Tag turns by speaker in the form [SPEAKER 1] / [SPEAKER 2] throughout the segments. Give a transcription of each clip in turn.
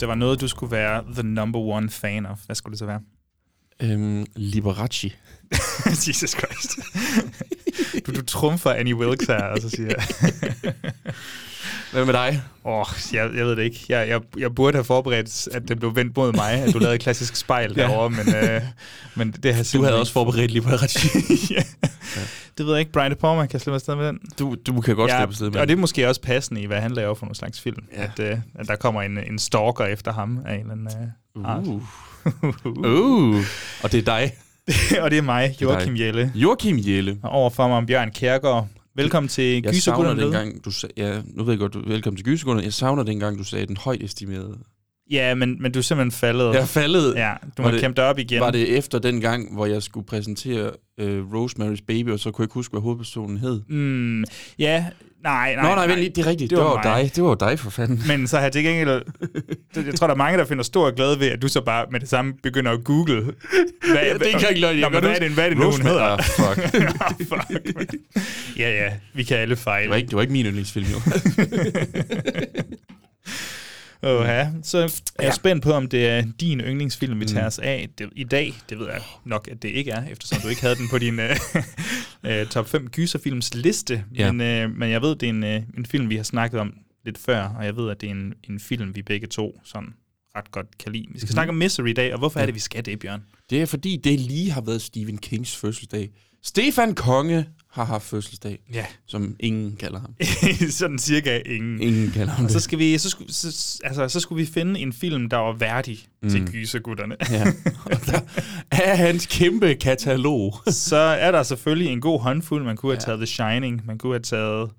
[SPEAKER 1] det var noget, du skulle være the number one fan of, hvad skulle det så være?
[SPEAKER 2] Øhm, Liberace.
[SPEAKER 1] Jesus Christ. du, du trumfer Annie Wilkes her, og så siger jeg...
[SPEAKER 2] Hvad med dig?
[SPEAKER 1] Åh, oh, jeg, jeg ved det ikke. Jeg, jeg, jeg burde have forberedt, at det blev vendt mod mig, at du lavede et klassisk spejl
[SPEAKER 2] Ja.
[SPEAKER 1] derovre, men, øh, men det har
[SPEAKER 2] Du havde også forberedt Liberace.
[SPEAKER 1] ja. Det ved jeg ikke. Brian De Palma kan slippe afsted med den.
[SPEAKER 2] du, du kan godt
[SPEAKER 1] ja,
[SPEAKER 2] slippe afsted med
[SPEAKER 1] og det er måske også passende i, hvad han laver for nogle slags film.
[SPEAKER 2] Ja.
[SPEAKER 1] At, øh, at der kommer en, en stalker efter ham af en eller anden øh, art.
[SPEAKER 2] Uh. Uh. Og det er dig,
[SPEAKER 1] og det er mig, Joachim. Jelle.
[SPEAKER 2] Joachim Jelle.
[SPEAKER 1] Og overfor mig om Bjørn Kjærgaard. Velkommen til
[SPEAKER 2] Jeg savner
[SPEAKER 1] Gysergutterne.
[SPEAKER 2] dengang, du sagde, ja, nu ved jeg godt, du, velkommen til Gysergutterne. Jeg savner dengang, du sagde den højt estimerede.
[SPEAKER 1] Ja, men, men du er simpelthen faldet.
[SPEAKER 2] Jeg faldet.
[SPEAKER 1] Ja, du må kæmpe dig op igen.
[SPEAKER 2] Var det efter den gang, hvor jeg skulle præsentere uh, Rosemary's Baby, og så kunne jeg ikke huske, hvad hovedpersonen hed?
[SPEAKER 1] Mm, ja, nej, nej.
[SPEAKER 2] Nå, nej, lige, det er rigtigt.
[SPEAKER 1] Det
[SPEAKER 2] Det
[SPEAKER 1] var
[SPEAKER 2] var, dig. Det var dig, for fanden.
[SPEAKER 1] Men så har jeg til gengæld... Jeg tror, der er mange, der finder stor glæde ved, at du så bare med det samme begynder at google. Hvad,
[SPEAKER 2] Ja, det er ikke. Jeg
[SPEAKER 1] men
[SPEAKER 2] kan
[SPEAKER 1] hvad er det, hvad er det nu, hun hedder?
[SPEAKER 2] Ah, fuck.
[SPEAKER 1] Ah, fuck man. ja, ja, vi kan alle fejle.
[SPEAKER 2] Det var ikke, det var ikke min yndlingsfilm, jo.
[SPEAKER 1] Åh, ja. Så er jeg
[SPEAKER 2] Ja.
[SPEAKER 1] spændt på, om det er din yndlingsfilm, vi tager
[SPEAKER 2] Mm.
[SPEAKER 1] os af det, i dag. Det ved jeg nok, at det ikke er, eftersom du ikke havde den på din øh, top 5 gyserfilms liste.
[SPEAKER 2] Ja.
[SPEAKER 1] Men, øh, men jeg ved, det er en, øh, en film, vi har snakket om lidt før, og jeg ved, at det er en, en film, vi begge to sådan ret godt kan lide. Vi skal
[SPEAKER 2] Mhm.
[SPEAKER 1] snakke om Misery i dag, og hvorfor
[SPEAKER 2] Ja.
[SPEAKER 1] er det, vi skal det, Bjørn?
[SPEAKER 2] Det er fordi, det lige har været Stephen Kings fødselsdag. Stefan Konge har haft fødselsdag,
[SPEAKER 1] Ja,
[SPEAKER 2] som ingen kalder ham.
[SPEAKER 1] sådan cirka ingen.
[SPEAKER 2] Ingen kalder ham
[SPEAKER 1] Og så
[SPEAKER 2] det.
[SPEAKER 1] skal vi, så skulle, så, altså, så skulle vi finde en film, der var værdig mm. til gysergutterne.
[SPEAKER 2] Ja. Og der er hans kæmpe katalog.
[SPEAKER 1] så er der selvfølgelig en god håndfuld. Man kunne have
[SPEAKER 2] Ja.
[SPEAKER 1] taget The Shining. Man kunne have taget...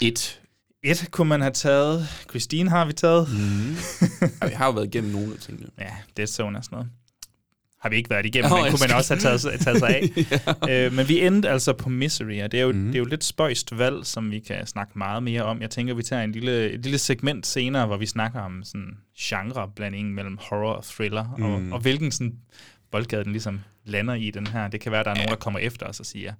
[SPEAKER 2] Et.
[SPEAKER 1] Et kunne man have taget. Christine har vi taget.
[SPEAKER 2] Mm. Ja, vi har jo været igennem nogle af tingene.
[SPEAKER 1] Ja, Zone og sådan noget. Har vi ikke været igennem,
[SPEAKER 2] Nå,
[SPEAKER 1] men kunne man også have taget, taget sig af.
[SPEAKER 2] ja.
[SPEAKER 1] øh, men vi endte altså på Misery, og det er, jo,
[SPEAKER 2] Mhm.
[SPEAKER 1] mm. det er jo lidt spøjst valg, som vi kan snakke meget mere om. Jeg tænker, vi tager en lille, et lille segment senere, hvor vi snakker om sådan genreblandingen mellem horror og thriller, mm. og,
[SPEAKER 2] Mm.
[SPEAKER 1] og hvilken sådan boldgade den ligesom lander i den her. Det kan være, der er nogen, der kommer efter os og siger,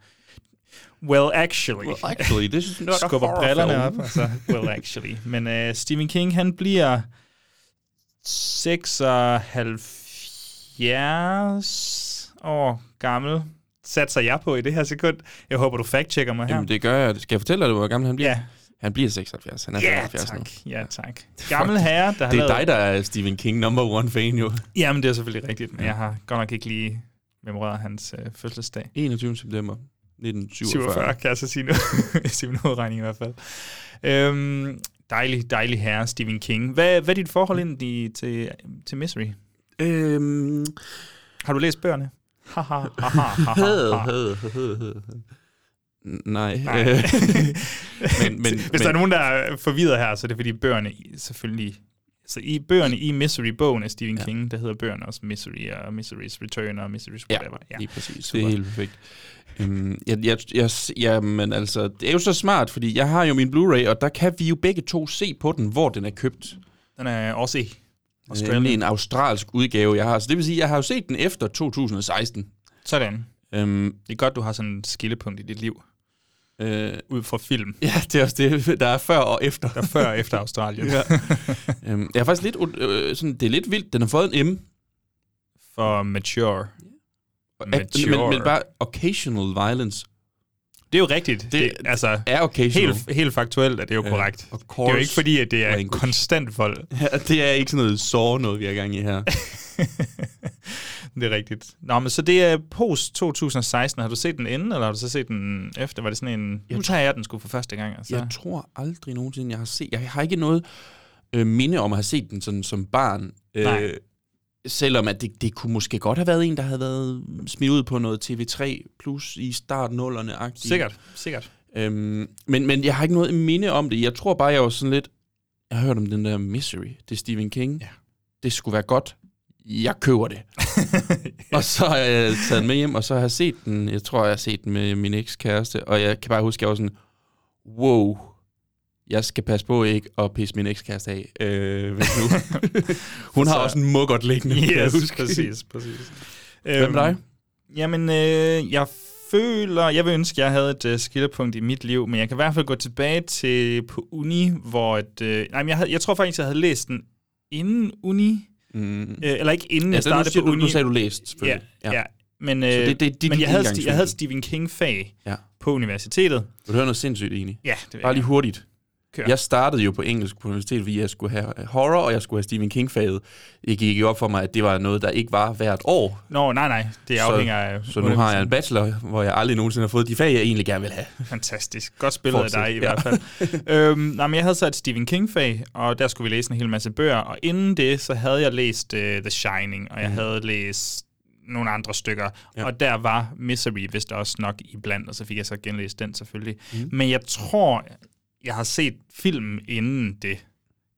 [SPEAKER 1] well, actually.
[SPEAKER 2] Well, actually, this is not a
[SPEAKER 1] skubber
[SPEAKER 2] horror
[SPEAKER 1] brillerne
[SPEAKER 2] film.
[SPEAKER 1] op, og så, well, actually. Men uh, Stephen King, han bliver 76 år gammel. Satser jeg på i det her sekund. Jeg håber, du fact-checker mig her.
[SPEAKER 2] Jamen, det gør jeg. Skal jeg fortælle dig, hvor gammel han bliver?
[SPEAKER 1] ja,
[SPEAKER 2] Han bliver 76. Han er
[SPEAKER 1] ja
[SPEAKER 2] 75 nu.
[SPEAKER 1] tak. Ja, tak. Gammel herre, der har
[SPEAKER 2] Det er
[SPEAKER 1] lavet...
[SPEAKER 2] dig, der er Stephen King number one fan, jo.
[SPEAKER 1] Jamen, det er selvfølgelig rigtigt, men jeg har godt nok ikke lige memoreret hans øh, fødselsdag.
[SPEAKER 2] 21. september 1947.
[SPEAKER 1] 47, kan jeg så sige nu. sige nu regning i hvert fald. Øhm, dejlig, dejlig herre, Stephen King. Hvad, hvad er dit forhold ind i, til, til Misery?
[SPEAKER 2] Øhm,
[SPEAKER 1] Har du læst bøgerne?
[SPEAKER 2] Nej.
[SPEAKER 1] Nej.
[SPEAKER 2] Men, men,
[SPEAKER 1] Hvis der er nogen, der er forvirret her, så er det fordi bøgerne selvfølgelig... Så i bøgerne i Misery-bogen af Stephen
[SPEAKER 2] Ja.
[SPEAKER 1] King, der hedder bøgerne også Misery og Misery's Return og Misery's whatever. Ja,
[SPEAKER 2] Lige præcis.
[SPEAKER 1] super.
[SPEAKER 2] Det er helt perfekt. Øhm, jeg, jeg, jeg, ja, men altså, det er jo så smart, fordi jeg har jo min Blu-ray, og der kan vi jo begge to se på den, hvor den er købt.
[SPEAKER 1] Den er også i
[SPEAKER 2] Nemlig en australsk udgave, jeg har. Så det vil sige, jeg har jo set den efter 2016.
[SPEAKER 1] Sådan.
[SPEAKER 2] Øhm,
[SPEAKER 1] Det er godt, du har sådan et skillepunkt i dit liv,
[SPEAKER 2] øh,
[SPEAKER 1] ud fra film,
[SPEAKER 2] ja, det er også det, der er før og efter.
[SPEAKER 1] der er før og efter Australien.
[SPEAKER 2] Ja. øhm, jeg er faktisk lidt, øh, sådan, det er lidt vildt. Den har fået en M.
[SPEAKER 1] For mature.
[SPEAKER 2] Men,
[SPEAKER 1] Mature.
[SPEAKER 2] men bare occasional violence
[SPEAKER 1] Det er jo rigtigt. Det,
[SPEAKER 2] Det-
[SPEAKER 1] altså,
[SPEAKER 2] er occasional.
[SPEAKER 1] helt, helt faktuelt er det jo
[SPEAKER 2] Ja,
[SPEAKER 1] korrekt.
[SPEAKER 2] of
[SPEAKER 1] Det er
[SPEAKER 2] course.
[SPEAKER 1] jo ikke fordi, at det er
[SPEAKER 2] language.
[SPEAKER 1] konstant vold.
[SPEAKER 2] Ja, det er ikke sådan noget sår noget, vi har gang i her.
[SPEAKER 1] det er rigtigt. Nå, men så det er post 2016. Har du set den inden, eller har du så set den efter? Var det sådan en...
[SPEAKER 2] Jeg
[SPEAKER 1] nu tager jeg den sgu for første gang. Altså.
[SPEAKER 2] Jeg tror aldrig nogensinde, jeg har set... Jeg har ikke noget øh, minde om at have set den sådan, som barn.
[SPEAKER 1] Nej.
[SPEAKER 2] Selvom at det, det kunne måske godt have været en, der havde været smidt ud på noget TV3 plus i start nullerne
[SPEAKER 1] Sikkert, sikkert.
[SPEAKER 2] Øhm, men, men jeg har ikke noget minde om det. Jeg tror bare, jeg var sådan lidt... Jeg har hørt om den der Misery. Det er Stephen King.
[SPEAKER 1] Ja.
[SPEAKER 2] Det skulle være godt. Jeg køber det. Og så har jeg taget den med hjem, og så har jeg set den. Jeg tror, jeg har set den med min ekskæreste. Og jeg kan bare huske, at jeg var sådan... Wow, jeg skal passe på ikke at pisse min ekskæreste af. Øh, hvis nu. Hun har
[SPEAKER 1] Så-
[SPEAKER 2] også en muggert liggende.
[SPEAKER 1] Yes, præcis, præcis.
[SPEAKER 2] Hvad med dig?
[SPEAKER 1] Jamen, øh, jeg føler, jeg vil ønske, at jeg havde et øh, skillepunkt i mit liv, men jeg kan i hvert fald gå tilbage til på uni, hvor et, øh, nej, men jeg, havde, jeg tror faktisk, jeg havde læst den inden uni,
[SPEAKER 2] Mm.
[SPEAKER 1] øh, eller ikke inden
[SPEAKER 2] Ja,
[SPEAKER 1] jeg
[SPEAKER 2] det,
[SPEAKER 1] startede
[SPEAKER 2] siger
[SPEAKER 1] på
[SPEAKER 2] du,
[SPEAKER 1] uni.
[SPEAKER 2] nu sagde du læst,
[SPEAKER 1] ja,
[SPEAKER 2] selvfølgelig.
[SPEAKER 1] ja. ja. Men, øh,
[SPEAKER 2] det- det- det
[SPEAKER 1] men jeg, havde, jeg havde Stephen King-fag
[SPEAKER 2] Ja.
[SPEAKER 1] på universitetet.
[SPEAKER 2] Vil du høre noget sindssygt enig?
[SPEAKER 1] Ja, det vil
[SPEAKER 2] Bare lige hurtigt.
[SPEAKER 1] Kør.
[SPEAKER 2] Jeg startede jo på engelsk på universitetet, fordi jeg skulle have horror, og jeg skulle have Stephen King-faget. Det gik jo op for mig, at det var noget, der ikke var hvert år.
[SPEAKER 1] Nå, nej, nej, det afhænger af...
[SPEAKER 2] Så nu har jeg en bachelor, hvor jeg aldrig nogensinde har fået de fag, jeg egentlig gerne vil have.
[SPEAKER 1] Fantastisk. Godt spillet af
[SPEAKER 2] Fortsæt.
[SPEAKER 1] dig i
[SPEAKER 2] Ja.
[SPEAKER 1] hvert fald. øhm, nej, men jeg havde så et Stephen King-fag, og der skulle vi læse en hel masse bøger, og inden det, så havde jeg læst uh, The Shining, og jeg
[SPEAKER 2] Mhm.
[SPEAKER 1] havde læst nogle andre stykker,
[SPEAKER 2] Ja.
[SPEAKER 1] og der var Misery vist også nok iblandt, og så fik jeg så genlæst den selvfølgelig. Mm. Men jeg tror, jeg har set filmen inden det.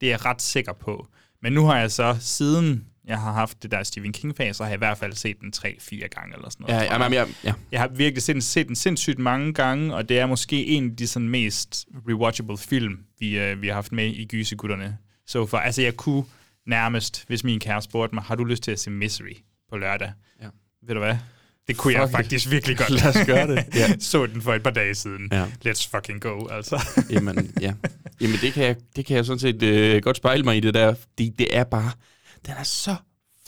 [SPEAKER 1] Det er jeg ret sikker på. Men nu har jeg så, siden jeg har haft det der Stephen King-fag, så har jeg i hvert fald set den 3-4 gange eller sådan noget.
[SPEAKER 2] Ja,
[SPEAKER 1] tror
[SPEAKER 2] ja,
[SPEAKER 1] jeg.
[SPEAKER 2] ja.
[SPEAKER 1] Jeg har virkelig set, set den sindssygt mange gange, og det er måske en af de sådan mest rewatchable film, vi, øh, vi har haft med i Gysegutterne. Så for, altså jeg kunne nærmest, hvis min kæreste spurgte mig, har du lyst til at se Misery på lørdag?
[SPEAKER 2] Ja.
[SPEAKER 1] Ved du hvad? Det kunne jeg
[SPEAKER 2] Fuck it.
[SPEAKER 1] faktisk virkelig godt.
[SPEAKER 2] Lad os gøre det. Ja.
[SPEAKER 1] Så den for et par dage siden.
[SPEAKER 2] Ja.
[SPEAKER 1] Let's fucking go, altså.
[SPEAKER 2] Jamen, ja. Jamen, det kan jeg, det kan jeg sådan set øh, godt spejle mig i det der. Det, det er bare... Den er så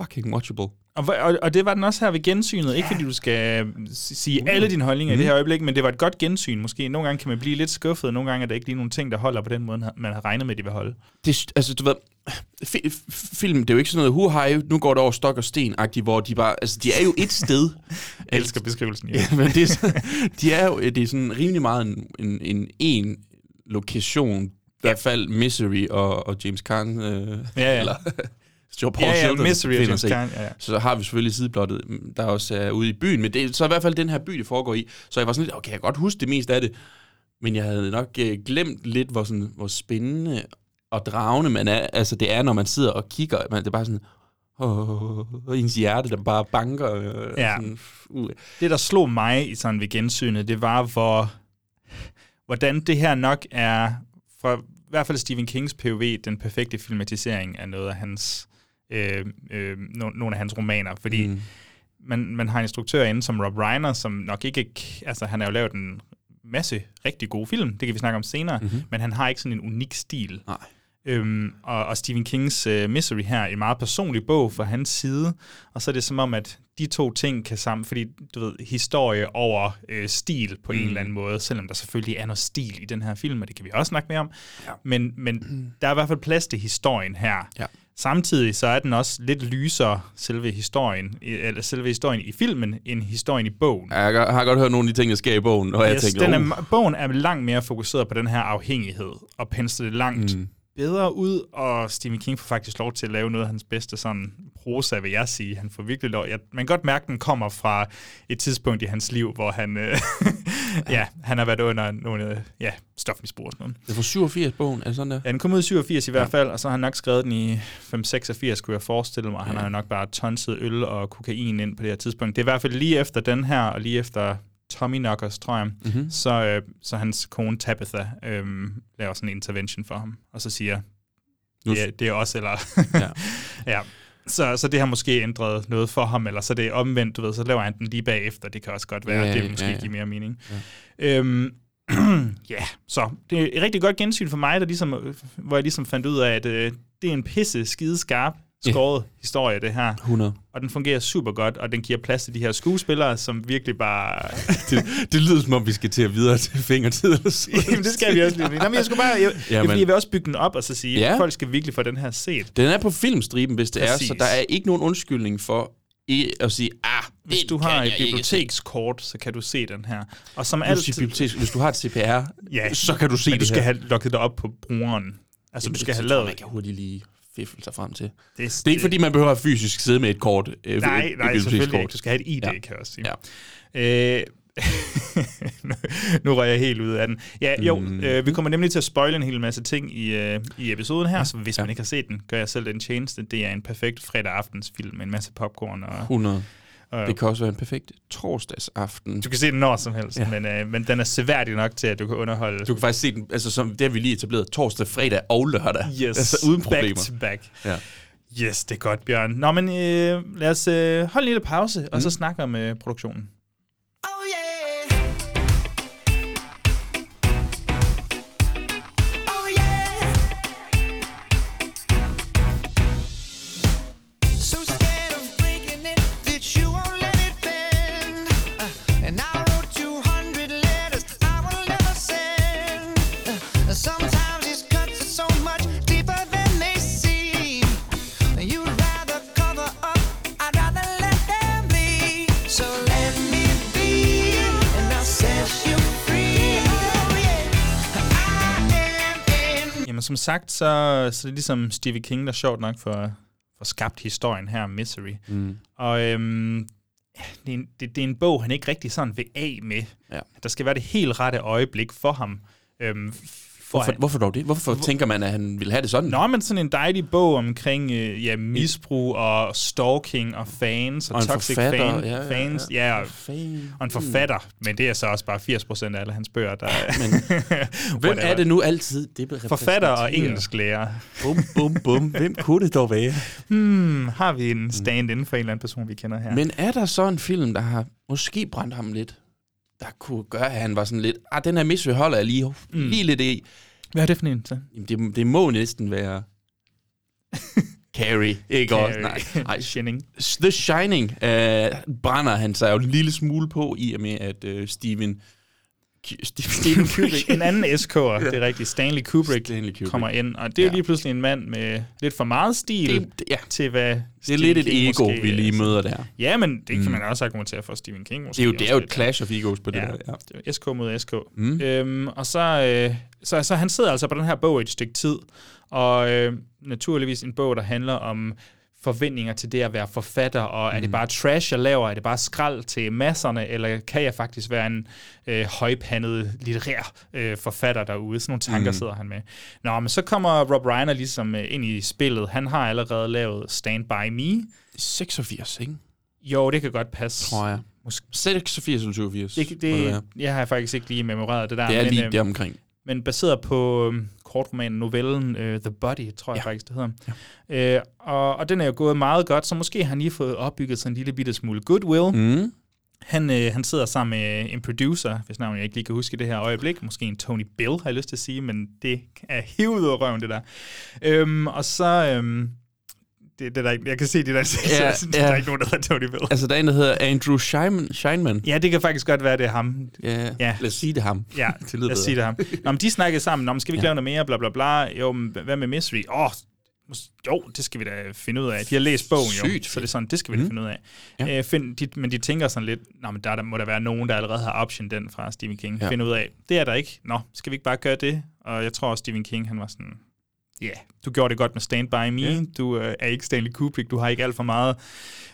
[SPEAKER 2] fucking watchable.
[SPEAKER 1] Og, og, og det var den også her ved gensynet. Ikke fordi du skal øh, sige alle dine holdninger mm. i det her øjeblik, men det var et godt gensyn. Måske nogle gange kan man blive lidt skuffet, og nogle gange er der ikke lige nogle ting, der holder på den måde, man har regnet med, de vil holde.
[SPEAKER 2] Det, altså, du ved, film, det er jo ikke sådan noget, hu hej, nu går det over stok og sten hvor de bare, altså, de er jo et sted.
[SPEAKER 1] Jeg elsker beskrivelsen. Ja.
[SPEAKER 2] Ja, men det er, de er jo, det er sådan rimelig meget en, en, en, en lokation, i hvert fald Misery og, og James Caan, øh,
[SPEAKER 1] Ja, ja.
[SPEAKER 2] eller Joe Paul
[SPEAKER 1] Ja, ja,
[SPEAKER 2] Sheldon
[SPEAKER 1] Misery
[SPEAKER 2] sig.
[SPEAKER 1] Caan, ja, ja.
[SPEAKER 2] Så har vi selvfølgelig sideblottet, mm, der også er ude i byen, men det er så i hvert fald den her by, det foregår i. Så jeg var sådan lidt, okay, jeg kan godt huske det meste af det, men jeg havde nok øh, glemt lidt, hvor, sådan, hvor spændende og dragende man er. Altså det er, når man sidder og kigger, man, det er bare sådan, åh, og ens hjerte, der bare banker. Øh,
[SPEAKER 1] Ja.
[SPEAKER 2] Sådan, uh,
[SPEAKER 1] Det, der slog mig i sådan ved gensynet, det var, hvor, hvordan det her nok er, fra i hvert fald Stephen Kings POV, den perfekte filmatisering af noget af hans, øh, øh, no, nogle af hans romaner. Fordi mm. man, man har en instruktør inde som Rob Reiner, som nok ikke, altså han har jo lavet en masse rigtig gode film, det kan vi snakke om senere, mm-hmm. men han har ikke sådan en unik stil.
[SPEAKER 2] Nej.
[SPEAKER 1] Øhm, og, og Stephen Kings uh, Misery her er en meget personlig bog fra hans side, og så er det som om, at de to ting kan sammen, fordi du ved, historie over øh, stil på mm. en eller anden måde, selvom der selvfølgelig er noget stil i den her film, og det kan vi også snakke mere om,
[SPEAKER 2] Ja.
[SPEAKER 1] men, men der er i hvert fald plads til historien her.
[SPEAKER 2] Ja.
[SPEAKER 1] Samtidig så er den også lidt lysere, selve historien, eller selve historien i filmen, end historien i bogen.
[SPEAKER 2] jeg har- godt hørt nogle af de ting, der sker i bogen, og jeg
[SPEAKER 1] Yes,
[SPEAKER 2] tænker,
[SPEAKER 1] den er,
[SPEAKER 2] uh,
[SPEAKER 1] bogen er langt mere fokuseret på den her afhængighed, og pensler det langt mm. Bedre ud, og Stephen King får faktisk lov til at lave noget af hans bedste sådan prosa, vil jeg sige. Han får virkelig lov. Jeg, man kan godt mærke, at den kommer fra et tidspunkt i hans liv, hvor han, øh, ja, han har været under nogle ja, stofmisbrug og sådan noget.
[SPEAKER 2] det er fra 87 bogen, er det sådan der?
[SPEAKER 1] Ja, den kom ud i 87 i hvert fald, og så har han nok skrevet den i 586, kunne jeg forestille mig. Han har jo nok bare tonset øl og kokain ind på det her tidspunkt. Det er i hvert fald lige efter den her, og lige efter Tommy Knockers, tror jeg, mm-hmm. så, øh, så hans kone Tabitha øh, laver sådan en intervention for ham, og så siger,
[SPEAKER 2] Nu-
[SPEAKER 1] det er, det er os, eller...
[SPEAKER 2] Ja.
[SPEAKER 1] ja. Så, så det har måske ændret noget for ham, eller så det er omvendt, du ved, så laver han den lige bagefter. Det kan også godt være,
[SPEAKER 2] Ja,
[SPEAKER 1] ja, det
[SPEAKER 2] ja,
[SPEAKER 1] måske
[SPEAKER 2] ja,
[SPEAKER 1] ja,
[SPEAKER 2] ja.
[SPEAKER 1] give mere mening. Ja. Øhm, ja, så det er et rigtig godt gensyn for mig, der ligesom, hvor jeg ligesom fandt ud af, at øh, det er en pisse skide skarp skåret yeah. historie, det her.
[SPEAKER 2] 100.
[SPEAKER 1] Og den fungerer super godt, og den giver plads til de her skuespillere, som virkelig bare...
[SPEAKER 2] det, det lyder som om, vi skal til at videre til fingertid
[SPEAKER 1] Jamen, det skal vi også lige. Nå, men jeg, skulle bare, jeg,
[SPEAKER 2] Ja,
[SPEAKER 1] ja,
[SPEAKER 2] men-
[SPEAKER 1] men... jeg vil også bygge den op og så sige,
[SPEAKER 2] Ja.
[SPEAKER 1] at folk skal virkelig få den her set.
[SPEAKER 2] Den er på filmstriben, hvis det Præcis. er, så der er ikke nogen undskyldning for i at sige, ah,
[SPEAKER 1] Hvis du har
[SPEAKER 2] jeg
[SPEAKER 1] et
[SPEAKER 2] ikke se."
[SPEAKER 1] bibliotekskort, så kan du se den her. Og som
[SPEAKER 2] Hvis,
[SPEAKER 1] altid,
[SPEAKER 2] bibliotek, hvis du har et CPR,
[SPEAKER 1] Ja,
[SPEAKER 2] så kan du se
[SPEAKER 1] men du
[SPEAKER 2] det
[SPEAKER 1] skal
[SPEAKER 2] her.
[SPEAKER 1] have lukket dig op på brugeren. Altså,
[SPEAKER 2] Jamen,
[SPEAKER 1] du skal have
[SPEAKER 2] jeg,
[SPEAKER 1] lavet...
[SPEAKER 2] Man kan hurtigt lige fiffle sig frem til.
[SPEAKER 1] Det,
[SPEAKER 2] Det er ikke fordi, man behøver at fysisk sidde med et kort. øh, et-
[SPEAKER 1] Nej,
[SPEAKER 2] et
[SPEAKER 1] nej, selvfølgelig
[SPEAKER 2] bibliotekskort.
[SPEAKER 1] ikke. Du skal have et ID,
[SPEAKER 2] Ja.
[SPEAKER 1] kan jeg også sige.
[SPEAKER 2] Ja.
[SPEAKER 1] Øh, nu, nu jeg helt ud af den. Ja, jo,
[SPEAKER 2] Mm.
[SPEAKER 1] mm. øh, vi kommer nemlig til at spoile en hel masse ting i, øh, i episoden her, så hvis
[SPEAKER 2] Ja.
[SPEAKER 1] man ikke har set den, gør jeg selv den tjeneste. Det er en perfekt fredag aftensfilm med en masse popcorn. Og,
[SPEAKER 2] 100.
[SPEAKER 1] og
[SPEAKER 2] Det kan også være en perfekt torsdagsaften.
[SPEAKER 1] du kan se den når som helst,
[SPEAKER 2] Ja.
[SPEAKER 1] ja. men, øh, men den er seværdig nok til, at du kan underholde.
[SPEAKER 2] Du kan faktisk se den, altså som, det har vi lige etableret, torsdag, fredag og lørdag.
[SPEAKER 1] Yes,
[SPEAKER 2] Altså uden problemer.
[SPEAKER 1] back to back.
[SPEAKER 2] Ja.
[SPEAKER 1] Yes, det er godt, Bjørn. Nå, men øh, lad os øh, holde en lille pause, mm. og så snakke om øh, produktionen. Som sagt, så, så er det ligesom Stephen King, der sjovt nok for, for skabt historien her, Misery.
[SPEAKER 2] Mm.
[SPEAKER 1] Og øhm, det, er en, det, det er en bog, han ikke rigtig sådan vil af med.
[SPEAKER 2] Ja.
[SPEAKER 1] Der skal være det helt rette øjeblik for ham. Øhm,
[SPEAKER 2] Hvorfor,
[SPEAKER 1] han,
[SPEAKER 2] hvorfor dog det? Hvorfor tænker man, at han vil have det sådan?
[SPEAKER 1] Nå, men sådan en dejlig bog omkring øh, ja, misbrug og stalking og fans og,
[SPEAKER 2] Og
[SPEAKER 1] toxic fan,
[SPEAKER 2] ja, ja,
[SPEAKER 1] fans.
[SPEAKER 2] ja.
[SPEAKER 1] Ja, og,
[SPEAKER 2] Fan.
[SPEAKER 1] og en forfatter. Men det er så også bare 80% af alle hans bøger, der
[SPEAKER 2] Men Hvem er det nu altid? Det
[SPEAKER 1] Forfatter og engelsklærer.
[SPEAKER 2] Bum, bum, bum. Hvem kunne det dog være?
[SPEAKER 1] Hmm, har vi en stand inden for en eller anden person, vi kender her?
[SPEAKER 2] Men er der så en film, der har måske brændt ham lidt? Der kunne gøre, at han var sådan lidt... Ah, den her Misery holder jeg lige,
[SPEAKER 1] Mm.
[SPEAKER 2] lige lidt i.
[SPEAKER 1] Hvad er det for en? Så?
[SPEAKER 2] Jamen, det, det må næsten være... Carrie, ikke også? Nej, nej.
[SPEAKER 1] Shining.
[SPEAKER 2] The Shining øh, brænder han sig jo en lille smule på, i og med, at øh, Steven... Steven, Kubrick...
[SPEAKER 1] en anden SK'er, det er rigtigt. Stanley Kubrick,
[SPEAKER 2] Stanley Kubrick.
[SPEAKER 1] kommer ind. Og det er
[SPEAKER 2] Ja.
[SPEAKER 1] lige pludselig en mand med lidt for meget stil
[SPEAKER 2] Det, ja,
[SPEAKER 1] til, hvad
[SPEAKER 2] det er lidt et
[SPEAKER 1] King
[SPEAKER 2] ego,
[SPEAKER 1] måske-
[SPEAKER 2] vi lige møder der.
[SPEAKER 1] Ja, men det kan
[SPEAKER 2] Mm.
[SPEAKER 1] man også argumentere for Stephen King. Måske
[SPEAKER 2] Det er jo, det er jo et clash of egos på det
[SPEAKER 1] Ja.
[SPEAKER 2] der. Ja.
[SPEAKER 1] Det SK mod SK.
[SPEAKER 2] Mm.
[SPEAKER 1] Øhm, og så, øh, så, så han sidder altså på den her bog i et stykke tid, og øh, naturligvis en bog, der handler om forventninger til det at være forfatter, og er det bare trash, jeg laver? Er det bare skrald til masserne, eller kan jeg faktisk være en øh, højpandet litterær øh, forfatter derude? Sådan nogle tanker
[SPEAKER 2] Mm.
[SPEAKER 1] sidder han med. Nå, men så kommer Rob Reiner ligesom øh, ind i spillet. Han har allerede lavet Stand By Me.
[SPEAKER 2] 86, ikke?
[SPEAKER 1] Jo, det kan godt passe.
[SPEAKER 2] Tror jeg.
[SPEAKER 1] Måske.
[SPEAKER 2] 86 eller 87.
[SPEAKER 1] Det, det,
[SPEAKER 2] være.
[SPEAKER 1] jeg har faktisk ikke lige memoreret det der.
[SPEAKER 2] det er
[SPEAKER 1] men,
[SPEAKER 2] lige
[SPEAKER 1] øh,
[SPEAKER 2] der omkring.
[SPEAKER 1] Men baseret på øhm, kortromanen, novellen uh, The Body, tror jeg
[SPEAKER 2] Ja.
[SPEAKER 1] faktisk, det hedder. Ja. Øh, og, og den er jo gået meget godt, så måske har han lige fået opbygget sådan en lille bitte smule goodwill. Mm. Han, øh, han sidder sammen med en producer, hvis navn jeg ikke lige kan huske i det her øjeblik. Måske en Tony Bill, har jeg lyst til at sige, men det er hivet ud af røven, det der. Øhm, og så... Øhm, det, det er der, ikke- jeg kan se det der,
[SPEAKER 2] Ja,
[SPEAKER 1] ja, der er ikke nogen, der hedder Tony Bill.
[SPEAKER 2] Altså, der er en, der hedder Andrew Scheinman. Scheinman.
[SPEAKER 1] Ja, det kan faktisk godt være, det er ham.
[SPEAKER 2] Ja,
[SPEAKER 1] Ja.
[SPEAKER 2] lad os sige det ham.
[SPEAKER 1] Ja,
[SPEAKER 2] Det
[SPEAKER 1] lad os sige det ham. Nå, men de snakkede sammen, Nå, men skal vi ikke
[SPEAKER 2] Ja.
[SPEAKER 1] lave noget mere, bla bla bla. Jo, men hvad med Mystery? Åh, oh, jo, det skal vi da finde ud af. De har læst bogen jo,
[SPEAKER 2] Sygt
[SPEAKER 1] så det er sådan, det skal vi da
[SPEAKER 2] Mhm.
[SPEAKER 1] finde ud af.
[SPEAKER 2] Ja.
[SPEAKER 1] Ja. Øh, find, de, men de tænker sådan lidt, Nå, men der, der må der være nogen, der allerede har option den fra Stephen King.
[SPEAKER 2] Ja.
[SPEAKER 1] Finde ud af. Det er der ikke. Nå, skal vi ikke bare gøre det? Og jeg tror også, Stephen King, han var sådan, ja, yeah, du gjorde det godt med Stand By Me.
[SPEAKER 2] Ja.
[SPEAKER 1] Du øh, er ikke Stanley Kubrick. Du har ikke alt for meget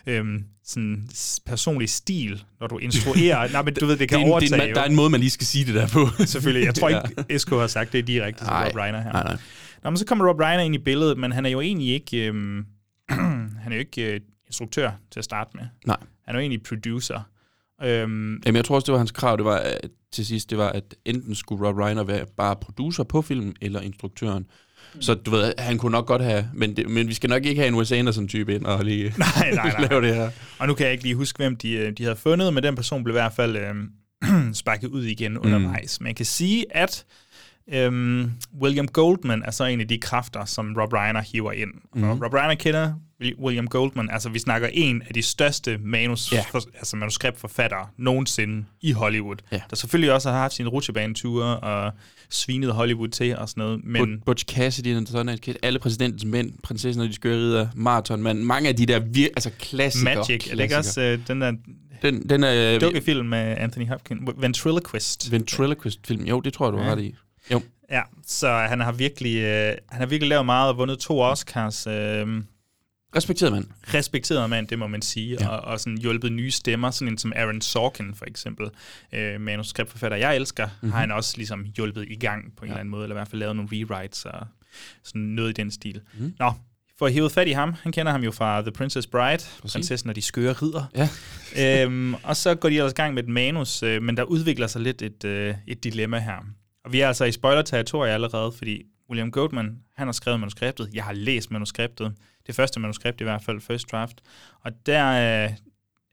[SPEAKER 1] øhm, sådan personlig stil, når du instruerer. Nej, men du ved, det kan
[SPEAKER 2] Det en,
[SPEAKER 1] overtage.
[SPEAKER 2] det er en, der er en måde, man lige skal sige det der på.
[SPEAKER 1] Selvfølgelig. Jeg tror ikke, SK har sagt det direkte til Rob Reiner her.
[SPEAKER 2] Nej, nej.
[SPEAKER 1] Nå, men så kommer Rob Reiner ind i billedet, men han er jo egentlig ikke, øhm, han er jo ikke øh, instruktør til at starte med.
[SPEAKER 2] Nej.
[SPEAKER 1] Han er jo egentlig producer. Øhm,
[SPEAKER 2] Jamen, jeg tror også, det var hans krav, det var at, til sidst, det var, at enten skulle Rob Reiner være bare producer på filmen, eller instruktøren.
[SPEAKER 1] Mm.
[SPEAKER 2] Så du ved, han kunne nok godt have, men, det, men vi skal nok ikke have en Wes Anderson-type ind og lige
[SPEAKER 1] nej, nej, nej.
[SPEAKER 2] lave det her.
[SPEAKER 1] Og nu kan jeg ikke lige huske, hvem de, øh, de havde fundet, men den person blev i hvert fald øhm, sparket ud igen undervejs. Man kan sige, at øhm, William Goldman er så en af de kræfter, som Rob Reiner hiver ind. Mm. Og Rob Reiner kender Will- William Goldman, altså vi snakker en af de største manus,
[SPEAKER 2] ja.
[SPEAKER 1] for, altså manuskriptforfattere nogensinde i Hollywood.
[SPEAKER 2] Ja.
[SPEAKER 1] Der selvfølgelig også har haft sine rutsjebaneture og svinet Hollywood til og sådan noget, men...
[SPEAKER 2] Men, Butch Cassidy, den sådan et alle præsidentens mænd, prinsessen og de skøre ridder, maratonmand, mange af de der vir- altså klassikere.
[SPEAKER 1] Magic, er det ikke også øh, den der
[SPEAKER 2] Den, den er øh,
[SPEAKER 1] dukkefilm med Anthony Hopkins? Ventriloquist.
[SPEAKER 2] ventriloquist-film. Jo, det tror jeg, du har
[SPEAKER 1] Ja.
[SPEAKER 2] ret i. Jo.
[SPEAKER 1] Ja, så han har virkelig, øh, han har virkelig lavet meget og vundet to Oscars. Øh,
[SPEAKER 2] Respekteret mand.
[SPEAKER 1] respekteret mand, det må man sige, ja. og, og sådan hjulpet nye stemmer, sådan en som Aaron Sorkin for eksempel, øh, manuskriptforfatter, jeg elsker,
[SPEAKER 2] Mhm.
[SPEAKER 1] mm-hmm. har han også ligesom hjulpet i gang på en ja. eller anden måde, eller i hvert fald lavet nogle rewrites og sådan noget i den stil.
[SPEAKER 2] Mhm.
[SPEAKER 1] Mm. Nå, for at hæve fat i ham, han kender ham jo fra The Princess Bride, Præcis. prinsessen og de skøre ridder.
[SPEAKER 2] Ja.
[SPEAKER 1] øhm, og så går de ellers i gang med et manus, øh, men der udvikler sig lidt et, øh, et dilemma her. Og vi er altså i spoiler-territoriet allerede, fordi William Goldman, han har skrevet manuskriptet. Jeg har læst manuskriptet. Det første manuskript i hvert fald, First Draft. Og der, øh,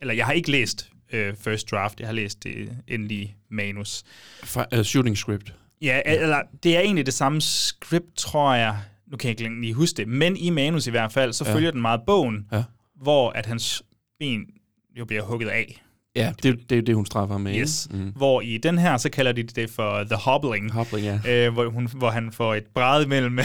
[SPEAKER 1] eller jeg har ikke læst øh, First Draft, jeg har læst det endelige manus.
[SPEAKER 2] Fa- uh, shooting script.
[SPEAKER 1] Ja, eller det er egentlig det samme script, tror jeg. Nu kan jeg ikke lige huske det, men i manus i hvert fald, så
[SPEAKER 2] ja.
[SPEAKER 1] følger den meget bogen,
[SPEAKER 2] Ja.
[SPEAKER 1] hvor at hans ben jo bliver hugget af.
[SPEAKER 2] Ja, det er det, er det, hun straffer ham med.
[SPEAKER 1] Yes.
[SPEAKER 2] Mm.
[SPEAKER 1] Hvor i den her, så kalder de det for The Hobbling.
[SPEAKER 2] Hobbling, ja.
[SPEAKER 1] Øh, hvor, hun, hvor han får et bræd mellem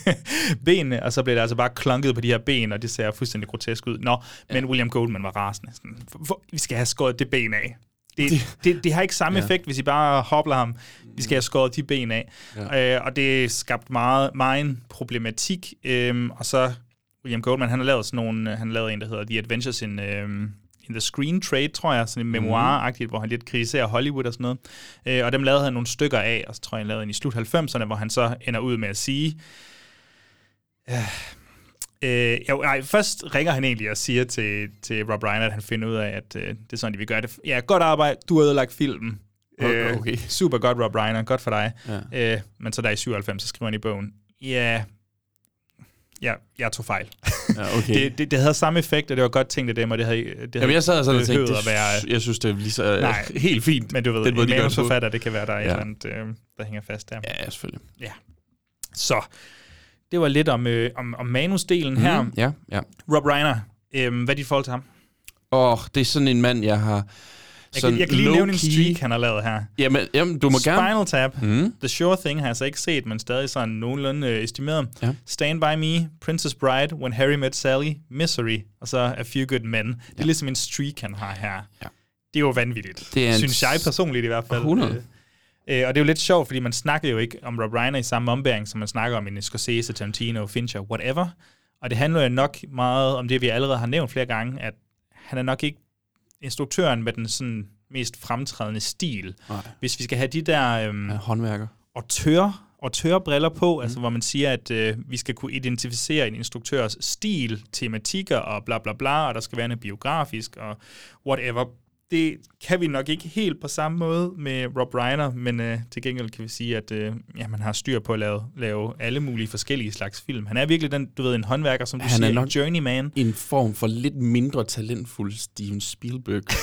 [SPEAKER 1] benene, og så bliver det altså bare klunket på de her ben, og det ser fuldstændig grotesk ud. Nå, men William Goldman var rasende. Sådan, hvor, vi skal have skåret det ben af. Det, det, det, det har ikke samme
[SPEAKER 2] Ja.
[SPEAKER 1] ja. effekt, hvis I bare hobler ham. Vi skal have skåret de ben af. Ja. Øh, og det skabte meget, meget en problematik. Øhm, og så William Goldman, han har lavet sådan nogle, han har lavet en, der hedder The Adventures in, øhm, in the Screen Trade, tror jeg, sådan en memoir-agtigt, hvor han lidt kritiserer Hollywood og sådan noget. Øh, og dem lavede han nogle stykker af, og så tror jeg, han lavede en i slut 90'erne, hvor han så ender ud med at sige, øh, Øh, jo, nej, først ringer han egentlig og siger til, til Rob Reiner, at han finder ud af, at øh, det er sådan, de vil gøre det. Ja, godt arbejde, du har ødelagt filmen.
[SPEAKER 2] Okay, okay.
[SPEAKER 1] super godt, Rob Reiner, godt for dig.
[SPEAKER 2] Ja.
[SPEAKER 1] Øh, men så der i 97, så skriver han i bogen, ja, ja jeg tog fejl.
[SPEAKER 2] Ja, okay.
[SPEAKER 1] det, det, det havde samme effekt, og det var godt tænkt af dem, og det havde, det havde
[SPEAKER 2] Jamen, jeg sad sådan og tænkte, det,
[SPEAKER 1] at være,
[SPEAKER 2] jeg synes, det er lige så
[SPEAKER 1] Nej.
[SPEAKER 2] helt fint.
[SPEAKER 1] men du ved,
[SPEAKER 2] den måde,
[SPEAKER 1] en manusforfatter, det kan være, der er ja. et eller andet, øh, der hænger fast der.
[SPEAKER 2] Ja, selvfølgelig.
[SPEAKER 1] Ja. Så, det var lidt om, øh, om, om manusdelen her.
[SPEAKER 2] Mm, ja, ja.
[SPEAKER 1] Rob Reiner, øh, hvad er dit forhold til ham?
[SPEAKER 2] Åh, oh, det er sådan en mand, jeg har...
[SPEAKER 1] Jeg kan, jeg kan lige nævne en streak, han har lavet her.
[SPEAKER 2] Jamen, jamen du må gerne...
[SPEAKER 1] Spinal Tap,
[SPEAKER 2] Mm.
[SPEAKER 1] The Sure Thing har jeg så ikke set, men stadig sådan nogenlunde øh, estimeret.
[SPEAKER 2] Ja.
[SPEAKER 1] Stand By Me, Princess Bride, When Harry Met Sally, Misery, og så A Few Good Men. Det er ligesom en streak, han har her.
[SPEAKER 2] Ja.
[SPEAKER 1] Det er jo vanvittigt,
[SPEAKER 2] Det er
[SPEAKER 1] synes jeg personligt i hvert fald.
[SPEAKER 2] 100.
[SPEAKER 1] Øh, Øh, og det er jo lidt sjovt, fordi man snakker jo ikke om Rob Reiner i samme ombæring, som man snakker om en Scorsese, Tarantino, Fincher, whatever. Og det handler jo nok meget om det, vi allerede har nævnt flere gange, at han er nok ikke instruktøren med den sådan mest fremtrædende stil.
[SPEAKER 2] Nej.
[SPEAKER 1] Hvis vi skal have de der øhm,
[SPEAKER 2] Ja, håndværker.
[SPEAKER 1] autør, autørbriller på, mm. altså hvor man siger, at øh, vi skal kunne identificere en instruktørs stil, tematikker og bla bla bla, og der skal være noget biografisk og whatever. Det kan vi nok ikke helt på samme måde med Rob Reiner, men øh, til gengæld kan vi sige, at øh, ja, man har styr på at lave, lave alle mulige forskellige slags film. Han er virkelig den, du ved, en håndværker, som du
[SPEAKER 2] Han er
[SPEAKER 1] siger,
[SPEAKER 2] nok-
[SPEAKER 1] en journeyman.
[SPEAKER 2] En form for lidt mindre talentfuld Steven Spielberg.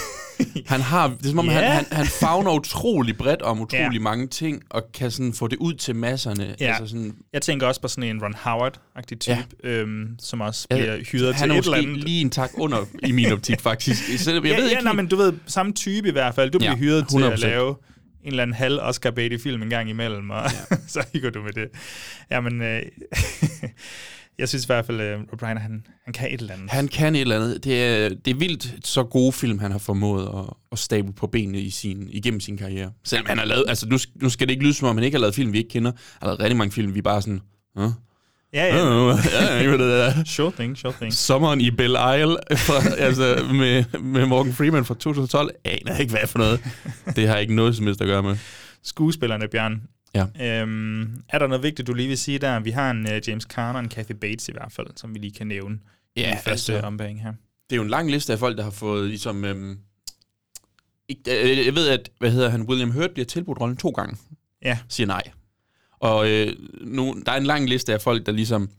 [SPEAKER 2] han har, det er som om,
[SPEAKER 1] Ja.
[SPEAKER 2] han, han, han fagner utrolig bredt om utrolig
[SPEAKER 1] Ja.
[SPEAKER 2] mange ting, og kan sådan få det ud til masserne.
[SPEAKER 1] Ja.
[SPEAKER 2] Altså sådan,
[SPEAKER 1] Jeg tænker også på sådan en Ron Howard-agtig type, ja. øhm, som også
[SPEAKER 2] Ja,
[SPEAKER 1] bliver hyret
[SPEAKER 2] han
[SPEAKER 1] til
[SPEAKER 2] er
[SPEAKER 1] et eller
[SPEAKER 2] måske
[SPEAKER 1] andet.
[SPEAKER 2] lige en tak under i min optik, faktisk. Jeg
[SPEAKER 1] ja,
[SPEAKER 2] ved
[SPEAKER 1] ja,
[SPEAKER 2] ikke
[SPEAKER 1] nej,
[SPEAKER 2] helt-
[SPEAKER 1] men du ved, samme type i hvert fald. Du bliver
[SPEAKER 2] Ja,
[SPEAKER 1] hyret til at
[SPEAKER 2] 100%.
[SPEAKER 1] lave en eller anden halv Oscar Beatty film en gang imellem, og ja. så hygger du med det. Jamen, øh, jeg synes i hvert fald, at Rob Reiner, han, han kan et eller andet.
[SPEAKER 2] Han kan et eller andet. Det er, det er vildt så gode film, han har formået at, at stable på benene i sin, igennem sin karriere. Selvom han har lavet, altså nu, nu skal det ikke lyde som om, han ikke har lavet film, vi ikke kender. Han har lavet rigtig mange film, vi bare sådan, Huh?
[SPEAKER 1] Ja,
[SPEAKER 2] Ja,
[SPEAKER 1] ja.
[SPEAKER 2] ja, ja, det der.
[SPEAKER 1] Sure thing, sure thing.
[SPEAKER 2] Sommeren i Belle Isle fra, altså, med, med Morgan Freeman fra 2012. Aner ikke, hvad for noget. Det har ikke noget som helst at gøre med.
[SPEAKER 1] Skuespillerne, Bjørn.
[SPEAKER 2] Ja.
[SPEAKER 1] Øhm, er der noget vigtigt, du lige vil sige der? Vi har en uh, James Carner og en Kathy Bates i hvert fald, som vi lige kan nævne i
[SPEAKER 2] Ja,
[SPEAKER 1] den første
[SPEAKER 2] altså.
[SPEAKER 1] ombæring her.
[SPEAKER 2] Det er jo en lang liste af folk, der har fået ligesom... Øhm, ikke, øh, jeg ved, at hvad hedder han, William Hurt bliver tilbudt rollen to gange.
[SPEAKER 1] Ja.
[SPEAKER 2] Siger nej. Og øh, nu, der er en lang liste af folk, der ligesom...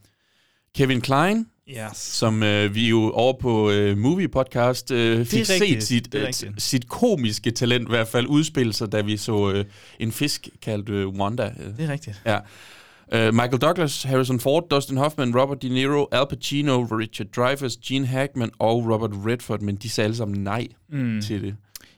[SPEAKER 2] Kevin Klein,
[SPEAKER 1] Yes.
[SPEAKER 2] som øh, vi jo over på øh, Movie Podcast øh, fik set sit, øh, sit komiske talent i hvert fald udspille sig, da vi så øh, en fisk kaldt øh, Wanda. Øh,
[SPEAKER 1] Det er rigtigt.
[SPEAKER 2] Ja. Uh, Michael Douglas, Harrison Ford, Dustin Hoffman, Robert De Niro, Al Pacino, Richard Dreyfuss, Gene Hackman og Robert Redford, men de sagde alle sammen nej mm. til det.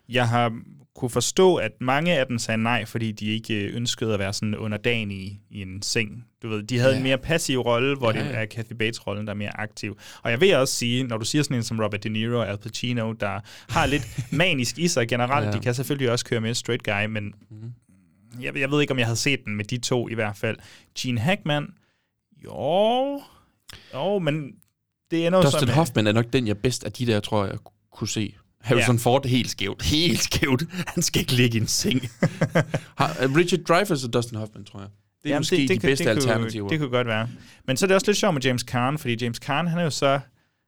[SPEAKER 1] Jeg har kunne forstå, at mange af dem sagde nej, fordi de ikke øh, ønskede at være sådan underdanige i en seng. Du ved, de havde
[SPEAKER 2] Ja.
[SPEAKER 1] en mere passiv rolle, hvor
[SPEAKER 2] Ja,
[SPEAKER 1] det er Kathy Bates-rollen, der er mere aktiv. Og jeg vil også sige, når du siger sådan en som Robert De Niro og Al Pacino, der har lidt manisk i sig generelt,
[SPEAKER 2] Ja.
[SPEAKER 1] de kan selvfølgelig også køre med straight guy, men
[SPEAKER 2] Mhm.
[SPEAKER 1] jeg, jeg ved ikke, om jeg havde set den med de to i hvert fald. Gene Hackman, jo, jo, men det ender jo
[SPEAKER 2] Dustin Hoffman er nok den, jeg bedst af de der, tror jeg, kunne se. Harrison
[SPEAKER 1] Ja.
[SPEAKER 2] Ford helt skævt. Helt skævt. Han skal ikke ligge i en seng. Øh, Richard Dreyfuss og Dustin Hoffman, tror jeg. Det er Jamen, måske det, de
[SPEAKER 1] kan-
[SPEAKER 2] bedste
[SPEAKER 1] det
[SPEAKER 2] alternativer.
[SPEAKER 1] Kunne, det kunne godt være. Men så er det også lidt sjovt med James Caan, fordi James Caan, han er jo så...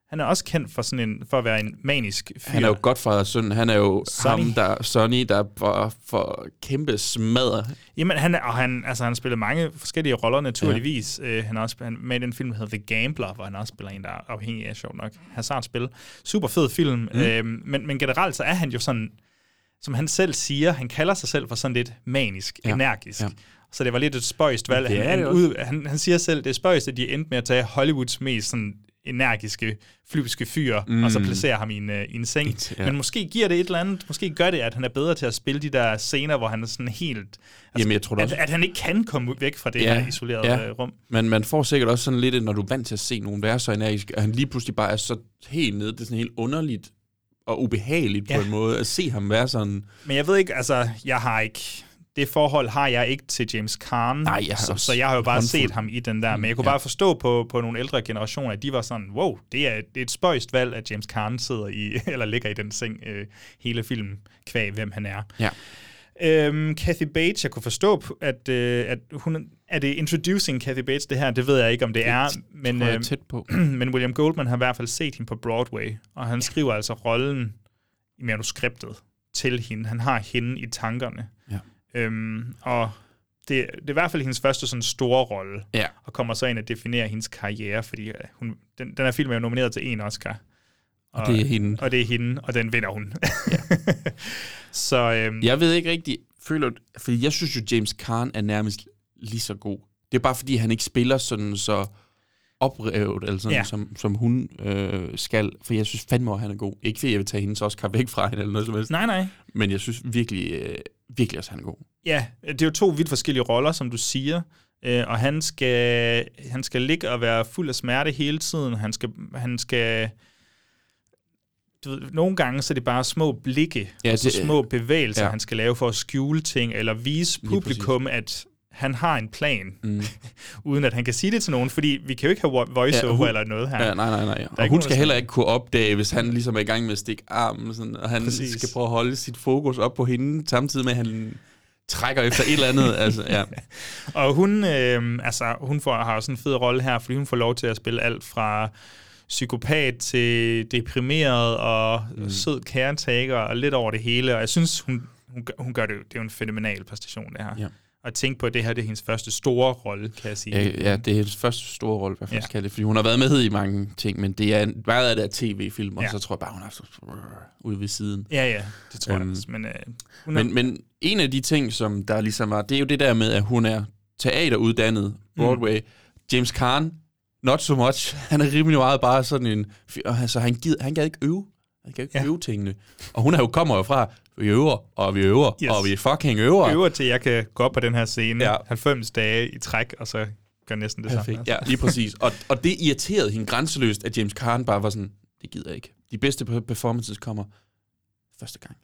[SPEAKER 1] Han er også kendt for, sådan en, for at være en manisk fyr.
[SPEAKER 2] Han er jo Godfathers søn. Han er jo
[SPEAKER 1] Sonny.
[SPEAKER 2] ham, der, Sonny, der var for kæmpe smadre.
[SPEAKER 1] Jamen, han, er, og han, altså, han spiller mange forskellige roller, naturligvis. Ja. Øh, han er også han, med i den film, der hedder The Gambler, hvor han også spiller en, der er afhængig af, sjovt nok, hasardspil. Super fed film. Mm. Øhm, men, men generelt så er han jo sådan, som han selv siger, han kalder sig selv for sådan lidt manisk, ja. Energisk. Ja. Så det var lidt et spøjst valg. Han, han, ud, han, han siger selv, det er spøjst, at de endte med at tage Hollywoods mest sådan energiske, flyvske fyr, mm. og så placere ham i en, uh, i en seng.
[SPEAKER 2] Ja.
[SPEAKER 1] Men måske giver det et eller andet, måske gør det, at han er bedre til at spille de der scener, hvor han er sådan helt... Altså,
[SPEAKER 2] Jamen, jeg tror
[SPEAKER 1] at,
[SPEAKER 2] også-
[SPEAKER 1] at han ikke kan komme væk fra det
[SPEAKER 2] Ja,
[SPEAKER 1] her isolerede
[SPEAKER 2] ja.
[SPEAKER 1] ja. rum.
[SPEAKER 2] Men man får sikkert også sådan lidt, at når du er vant til at se nogen være så energisk, og han lige pludselig bare er så helt nede, det er sådan helt underligt og ubehageligt
[SPEAKER 1] Ja.
[SPEAKER 2] på en måde, at se ham være sådan...
[SPEAKER 1] Men jeg ved ikke, altså, jeg har ikke... Det forhold har jeg ikke til James Caan,
[SPEAKER 2] Nej, jeg
[SPEAKER 1] så, så jeg har jo bare
[SPEAKER 2] håndfuld.
[SPEAKER 1] set ham i den der. Men jeg kunne
[SPEAKER 2] Ja.
[SPEAKER 1] bare forstå på, på nogle ældre generationer, at de var sådan, wow, det er, det er et spøjst valg, at James Caan sidder i, eller ligger i den seng øh, hele filmen, kvæg hvem han er.
[SPEAKER 2] Ja.
[SPEAKER 1] Øhm, Kathy Bates, jeg kunne forstå, at, øh, at hun... Er det Introducing Kathy Bates, det her? Det ved jeg ikke, om det er. Men,
[SPEAKER 2] tror jeg er
[SPEAKER 1] øh,
[SPEAKER 2] tæt på.
[SPEAKER 1] men William Goldman har i hvert fald set hende på Broadway, og han skriver altså rollen i manuskriptet til hende. Han har hende i tankerne. Øhm, og det, det er i hvert fald hendes første sådan store rolle,
[SPEAKER 2] Ja.
[SPEAKER 1] og kommer så ind at definere hendes karriere, fordi øh, hun, den, den her film er jo nomineret til en Oscar.
[SPEAKER 2] Og det er hende.
[SPEAKER 1] Og det er hende, og den vinder hun. Ja. så øhm,
[SPEAKER 2] Jeg ved ikke rigtig, føler, fordi jeg synes jo, James Caan er nærmest lige så god. Det er bare fordi, han ikke spiller sådan så oprevet, eller sådan,
[SPEAKER 1] ja.
[SPEAKER 2] som, som hun øh, skal. For jeg synes fandme, at han er god. Ikke fordi jeg vil tage hendes Oscar væk fra hende, eller noget som helst.
[SPEAKER 1] nej, nej.
[SPEAKER 2] Men jeg synes virkelig, øh, virkelig også, han er god.
[SPEAKER 1] Ja, det er jo to vidt forskellige roller, som du siger. Øh, og han skal, han skal ligge og være fuld af smerte hele tiden. Han skal, han skal du ved, nogle gange så er det bare små blikke,
[SPEAKER 2] Ja,
[SPEAKER 1] ja, og
[SPEAKER 2] det-
[SPEAKER 1] små bevægelser, ja. han skal lave for at skjule ting, eller vise publikum, at han har en plan,
[SPEAKER 2] Mm.
[SPEAKER 1] uden at han kan sige det til nogen, fordi vi kan jo ikke have vo- voiceover
[SPEAKER 2] Ja, hun-
[SPEAKER 1] eller noget her.
[SPEAKER 2] Ja, nej, nej, nej. Og hun skal
[SPEAKER 1] sådan-
[SPEAKER 2] heller ikke kunne opdage, hvis han ligesom er i gang med at stikke armen, sådan, og han
[SPEAKER 1] Præcis.
[SPEAKER 2] Skal prøve at holde sit fokus op på hende, samtidig med, at han trækker efter et eller andet. altså, ja.
[SPEAKER 1] Og hun, øh, altså, hun får, har også en fed rolle her, fordi hun får lov til at spille alt fra psykopat til deprimeret og mm. sød caretaker og lidt over det hele. Og jeg synes, hun, hun, gør- hun gør det jo. Det er jo en fænomenal præstation, det her.
[SPEAKER 2] Ja.
[SPEAKER 1] Og tænk på, at det her det er hendes første store rolle, kan jeg sige.
[SPEAKER 2] Ja, ja, det er hendes første store rolle, hvad
[SPEAKER 1] Ja.
[SPEAKER 2] ja. skal det, fordi hun har været med i mange ting, men det er meget af det er tv-film, og
[SPEAKER 1] Ja.
[SPEAKER 2] så tror jeg bare, hun er så ude ved siden.
[SPEAKER 1] Ja, ja, det tror jeg
[SPEAKER 2] Øhm,
[SPEAKER 1] også. Men, øh, hun er,
[SPEAKER 2] Men, men en af de ting, som der ligesom var, det er jo det der med, at hun er teateruddannet,
[SPEAKER 1] Mm.
[SPEAKER 2] Broadway. Mm. James Caan, not so much. Han er rimelig meget bare sådan en... Altså, han, gid, han gad ikke øve. Han kan ikke
[SPEAKER 1] ja.
[SPEAKER 2] øve tingene. Og hun er jo kommer jo fra, vi øver, og vi øver,
[SPEAKER 1] Yes.
[SPEAKER 2] og vi fucking øver.
[SPEAKER 1] øver til, at jeg kan gå op på den her scene ja.
[SPEAKER 2] Ja.
[SPEAKER 1] 90 dage i træk, og så gør næsten det
[SPEAKER 2] Perfekt.
[SPEAKER 1] samme.
[SPEAKER 2] Ja, lige præcis. Og, og det irriterede hende grænseløst, at James Caan bare var sådan, det gider jeg ikke. De bedste pe- performances kommer første gang.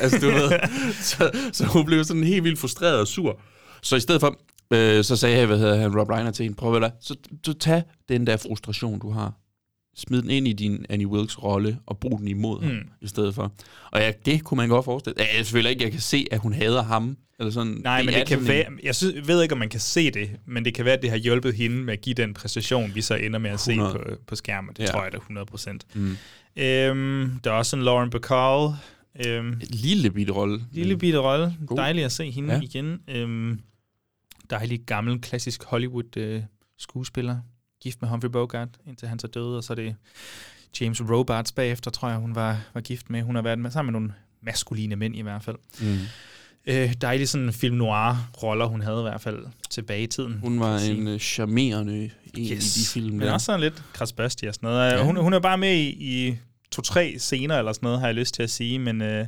[SPEAKER 2] Altså, du ved. Så, så hun blev sådan helt vildt frustreret og sur. Så i stedet for, øh, så sagde jeg, hvad hedder han, Rob Reiner til hende, prøv at så, så tag den der frustration, du har. Smid den ind i din Annie Wilkes rolle, og brug den imod mm. ham, i stedet for. Og ja, det kunne man godt forestille. Ja, jeg selvfølgelig ikke, jeg kan se, at hun hader ham. Eller sådan.
[SPEAKER 1] Nej, men
[SPEAKER 2] er
[SPEAKER 1] det kan
[SPEAKER 2] sådan
[SPEAKER 1] være,
[SPEAKER 2] en-
[SPEAKER 1] jeg synes, ved ikke, om man kan se det, men det kan være, at det har hjulpet hende med at give den præstation, vi så ender med at se
[SPEAKER 2] 100.
[SPEAKER 1] på, på skærmen. Det
[SPEAKER 2] Ja.
[SPEAKER 1] tror jeg da 100 procent.
[SPEAKER 2] Mm.
[SPEAKER 1] Øhm, der er også en Lauren Bacall. Øhm,
[SPEAKER 2] En lille bitte rolle.
[SPEAKER 1] lille bitte rolle. Dejligt at se hende. Ja. igen. Øhm, dejlig gammel, klassisk Hollywood øh, skuespiller. Gift med Humphrey Bogart, indtil han så døde, og så er det James Robards bagefter, tror jeg, hun var, var gift med. Hun har været med, sammen med nogle maskuline mænd i hvert fald.
[SPEAKER 2] Mm.
[SPEAKER 1] Øh, dejlig sådan film noir-roller, hun havde i hvert fald tilbage i tiden.
[SPEAKER 2] Hun var en uh, charmerende en yes. i de film
[SPEAKER 1] Men
[SPEAKER 2] der.
[SPEAKER 1] også sådan lidt krasbørstig og sådan noget. Ja. Hun, hun er bare med i, i to-tre scener eller sådan noget, har jeg lyst til at sige, men øh,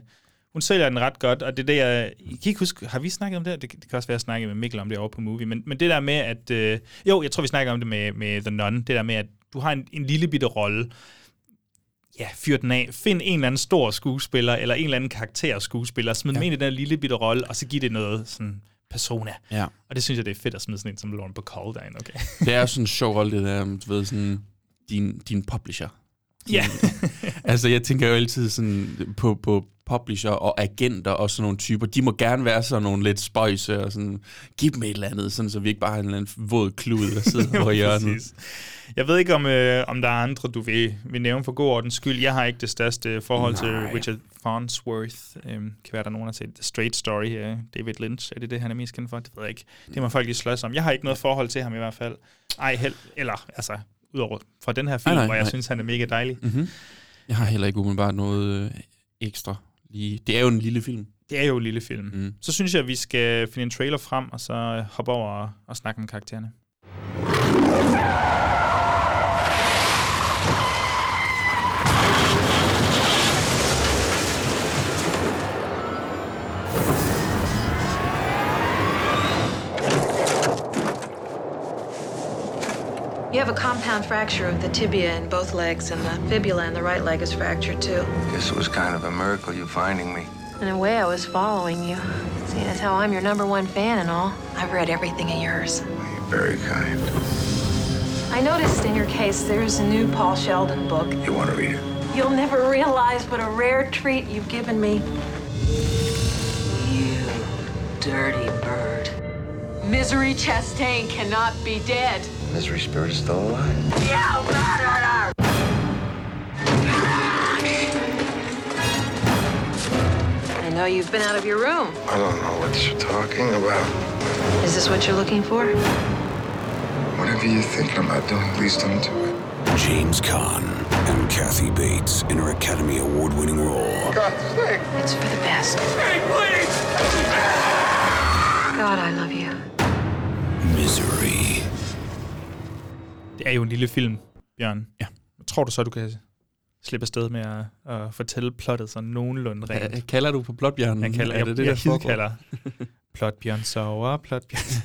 [SPEAKER 1] hun sælger den ret godt, og det er det, jeg... I kan ikke huske, har vi snakket om det? Det, det kan også være, at jeg snakkede med Mikkel om det over på Movie, men, men det der med, at... Øh, jo, jeg tror, vi snakker om det med, med The Nun, det der med, at du har en, en lille bitte rolle, ja, fyr den af. Find en eller anden stor skuespiller, eller en eller anden karakter skuespiller, smid ja. Dem ind i den lille bitte rolle, og så giv det noget sådan persona.
[SPEAKER 2] Ja.
[SPEAKER 1] Og det synes jeg, det er fedt at smide sådan en som Lauren Bacall derind, okay?
[SPEAKER 2] Det er sådan en sjov rolle, det der, du ved, sådan... din, din publisher.
[SPEAKER 1] Ja.
[SPEAKER 2] altså, jeg tænker jo altid sådan på, på publisher og agenter og sådan nogle typer. De må gerne være sådan nogle lidt spøjse og sådan, giv dem et eller andet, sådan, så vi ikke bare har en eller anden våd klud, der sidder over i hjørnet.
[SPEAKER 1] Jeg ved ikke, om, øh, om der er andre, du vil, vil nævne for god ordens skyld. Jeg har ikke det største forhold til
[SPEAKER 2] Nej.
[SPEAKER 1] Richard Farnsworth. Øhm, kan være, der er nogen, der har set The Straight Story. Øh, David Lynch, er det det, han er mest kendt for? Det ved jeg ikke. Det må folk lige slås om. Jeg har ikke noget forhold til ham i hvert fald. Ej, held, eller altså, udover fra den her film,
[SPEAKER 2] Nej, nej,
[SPEAKER 1] hvor jeg
[SPEAKER 2] nej.
[SPEAKER 1] synes, han er mega dejlig.
[SPEAKER 2] Mm-hmm. Jeg har heller ikke umiddelbart noget øh, ekstra lige. Det er jo en lille film.
[SPEAKER 1] Det er jo en lille film.
[SPEAKER 2] Mm.
[SPEAKER 1] Så synes jeg, at vi skal finde en trailer frem, og så hoppe over og, og snakke om karaktererne.
[SPEAKER 3] Have a compound fracture of the tibia in both legs, and the fibula in the right leg is fractured too.
[SPEAKER 4] This was kind of a miracle you finding me.
[SPEAKER 3] In a way, I was following you, seeing as how I'm your number one fan and all. I've read everything of yours.
[SPEAKER 4] You're very kind.
[SPEAKER 3] I noticed in your case there's a new Paul Sheldon book.
[SPEAKER 4] You want to read it?
[SPEAKER 3] You'll never realize what a rare treat you've given me. You dirty bird. Misery Chastain cannot be dead.
[SPEAKER 4] Misery Spirit is still alive.
[SPEAKER 3] You murdered her! I know you've been out of your room.
[SPEAKER 4] I don't know what you're talking about.
[SPEAKER 3] Is this what you're looking for?
[SPEAKER 4] Whatever you're thinking about doing, please don't do it.
[SPEAKER 5] James Caan and Kathy Bates in her Academy Award winning role.
[SPEAKER 4] God's sake.
[SPEAKER 3] It's for the best. God, I love you.
[SPEAKER 5] Misery.
[SPEAKER 1] Det er jo en lille film, Bjørn.
[SPEAKER 2] Ja.
[SPEAKER 1] Tror du så, du kan slippe afsted med at, at fortælle plottet sådan nogenlunde rent?
[SPEAKER 2] Hvad kalder du på plotbjørnen?
[SPEAKER 1] Jeg kalder,
[SPEAKER 2] er
[SPEAKER 1] jeg,
[SPEAKER 2] det det,
[SPEAKER 1] jeg
[SPEAKER 2] der foregår?
[SPEAKER 1] hidkalder Plotbjørn sover, Plotbjørn.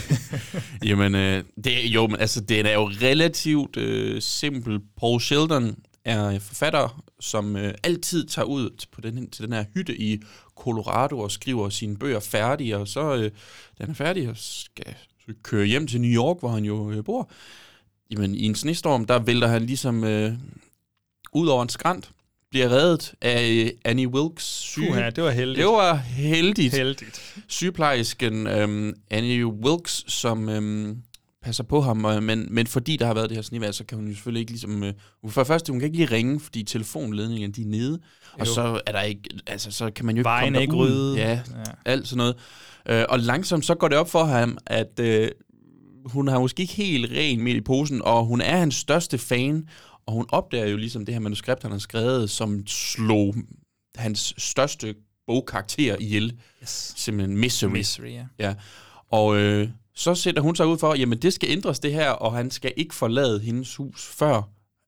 [SPEAKER 2] Jamen, øh, det, jo, men altså, det er jo relativt øh, simpel. Paul Sheldon er forfatter, som øh, altid tager ud på den, til den her hytte i Colorado og skriver sine bøger færdige, og så øh, han er færdig og skal så køre hjem til New York, hvor han jo øh, bor. Jamen, i en snestorm, der vælter han ligesom øh, ud over en skrant, bliver reddet af øh, Annie Wilkes syge.
[SPEAKER 1] Puha, det var heldigt.
[SPEAKER 2] Det var heldigt
[SPEAKER 1] heldigt.
[SPEAKER 2] sygeplejersken øhm, Annie Wilkes, som øhm, passer på ham, øh, men, men fordi der har været det her snevejr, så kan hun jo selvfølgelig ikke ligesom... Øh, for det første, hun kan ikke lige ringe, fordi telefonledningen de er nede, og
[SPEAKER 1] Jo.
[SPEAKER 2] så er der ikke... Altså, så kan man jo ikke
[SPEAKER 1] Vejen
[SPEAKER 2] komme
[SPEAKER 1] ikke ryddet.
[SPEAKER 2] Ja,
[SPEAKER 1] Ja.
[SPEAKER 2] alt sådan noget. Øh, og langsomt så går det op for ham, at øh, hun har måske ikke helt ren midt i posen, og hun er hans største fan, og hun opdager jo ligesom det her manuskript, han har skrevet, som slog hans største bogkarakter ihjel.
[SPEAKER 1] Yes.
[SPEAKER 2] Simpelthen Misery.
[SPEAKER 1] Misery, ja.
[SPEAKER 2] Ja. Og øh, så sætter hun sig ud for, jamen det skal ændres det her, og han skal ikke forlade hendes hus før,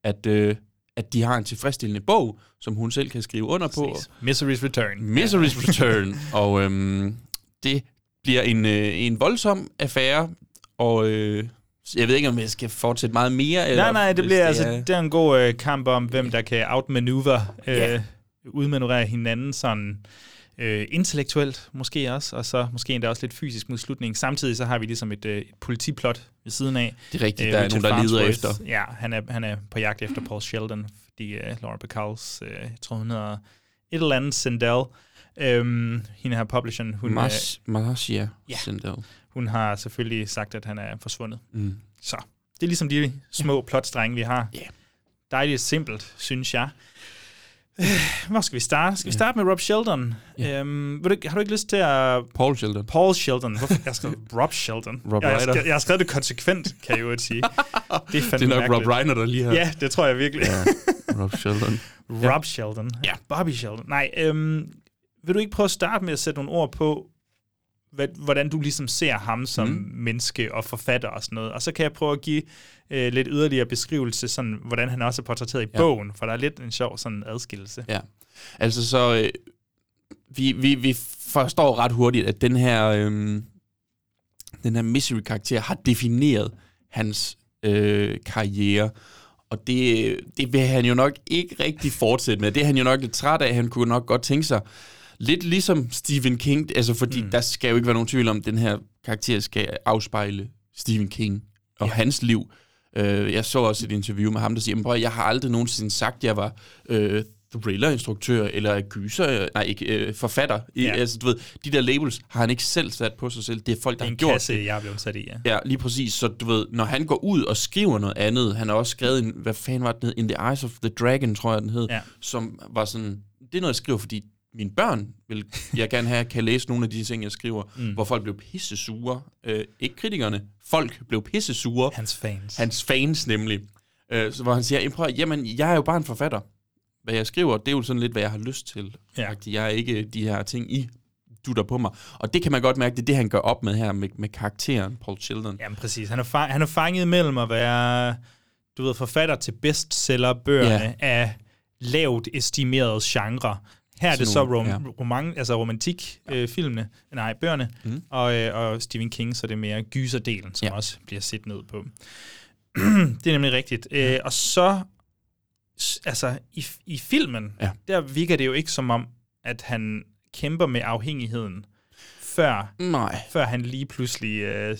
[SPEAKER 2] at, øh, at de har en tilfredsstillende bog, som hun selv kan skrive under på.
[SPEAKER 1] Præcis. Misery's Return.
[SPEAKER 2] Misery's Return. og øhm, det bliver en, øh, en voldsom affære, og øh, jeg ved ikke, om jeg skal fortsætte meget mere. Eller
[SPEAKER 1] Nej, nej, det bliver altså,
[SPEAKER 2] er-
[SPEAKER 1] det er en god øh, kamp om, hvem der kan outmanøvre, øh,
[SPEAKER 2] Ja.
[SPEAKER 1] udmanøvrere hinanden sådan øh, intellektuelt måske også, og så måske endda også lidt fysisk mod slutningen. Samtidig så har vi ligesom et, øh, et politiplot ved siden af.
[SPEAKER 2] Det er rigtigt, der er nogen, der
[SPEAKER 1] Farnsworth,
[SPEAKER 2] efter.
[SPEAKER 1] Ja, han er, han er på jagt efter Paul Sheldon, fordi øh, Laura Bacalls, øh, jeg tror hun hedder et eller andet Sindel, øhm, hende her publisheren, hun, øh,
[SPEAKER 2] Mas- Marcia
[SPEAKER 1] ja.
[SPEAKER 2] Sindel.
[SPEAKER 1] hun har selvfølgelig sagt, at han er forsvundet.
[SPEAKER 2] Mm.
[SPEAKER 1] Så det er ligesom de små plotstrenge, vi har.
[SPEAKER 2] Ja.
[SPEAKER 1] Dejligt simpelt, synes jeg. Hvor skal vi starte? Skal vi starte med Rob Sheldon?
[SPEAKER 2] Ja.
[SPEAKER 1] Øhm, vil du, har du ikke lyst til at...
[SPEAKER 2] Paul Sheldon.
[SPEAKER 1] Paul Sheldon. Hvorfor? Jeg har skrevet Rob Sheldon.
[SPEAKER 2] Rob
[SPEAKER 1] jeg, har
[SPEAKER 2] Reiner.
[SPEAKER 1] skrevet, jeg har skrevet det konsekvent, kan jeg jo sige. Det er,
[SPEAKER 2] Det er nok Rob
[SPEAKER 1] mærkeligt.
[SPEAKER 2] Reiner, der lige har...
[SPEAKER 1] Ja, det tror jeg virkelig.
[SPEAKER 2] Ja, Rob Sheldon.
[SPEAKER 1] Rob Sheldon.
[SPEAKER 2] Ja.
[SPEAKER 1] Bobby Sheldon. Nej, øhm, vil du ikke prøve at starte med at sætte nogle ord på, hvordan du ligesom ser ham som
[SPEAKER 2] Mm.
[SPEAKER 1] menneske og forfatter og sådan noget. Og så kan jeg prøve at give øh, lidt yderligere beskrivelse, sådan, hvordan han også er portrætteret i
[SPEAKER 2] ja.
[SPEAKER 1] bogen, for der er lidt en sjov sådan adskillelse.
[SPEAKER 2] Ja. Altså så, øh, vi, vi, vi forstår ret hurtigt, at den her, øh, den her Misery-karakter har defineret hans øh, karriere. Og det, det vil han jo nok ikke rigtig fortsætte med. Det er han jo nok lidt træt af. Han kunne nok godt tænke sig, lidt ligesom Stephen King, altså fordi mm. der skal jo ikke være nogen tvivl om, at den her karakter skal afspejle Stephen King og ja. hans liv. Øh, jeg så også et interview med ham, der siger, at jeg har aldrig nogensinde sagt, at jeg var øh, thriller-instruktør eller gyser, nej, ikke øh, forfatter. I,
[SPEAKER 1] Ja.
[SPEAKER 2] altså, du ved, de der labels har han ikke selv sat på sig selv. Det er folk, der
[SPEAKER 1] Det er
[SPEAKER 2] har gjort
[SPEAKER 1] kasse,
[SPEAKER 2] det.
[SPEAKER 1] jeg er blevet sat i, ja.
[SPEAKER 2] Ja, lige præcis. Så du ved, når han går ud og skriver noget andet, han har også skrevet, en, hvad fanden var det? In the Eyes of the Dragon, tror jeg, den hed,
[SPEAKER 1] Ja.
[SPEAKER 2] som var sådan, det er noget, jeg skriver, fordi mine børn vil jeg gerne have, kan læse nogle af de ting, jeg skriver, mm. hvor folk blev pisse sure. Øh, ikke kritikerne, folk blev pisse sure.
[SPEAKER 1] Hans fans.
[SPEAKER 2] Hans fans nemlig. Øh, så hvor han siger, "Jamen, prøv, jamen, jeg er jo bare en forfatter. Hvad jeg skriver, det er jo sådan lidt, hvad jeg har lyst til.
[SPEAKER 1] Ja.
[SPEAKER 2] Jeg er ikke de her ting, I dutter på mig. Og det kan man godt mærke, det er det, han gør op med her med, med karakteren, Paul Children.
[SPEAKER 1] Jamen præcis. Han er, fa- han er fanget mellem at være, du ved, forfatter til bestsellerbøgerne
[SPEAKER 2] Ja.
[SPEAKER 1] af lavt estimeret genre. Her er det så rom- ja. roman, altså romantik øh, filmene, nej, bøgerne, mm. og, øh, og Stephen King, så det er mere gyserdelen, som ja.
[SPEAKER 2] Ja.
[SPEAKER 1] også bliver set ned på. det er nemlig rigtigt. Øh, og så, altså, i, i filmen,
[SPEAKER 2] Ja.
[SPEAKER 1] der virker det jo ikke som om, at han kæmper med afhængigheden, før
[SPEAKER 2] Nej.
[SPEAKER 1] før han lige pludselig øh,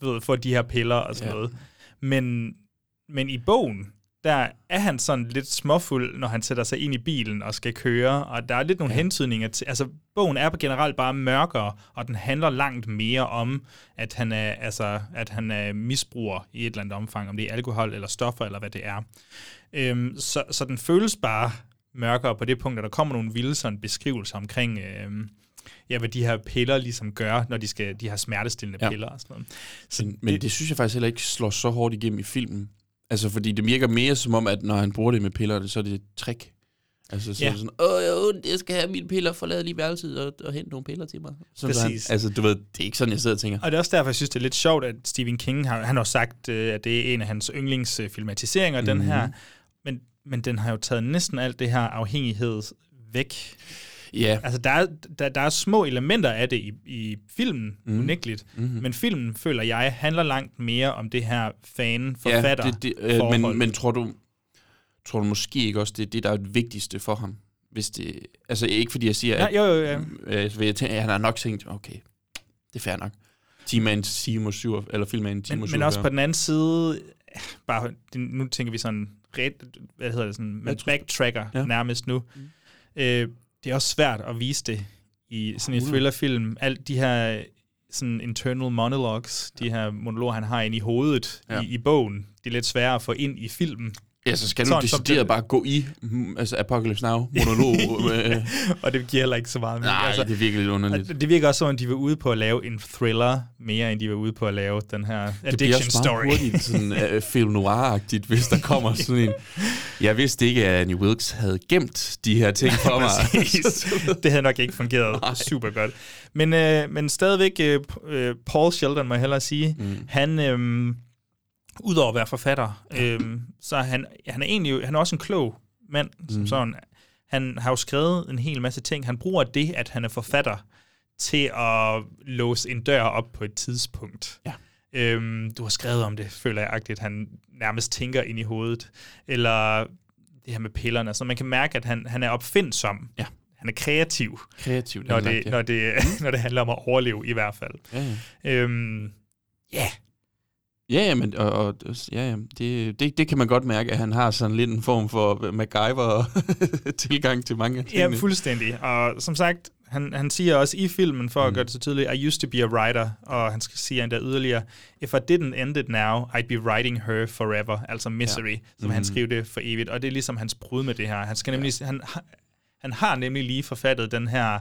[SPEAKER 1] ved, får de her piller og sådan ja.
[SPEAKER 2] Ja.
[SPEAKER 1] noget. Men, men i bogen, der er han sådan lidt småfuld, når han sætter sig ind i bilen og skal køre, og der er lidt nogle ja. Hentydninger til, altså bogen er generelt bare mørkere, og den handler langt mere om, at han er, altså, at han er misbruger i et eller andet omfang, om det er alkohol eller stoffer eller hvad det er. Øhm, så, så den føles bare mørkere på det punkt, at der kommer nogle vilde sådan beskrivelser omkring, øhm, ja, hvad de her piller ligesom gør, når de skal de her smertestillende ja. Piller og sådan noget. Så
[SPEAKER 2] Men, men det, det synes jeg faktisk heller ikke slår så hårdt igennem i filmen. Altså, fordi det virker mere som om, at når han bruger det med piller, så er det et trick. Altså, så
[SPEAKER 1] Ja.
[SPEAKER 2] sådan, åh, jeg, jeg skal have mine piller, forlad lige værelset og, og hente nogle piller til mig. Så
[SPEAKER 1] Præcis.
[SPEAKER 2] Han, altså, du ved, det er ikke sådan, jeg sidder og tænker.
[SPEAKER 1] Og det er også derfor, jeg synes, det er lidt sjovt, at Stephen King har, han har sagt, øh, at det er en af hans yndlingsfilmatiseringer, mm-hmm. den her. Men, men den har jo taget næsten alt det her afhængighed væk.
[SPEAKER 2] Ja,
[SPEAKER 1] Altså, der er, der, der er små elementer af det i, i filmen, mm. unægteligt. Mm-hmm. Men filmen, føler jeg, handler langt mere om det her fan-forfatter
[SPEAKER 2] ja, det, det, øh,
[SPEAKER 1] forhold.
[SPEAKER 2] men, men tror du, tror du måske ikke også, det er det, der er det vigtigste for ham? Hvis det, altså ikke fordi jeg siger,
[SPEAKER 1] Ja,
[SPEAKER 2] at,
[SPEAKER 1] jo, jo, ja.
[SPEAKER 2] øh, jeg tænke, at han har nok tænkt, okay, det er fair nok. Time en time syv, eller film en time
[SPEAKER 1] Men,
[SPEAKER 2] syv.
[SPEAKER 1] men også på den anden side, bare, nu tænker vi sådan, ret, hvad hedder det, sådan, man backtracker ja.
[SPEAKER 2] Ja.
[SPEAKER 1] nærmest nu. Mm. Øh, det er også svært at vise det i sådan en
[SPEAKER 2] 100.
[SPEAKER 1] thrillerfilm. Alt de her sådan internal monologues, de her monologer, han har inde i hovedet ja.
[SPEAKER 2] Ja.
[SPEAKER 1] i, i bogen, det er lidt sværere at få ind i filmen.
[SPEAKER 2] Ja, så skal du
[SPEAKER 1] Sådan, som
[SPEAKER 2] decideret bare gå i mm, altså Apocalypse Now monolog. med,
[SPEAKER 1] og det giver heller ikke så meget.
[SPEAKER 2] nej, altså, det virker lidt underligt.
[SPEAKER 1] det virker også som, om de var ude på at lave en thriller, mere end de var ude på at lave den her
[SPEAKER 2] Det bliver
[SPEAKER 1] addiction
[SPEAKER 2] også meget
[SPEAKER 1] story.
[SPEAKER 2] hurtigt sådan, uh, film noir-agtigt, hvis der kommer sådan en... Jeg vidste ikke, at Annie Wilkes havde gemt de her ting for mig.
[SPEAKER 1] Det havde nok ikke fungeret
[SPEAKER 2] Nej.
[SPEAKER 1] super godt. Men, øh, men stadigvæk, øh, øh, Paul Sheldon må jeg hellere sige, mm. han, øh, udover at være forfatter, øh, så han, han er egentlig han er også en klog mand, som
[SPEAKER 2] Mm.
[SPEAKER 1] sådan. Han har jo skrevet en hel masse ting. Han bruger det, at han er forfatter, til at låse en dør op på et tidspunkt.
[SPEAKER 2] Ja.
[SPEAKER 1] Øhm, du har skrevet om det, føler jeg, at han nærmest tænker ind i hovedet. Eller det her med pillerne. Så man kan mærke, at han, han er opfindsom.
[SPEAKER 2] Ja.
[SPEAKER 1] Han er kreativ,
[SPEAKER 2] Kreativt.
[SPEAKER 1] når det,
[SPEAKER 2] ja.
[SPEAKER 1] når, det, når det handler om at overleve i hvert fald.
[SPEAKER 2] Ja, ja.
[SPEAKER 1] Øhm, ja,
[SPEAKER 2] Ja, ja, men, og, og, ja, ja, det, det, det kan man godt mærke, at han har sådan lidt en form for MacGyver-tilgang til mange af
[SPEAKER 1] ja, fuldstændig. Og som sagt, han, han siger også i filmen, for at
[SPEAKER 2] Mm.
[SPEAKER 1] gøre det så tydeligt, I used to be a writer, og han skal sige endda yderligere, if I didn't end it now, I'd be writing her forever, altså Misery, ja. som
[SPEAKER 2] Mhm.
[SPEAKER 1] han skriver det for evigt. Og det er ligesom hans brud med det her. Han, skal nemlig, han, har- han har nemlig lige forfattet den her,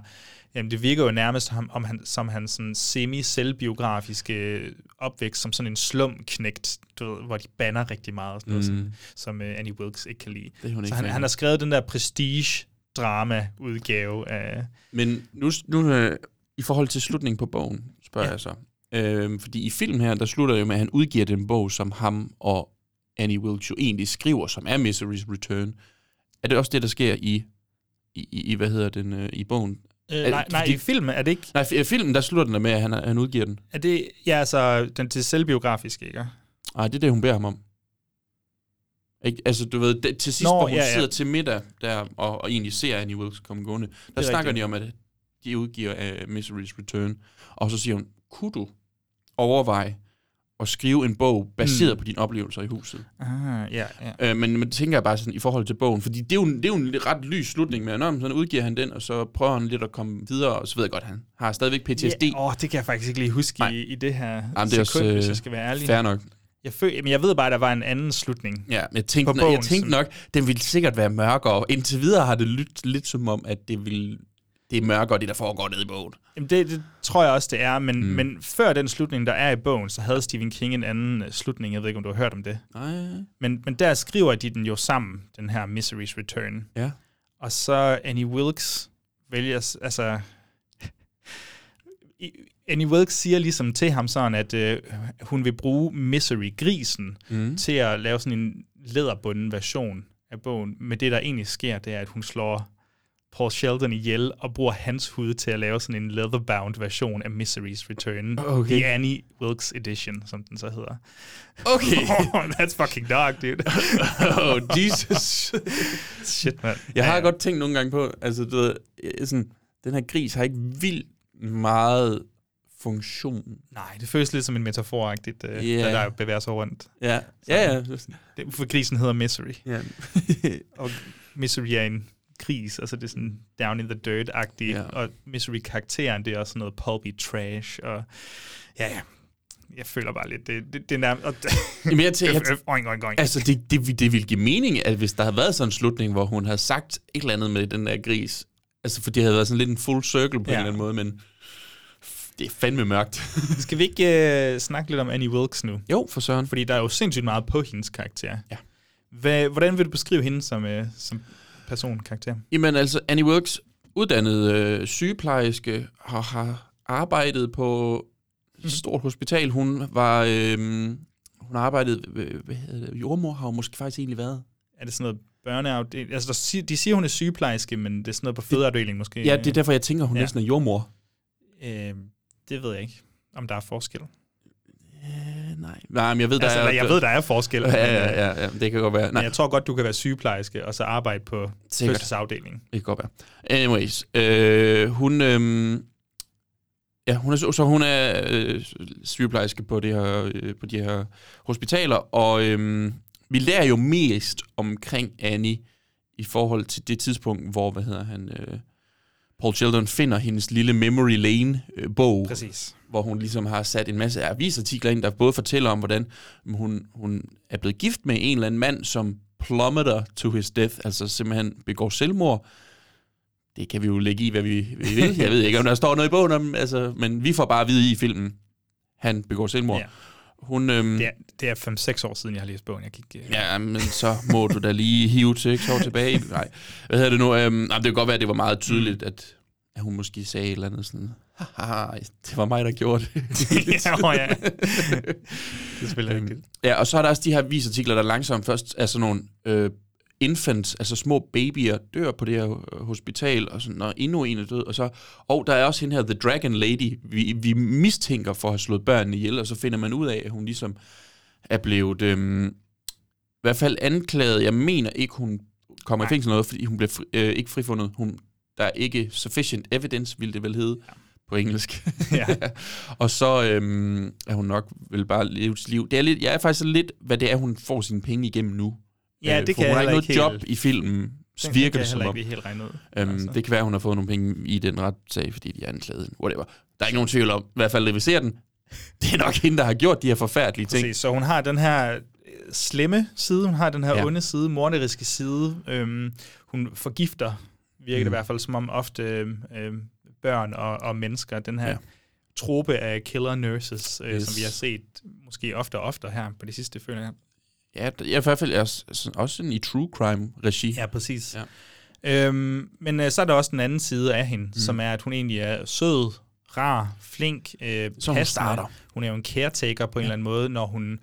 [SPEAKER 1] jamen det virker jo nærmest ham, om han, som hans sådan semi-selvbiografiske opvækst, som sådan en slumknægt, du ved, hvor de banner rigtig meget, og sådan noget,
[SPEAKER 2] Mm.
[SPEAKER 1] som, uh, Annie Wilkes ikke kan lide.
[SPEAKER 2] Det hun
[SPEAKER 1] Så
[SPEAKER 2] ikke
[SPEAKER 1] han,
[SPEAKER 2] fan
[SPEAKER 1] han
[SPEAKER 2] af.
[SPEAKER 1] har skrevet den der prestige drama-udgave af...
[SPEAKER 2] Men nu, nu øh, i forhold til slutningen på bogen, spørger
[SPEAKER 1] Ja.
[SPEAKER 2] jeg så. Øh, fordi i filmen her, der slutter det jo med, at han udgiver den bog, som ham og Annie Wilkes jo egentlig skriver, som er Misery's Return. Er det også det, der sker i, i, i hvad hedder den, øh, i bogen?
[SPEAKER 1] Øh, nej, nej,
[SPEAKER 2] fordi-
[SPEAKER 1] i filmen er det ikke...
[SPEAKER 2] Nej, i filmen, der slutter den med, at han, han udgiver den.
[SPEAKER 1] Er det, ja, altså, den til selvbiografisk, ikke?
[SPEAKER 2] Nej, det er det, hun beder ham om. Ikke? Altså, du ved, det, til sidst,
[SPEAKER 1] Nå,
[SPEAKER 2] hvor hun
[SPEAKER 1] ja,
[SPEAKER 2] ja, sidder til middag der, og, og egentlig ser Annie Wilkes komme gående, der
[SPEAKER 1] er
[SPEAKER 2] snakker
[SPEAKER 1] rigtigt.
[SPEAKER 2] de om, at de udgiver uh, Misery's Return. Og så siger hun, kunne du overveje at skrive en bog baseret mm. på dine oplevelser i huset.
[SPEAKER 1] Ah, ja, ja.
[SPEAKER 2] Øh, men man tænker jeg bare sådan i forhold til bogen, fordi det er jo, det er jo en ret lys slutning med, at så udgiver han den, og så prøver han lidt at komme videre, og så ved jeg godt, han har stadigvæk PTSD.
[SPEAKER 1] Åh, det kan jeg faktisk ikke lige huske i, i det her
[SPEAKER 2] Jamen, det er
[SPEAKER 1] sekund,
[SPEAKER 2] også,
[SPEAKER 1] hvis
[SPEAKER 2] øh,
[SPEAKER 1] jeg skal være ærlig.
[SPEAKER 2] fair nok.
[SPEAKER 1] Jeg, føl, men jeg ved bare, at der var en anden slutning.
[SPEAKER 2] Ja, men jeg tænkte,
[SPEAKER 1] på
[SPEAKER 2] jeg
[SPEAKER 1] bogen,
[SPEAKER 2] tænkte nok, den ville sikkert være mørkere. Indtil videre har det lyttet lidt som om, at det vil det er mørkere, det der foregår nede i bogen.
[SPEAKER 1] Jamen det, det tror jeg også, det er, men, mm. men før den slutning, der er i bogen, så havde Stephen King en anden øh, slutning. Jeg ved ikke, om du har hørt om det.
[SPEAKER 2] Nej.
[SPEAKER 1] Men, men der skriver de den jo sammen, den her Misery's Return.
[SPEAKER 2] Ja.
[SPEAKER 1] Og så Annie Wilkes vælger, altså... Annie Wilkes siger ligesom til ham sådan, at øh, hun vil bruge Misery-grisen
[SPEAKER 2] Mm.
[SPEAKER 1] til at lave sådan en læderbunden version af bogen. Men det, der egentlig sker, det er, at hun slår Paul Sheldon ihjel og bruger hans hud til at lave sådan en leatherbound version af Misery's Return.
[SPEAKER 2] Okay.
[SPEAKER 1] The Annie Wilkes Edition, som den så hedder.
[SPEAKER 2] Okay.
[SPEAKER 1] That's fucking dark, dude.
[SPEAKER 2] oh, Jesus.
[SPEAKER 1] Shit, mand.
[SPEAKER 2] Jeg har
[SPEAKER 1] Ja, ja.
[SPEAKER 2] godt tænkt nogle gange på, altså du ved, øh, sådan, den her gris har ikke vildt meget funktion.
[SPEAKER 1] Nej, det føles lidt som en metaforagtigt,
[SPEAKER 2] Ja.
[SPEAKER 1] yeah. der bevæger sig rundt.
[SPEAKER 2] Ja, ja, ja.
[SPEAKER 1] For grisen hedder Misery.
[SPEAKER 2] Ja.
[SPEAKER 1] og Misery er en gris, altså det er sådan down in the dirt-agtigt,
[SPEAKER 2] Ja.
[SPEAKER 1] og Misery-karakteren, det er også sådan noget pulpy trash, og ja, ja. Jeg føler bare lidt, det, det, det er nærmest...
[SPEAKER 2] Jamen, jeg tænker,
[SPEAKER 1] Øf, øf, oink, oink, oink.
[SPEAKER 2] Altså, det, det, det ville give mening, at hvis der havde været sådan en slutning, hvor hun havde sagt et eller andet med den der gris, altså for det havde været sådan lidt en full circle på ja. en eller anden måde, men det er fandme mørkt.
[SPEAKER 1] Skal vi ikke uh, snakke lidt om Annie Wilkes nu?
[SPEAKER 2] Jo, for søren.
[SPEAKER 1] Fordi der er jo sindssygt meget på hendes karakter.
[SPEAKER 2] Ja.
[SPEAKER 1] Hvad, hvordan vil du beskrive hende som, uh, som person, karakter?
[SPEAKER 2] Jamen altså, Annie Wilkes, uddannet øh, sygeplejerske, har, har arbejdet på et stort hospital. Hun var, øh, hun øh, hvad hedder det, jordmor har hun måske faktisk egentlig været.
[SPEAKER 1] Er det sådan noget børneafdeling? Altså, der, siger- de siger, hun er sygeplejerske, men det er sådan noget på fødeafdelingen måske?
[SPEAKER 2] Ja, det er derfor, jeg tænker, hun. Ja. næsten er jordmor.
[SPEAKER 1] Øh, det ved jeg ikke, om der er forskel.
[SPEAKER 2] Øh, nej. Nej, men jeg ved, der
[SPEAKER 1] altså,
[SPEAKER 2] er...
[SPEAKER 1] jeg ved, der er forskel.
[SPEAKER 2] Ja,
[SPEAKER 1] men,
[SPEAKER 2] ja,
[SPEAKER 1] øh,
[SPEAKER 2] ja, ja, det kan godt være.
[SPEAKER 1] Men
[SPEAKER 2] Nej,
[SPEAKER 1] jeg tror godt, du kan være sygeplejerske, og så arbejde på fødselsafdelingen.
[SPEAKER 2] Det kan godt være. Anyways, øh, hun, øh, ja, hun er, så så hun er øh, sygeplejerske på, det her, øh, på de her hospitaler, og øh, vi lærer jo mest omkring Annie i forhold til det tidspunkt, hvor, hvad hedder han, øh, Paul Sheldon finder hendes lille Memory Lane-bog,
[SPEAKER 1] Præcis.
[SPEAKER 2] hvor hun ligesom har sat en masse avisartikler ind, der både fortæller om, hvordan hun, hun er blevet gift med en eller anden mand, som plummeter to his death, altså simpelthen begår selvmord. Det kan vi jo lægge i, hvad vi, vi vil. Jeg ved ikke, om der står noget i bogen om, altså, men vi får bare at vide i filmen, han begår selvmord.
[SPEAKER 1] Ja.
[SPEAKER 2] Hun, øhm,
[SPEAKER 1] Det er, det er 5-6 år siden, jeg har læst bogen. Jeg gik, øh,
[SPEAKER 2] Ja, men så må du da lige hive til seks år tilbage. Nej, hvad hedder det nu? Øhm, nej, det kan godt være, at det var meget tydeligt, at, at hun måske sagde et eller andet sådan, haha, det var mig, der gjorde det.
[SPEAKER 1] ja, åh, ja. det er selvfølgelig
[SPEAKER 2] Øhm,
[SPEAKER 1] rigtigt.
[SPEAKER 2] Ja, og så er der også de her visartikler, der langsomt først er sådan nogle øh, infants, altså små babyer, dør på det her øh, hospital, og, sådan, og endnu en er død, og så, og der er også hende her, The Dragon Lady, vi, vi mistænker for at have slået børnene ihjel, og så finder man ud af, at hun ligesom er blevet, øh, i hvert fald anklaget, jeg mener ikke, hun kommer Nej. i fængsel noget, fordi hun bliver fri, øh, ikke frifundet, hun, der er ikke sufficient evidence, vil det vel hedde, ja. på engelsk.
[SPEAKER 1] Ja.
[SPEAKER 2] og så øhm, er hun nok vel bare leve sit liv. Det er lidt, jeg er faktisk lidt, hvad det er, hun får sine penge igennem nu.
[SPEAKER 1] Ja, det
[SPEAKER 2] for
[SPEAKER 1] kan
[SPEAKER 2] hun har ikke noget
[SPEAKER 1] ikke
[SPEAKER 2] job
[SPEAKER 1] helt-
[SPEAKER 2] i filmen,
[SPEAKER 1] Den
[SPEAKER 2] virker
[SPEAKER 1] kan
[SPEAKER 2] det som om.
[SPEAKER 1] helt regne ud.
[SPEAKER 2] Øhm,
[SPEAKER 1] altså.
[SPEAKER 2] Det kan være, hun har fået nogle penge i den retssag, fordi de er anklaget. Whatever. Der er ikke nogen tvivl om, i hvert fald, vi ser den, det er nok hende, der har gjort de her forfærdelige ting.
[SPEAKER 1] Præcis, så hun har den her øh, slemme side, hun har den her
[SPEAKER 2] Ja.
[SPEAKER 1] onde side, morderiske side. Øhm, hun forgifter, virker mm. det
[SPEAKER 2] Mm.
[SPEAKER 1] i hvert fald, som om ofte øhm, øhm, børn og, og mennesker, den her
[SPEAKER 2] Ja.
[SPEAKER 1] trope af killer nurses, øh,
[SPEAKER 2] Yes.
[SPEAKER 1] som vi har set måske ofte og ofte her på de sidste følger her.
[SPEAKER 2] Ja, jeg er i hvert fald også, også sådan i true crime-regi.
[SPEAKER 1] Ja, præcis.
[SPEAKER 2] Ja.
[SPEAKER 1] Øhm, men øh, så er der også den anden side af hende, mm. som er, at hun egentlig er sød, rar, flink, øh,
[SPEAKER 2] Så hun starter.
[SPEAKER 1] Hun er jo en caretaker på en eller anden måde, når hun...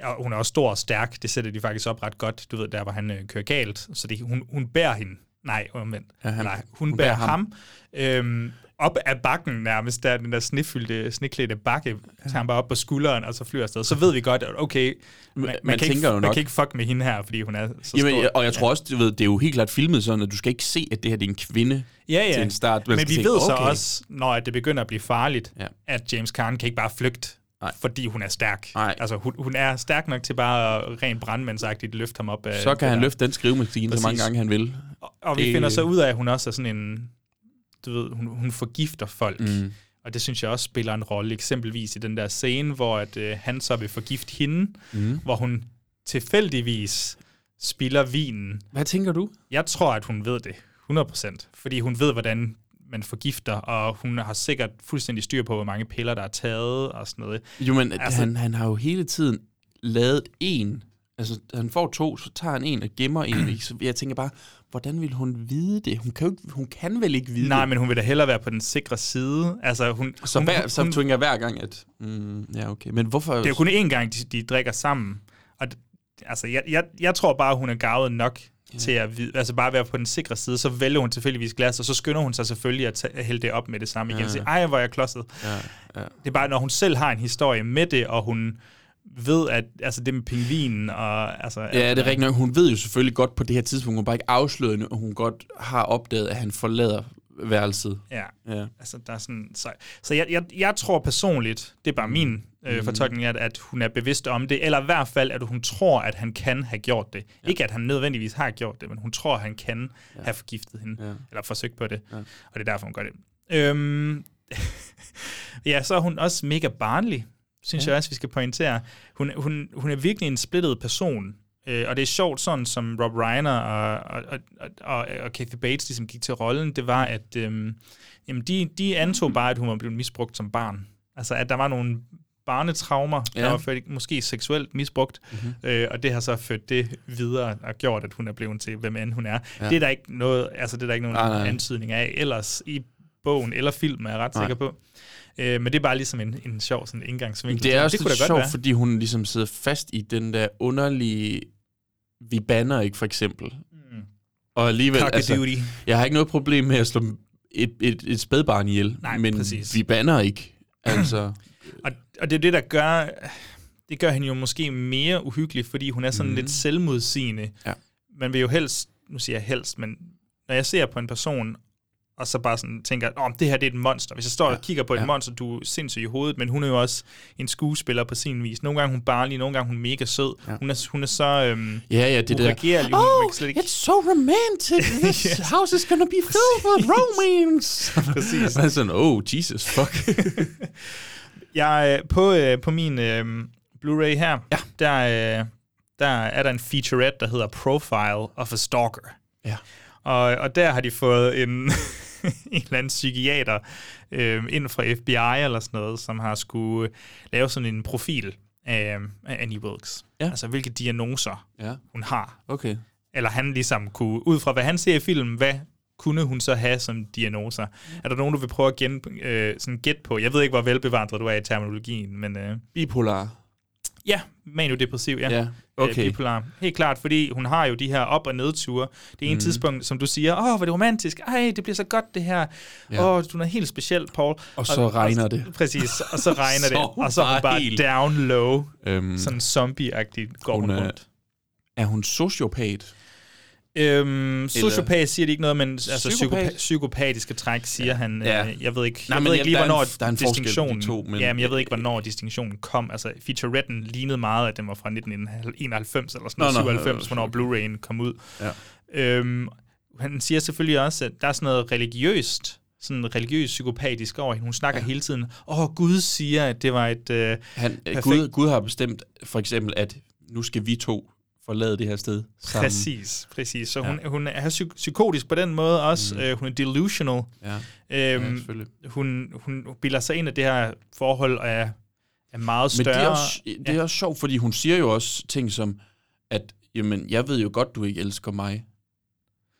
[SPEAKER 1] Ja, hun er også stor og stærk, det sætter de faktisk op ret godt. Du ved, der hvor han øh, kører galt, så det, hun, hun bærer hende. Nej, omvendt.
[SPEAKER 2] Ja, han-
[SPEAKER 1] Nej, hun,
[SPEAKER 2] hun
[SPEAKER 1] hun bærer
[SPEAKER 2] bærer ham.
[SPEAKER 1] ham, øhm, op ad bakken nærmest, der den der snefyldte, sneklædte bakke, tager han bare op på skulderen, og så flyver afsted. Så ved vi godt, at okay, man, man,
[SPEAKER 2] man
[SPEAKER 1] kan, ikke, man
[SPEAKER 2] nok-
[SPEAKER 1] kan ikke fuck med hende her, fordi hun er så
[SPEAKER 2] Jamen,
[SPEAKER 1] stor.
[SPEAKER 2] og jeg tror også, du ved, det er jo helt klart filmet sådan, at du skal ikke se, at det her det er en kvinde
[SPEAKER 1] Ja, ja.
[SPEAKER 2] til en start. Man
[SPEAKER 1] Men vi
[SPEAKER 2] tænke,
[SPEAKER 1] ved så
[SPEAKER 2] okay.
[SPEAKER 1] også, når det begynder at blive farligt,
[SPEAKER 2] Ja.
[SPEAKER 1] at James Caan kan ikke bare flygte
[SPEAKER 2] Nej.
[SPEAKER 1] fordi hun er stærk.
[SPEAKER 2] Nej.
[SPEAKER 1] Altså, hun, hun er stærk nok til bare at rent brandmandsagtigt løfte ham op af
[SPEAKER 2] Så kan han
[SPEAKER 1] der.
[SPEAKER 2] løfte den skrivemaskine så mange gange han vil.
[SPEAKER 1] Og, og vi finder så ud af, at hun også er sådan en... Du ved, hun, hun forgifter folk.
[SPEAKER 2] Mm.
[SPEAKER 1] Og det synes jeg også spiller en rolle, eksempelvis i den der scene, hvor at, øh, han så vil forgifte hende,
[SPEAKER 2] Mm.
[SPEAKER 1] hvor hun tilfældigvis spiller vinen.
[SPEAKER 2] Hvad tænker du?
[SPEAKER 1] Jeg tror, at hun ved det 100%, fordi hun ved, hvordan man forgifter, og hun har sikkert fuldstændig styr på, hvor mange piller, der er taget og sådan noget.
[SPEAKER 2] Jo, men
[SPEAKER 1] Altså-
[SPEAKER 2] han, han har jo hele tiden lavet en. Altså, han får to, så tager han en og gemmer en. ikke? Så jeg tænker bare, hvordan vil hun vide det? Hun kan, jo, ikke- hun kan vel ikke vide
[SPEAKER 1] Nej,
[SPEAKER 2] det?
[SPEAKER 1] men hun vil da hellere være på den sikre side. Altså, hun,
[SPEAKER 2] Så,
[SPEAKER 1] hun,
[SPEAKER 2] hver, så
[SPEAKER 1] hun,
[SPEAKER 2] tænker hver gang, at... Mm, ja, okay. Men hvorfor...
[SPEAKER 1] Det er jo kun én gang, de, de drikker sammen. Og altså, jeg, jeg, jeg tror bare, hun er gavet nok ja. til at vide, altså bare være på den sikre side. Så vælger hun tilfældigvis glas, og så skynder hun sig selvfølgelig at tage, hælde det op med det samme igen.
[SPEAKER 2] Ja.
[SPEAKER 1] Og sige, ej, hvor er jeg klodset.
[SPEAKER 2] Ja, ja.
[SPEAKER 1] Det er bare, når hun selv har en historie med det, og hun ved, at altså det med pingvinen, og altså...
[SPEAKER 2] Ja, det er rigtigt nok. Hun ved jo selvfølgelig godt på det her tidspunkt, hun bare ikke afsløret, endnu, og hun godt har opdaget, at han forlader værelset.
[SPEAKER 1] Ja,
[SPEAKER 2] Ja.
[SPEAKER 1] altså der er sådan... Så, så jeg, jeg, jeg tror personligt, det er bare min øh,
[SPEAKER 2] Mhm.
[SPEAKER 1] fortolkning, at, at hun er bevidst om det, eller i hvert fald, at hun tror, at han kan have gjort det. Ja. Ikke, at han nødvendigvis har gjort det, men hun tror, at han kan ja. have forgiftet hende,
[SPEAKER 2] Ja.
[SPEAKER 1] eller forsøgt på det,
[SPEAKER 2] Ja.
[SPEAKER 1] og det er derfor, hun gør det. Øhm, ja, så er hun også mega barnlig, synes
[SPEAKER 2] Ja.
[SPEAKER 1] jeg også, vi skal pointere. Hun, hun, hun er virkelig en splittet person, øh, og det er sjovt, sådan som Rob Reiner og, og, og, og, og Kathy Bates ligesom gik til rollen, det var, at øhm, jamen de, de antog bare, at hun var blevet misbrugt som barn. Altså, at der var nogle barnetraumer, ja. der var ført, måske seksuelt misbrugt, mm-hmm. øh, og det har så ført det videre og gjort, at hun er blevet til, hvem end hun er.
[SPEAKER 2] Ja.
[SPEAKER 1] Det er der ikke noget, altså det er der ikke nogen
[SPEAKER 2] Nej, nej.
[SPEAKER 1] antydning af, ellers i bogen eller filmen er jeg ret
[SPEAKER 2] Nej.
[SPEAKER 1] sikker på. Øh, men det er bare ligesom en, en sjov sådan indgangsvinkel.
[SPEAKER 2] Det er også
[SPEAKER 1] det kunne
[SPEAKER 2] lidt sjovt,
[SPEAKER 1] være.
[SPEAKER 2] fordi hun ligesom sidder fast i den der underlige... Vi banner ikke, for eksempel.
[SPEAKER 1] Mm.
[SPEAKER 2] Og alligevel, altså,
[SPEAKER 1] Cock-a-doodle.
[SPEAKER 2] jeg har ikke noget problem med at slå et, et, et spædbarn ihjel,
[SPEAKER 1] Nej,
[SPEAKER 2] men
[SPEAKER 1] præcis.
[SPEAKER 2] vi banner ikke. Altså,
[SPEAKER 1] Og, og det er det, der gør, det gør hende jo måske mere uhyggelig, fordi hun er sådan mm. lidt selvmodsigende.
[SPEAKER 2] Ja.
[SPEAKER 1] Man vil jo helst, nu siger jeg helst, men når jeg ser på en person, og så bare sådan tænker, om det her det er et monster. Hvis jeg står ja. og kigger på et
[SPEAKER 2] ja.
[SPEAKER 1] monster, du er sindssyg i hovedet, men hun er jo også en skuespiller på sin vis. Nogle gange hun barnlig, nogle gange er hun mega sød.
[SPEAKER 2] Ja.
[SPEAKER 1] Hun, er, hun er så øhm,
[SPEAKER 2] ja, ja, det der...
[SPEAKER 1] Hun, kan slet ikke...
[SPEAKER 2] it's so romantic. This
[SPEAKER 1] Yes.
[SPEAKER 2] house is gonna be filled with romance.
[SPEAKER 1] Præcis.
[SPEAKER 2] Man er sådan, oh, Jesus, fuck.
[SPEAKER 1] Jeg, øh, på, øh, på min øh, Blu-ray her,
[SPEAKER 2] Ja.
[SPEAKER 1] der, øh, der er der en featurette, der hedder Profile of a Stalker.
[SPEAKER 2] Ja.
[SPEAKER 1] Og, og der har de fået en, en eller anden psykiater øh, ind fra FBI eller sådan noget, som har skulle lave sådan en profil af, af Annie Wilkes.
[SPEAKER 2] Ja.
[SPEAKER 1] Altså, hvilke diagnoser
[SPEAKER 2] ja,
[SPEAKER 1] hun har.
[SPEAKER 2] okay.
[SPEAKER 1] Eller han ligesom kunne, ud fra hvad han ser i filmen, hvad kunne hun så have som diagnoser? Er der nogen, du vil prøve at gen, øh, sådan gætte på? Jeg ved ikke, hvor velbevandret du er i terminologien, men øh,
[SPEAKER 2] Bipolar.
[SPEAKER 1] Ja, maniodepressiv, ja.
[SPEAKER 2] Ja,
[SPEAKER 1] Okay.
[SPEAKER 2] okay.
[SPEAKER 1] bipolar. Helt klart, fordi hun har jo de her op- og nedture. Det ene mm. tidspunkt, som du siger, åh, hvor er det romantisk, ej, det bliver så godt det her.
[SPEAKER 2] Ja.
[SPEAKER 1] Åh, du er helt speciel, Paul.
[SPEAKER 2] Og så regner det.
[SPEAKER 1] Præcis, og så regner
[SPEAKER 2] Så
[SPEAKER 1] det, og så er hun
[SPEAKER 2] bare helt-
[SPEAKER 1] down low,
[SPEAKER 2] Øhm,
[SPEAKER 1] sådan zombie-agtigt går hun,
[SPEAKER 2] hun
[SPEAKER 1] rundt.
[SPEAKER 2] er hun sociopat?
[SPEAKER 1] Øhm, sociopat siger de ikke noget, men altså
[SPEAKER 2] Psykopat?
[SPEAKER 1] psykopa- psykopatiske træk siger ja. han.
[SPEAKER 2] Ja.
[SPEAKER 1] Øh, jeg ved ikke,
[SPEAKER 2] Nej,
[SPEAKER 1] jeg ved ikke lige, hvornår
[SPEAKER 2] der er en på de
[SPEAKER 1] distinktionen...
[SPEAKER 2] to, men-
[SPEAKER 1] Jamen, jeg ved ikke, hvornår distinktionen kom. Altså, featuretten lignede meget, at den var fra 1991 eller sådan noget,
[SPEAKER 2] nå,
[SPEAKER 1] 97,
[SPEAKER 2] øh,
[SPEAKER 1] hvornår. Blu-ray'en kom ud.
[SPEAKER 2] Ja.
[SPEAKER 1] Øhm, han siger selvfølgelig også, at der er sådan noget religiøst, sådan religiøst psykopatisk over hende. Hun snakker ja. hele tiden, åh, Gud siger, at det var et... Øh,
[SPEAKER 2] Han,
[SPEAKER 1] Perfekt.
[SPEAKER 2] Gud, Gud har bestemt for eksempel, at nu skal vi to forlade det her sted sammen.
[SPEAKER 1] Præcis, præcis. Så
[SPEAKER 2] Ja.
[SPEAKER 1] hun, hun er psyk- psykotisk på den måde også.
[SPEAKER 2] Mm.
[SPEAKER 1] Øh, hun er delusional.
[SPEAKER 2] Ja,
[SPEAKER 1] Øhm,
[SPEAKER 2] ja
[SPEAKER 1] hun, hun bilder sig ind, at det her forhold er, er meget
[SPEAKER 2] Men
[SPEAKER 1] større.
[SPEAKER 2] det er, også, det er også sjovt, fordi hun siger jo også ting som, at jamen, jeg ved jo godt, du ikke elsker mig.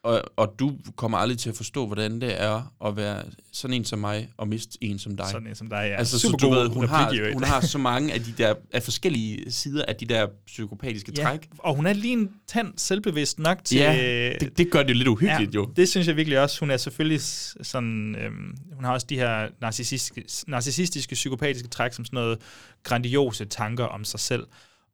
[SPEAKER 2] Og, og du kommer aldrig til at forstå, hvordan det er at være sådan en som mig, og miste en som dig.
[SPEAKER 1] Sådan en som dig, ja.
[SPEAKER 2] Altså, så
[SPEAKER 1] Super
[SPEAKER 2] du
[SPEAKER 1] god
[SPEAKER 2] ved, hun har, hun har så mange af de der af forskellige sider af de der psykopatiske
[SPEAKER 1] ja,
[SPEAKER 2] træk.
[SPEAKER 1] og hun er lige en tand selvbevidst nok til...
[SPEAKER 2] Ja, det, det gør det jo lidt uhyggeligt
[SPEAKER 1] ja,
[SPEAKER 2] jo.
[SPEAKER 1] det synes jeg virkelig også. Hun er selvfølgelig sådan... Øhm, hun har også de her narcissistiske, narcissistiske psykopatiske træk, som sådan noget grandiose tanker om sig selv.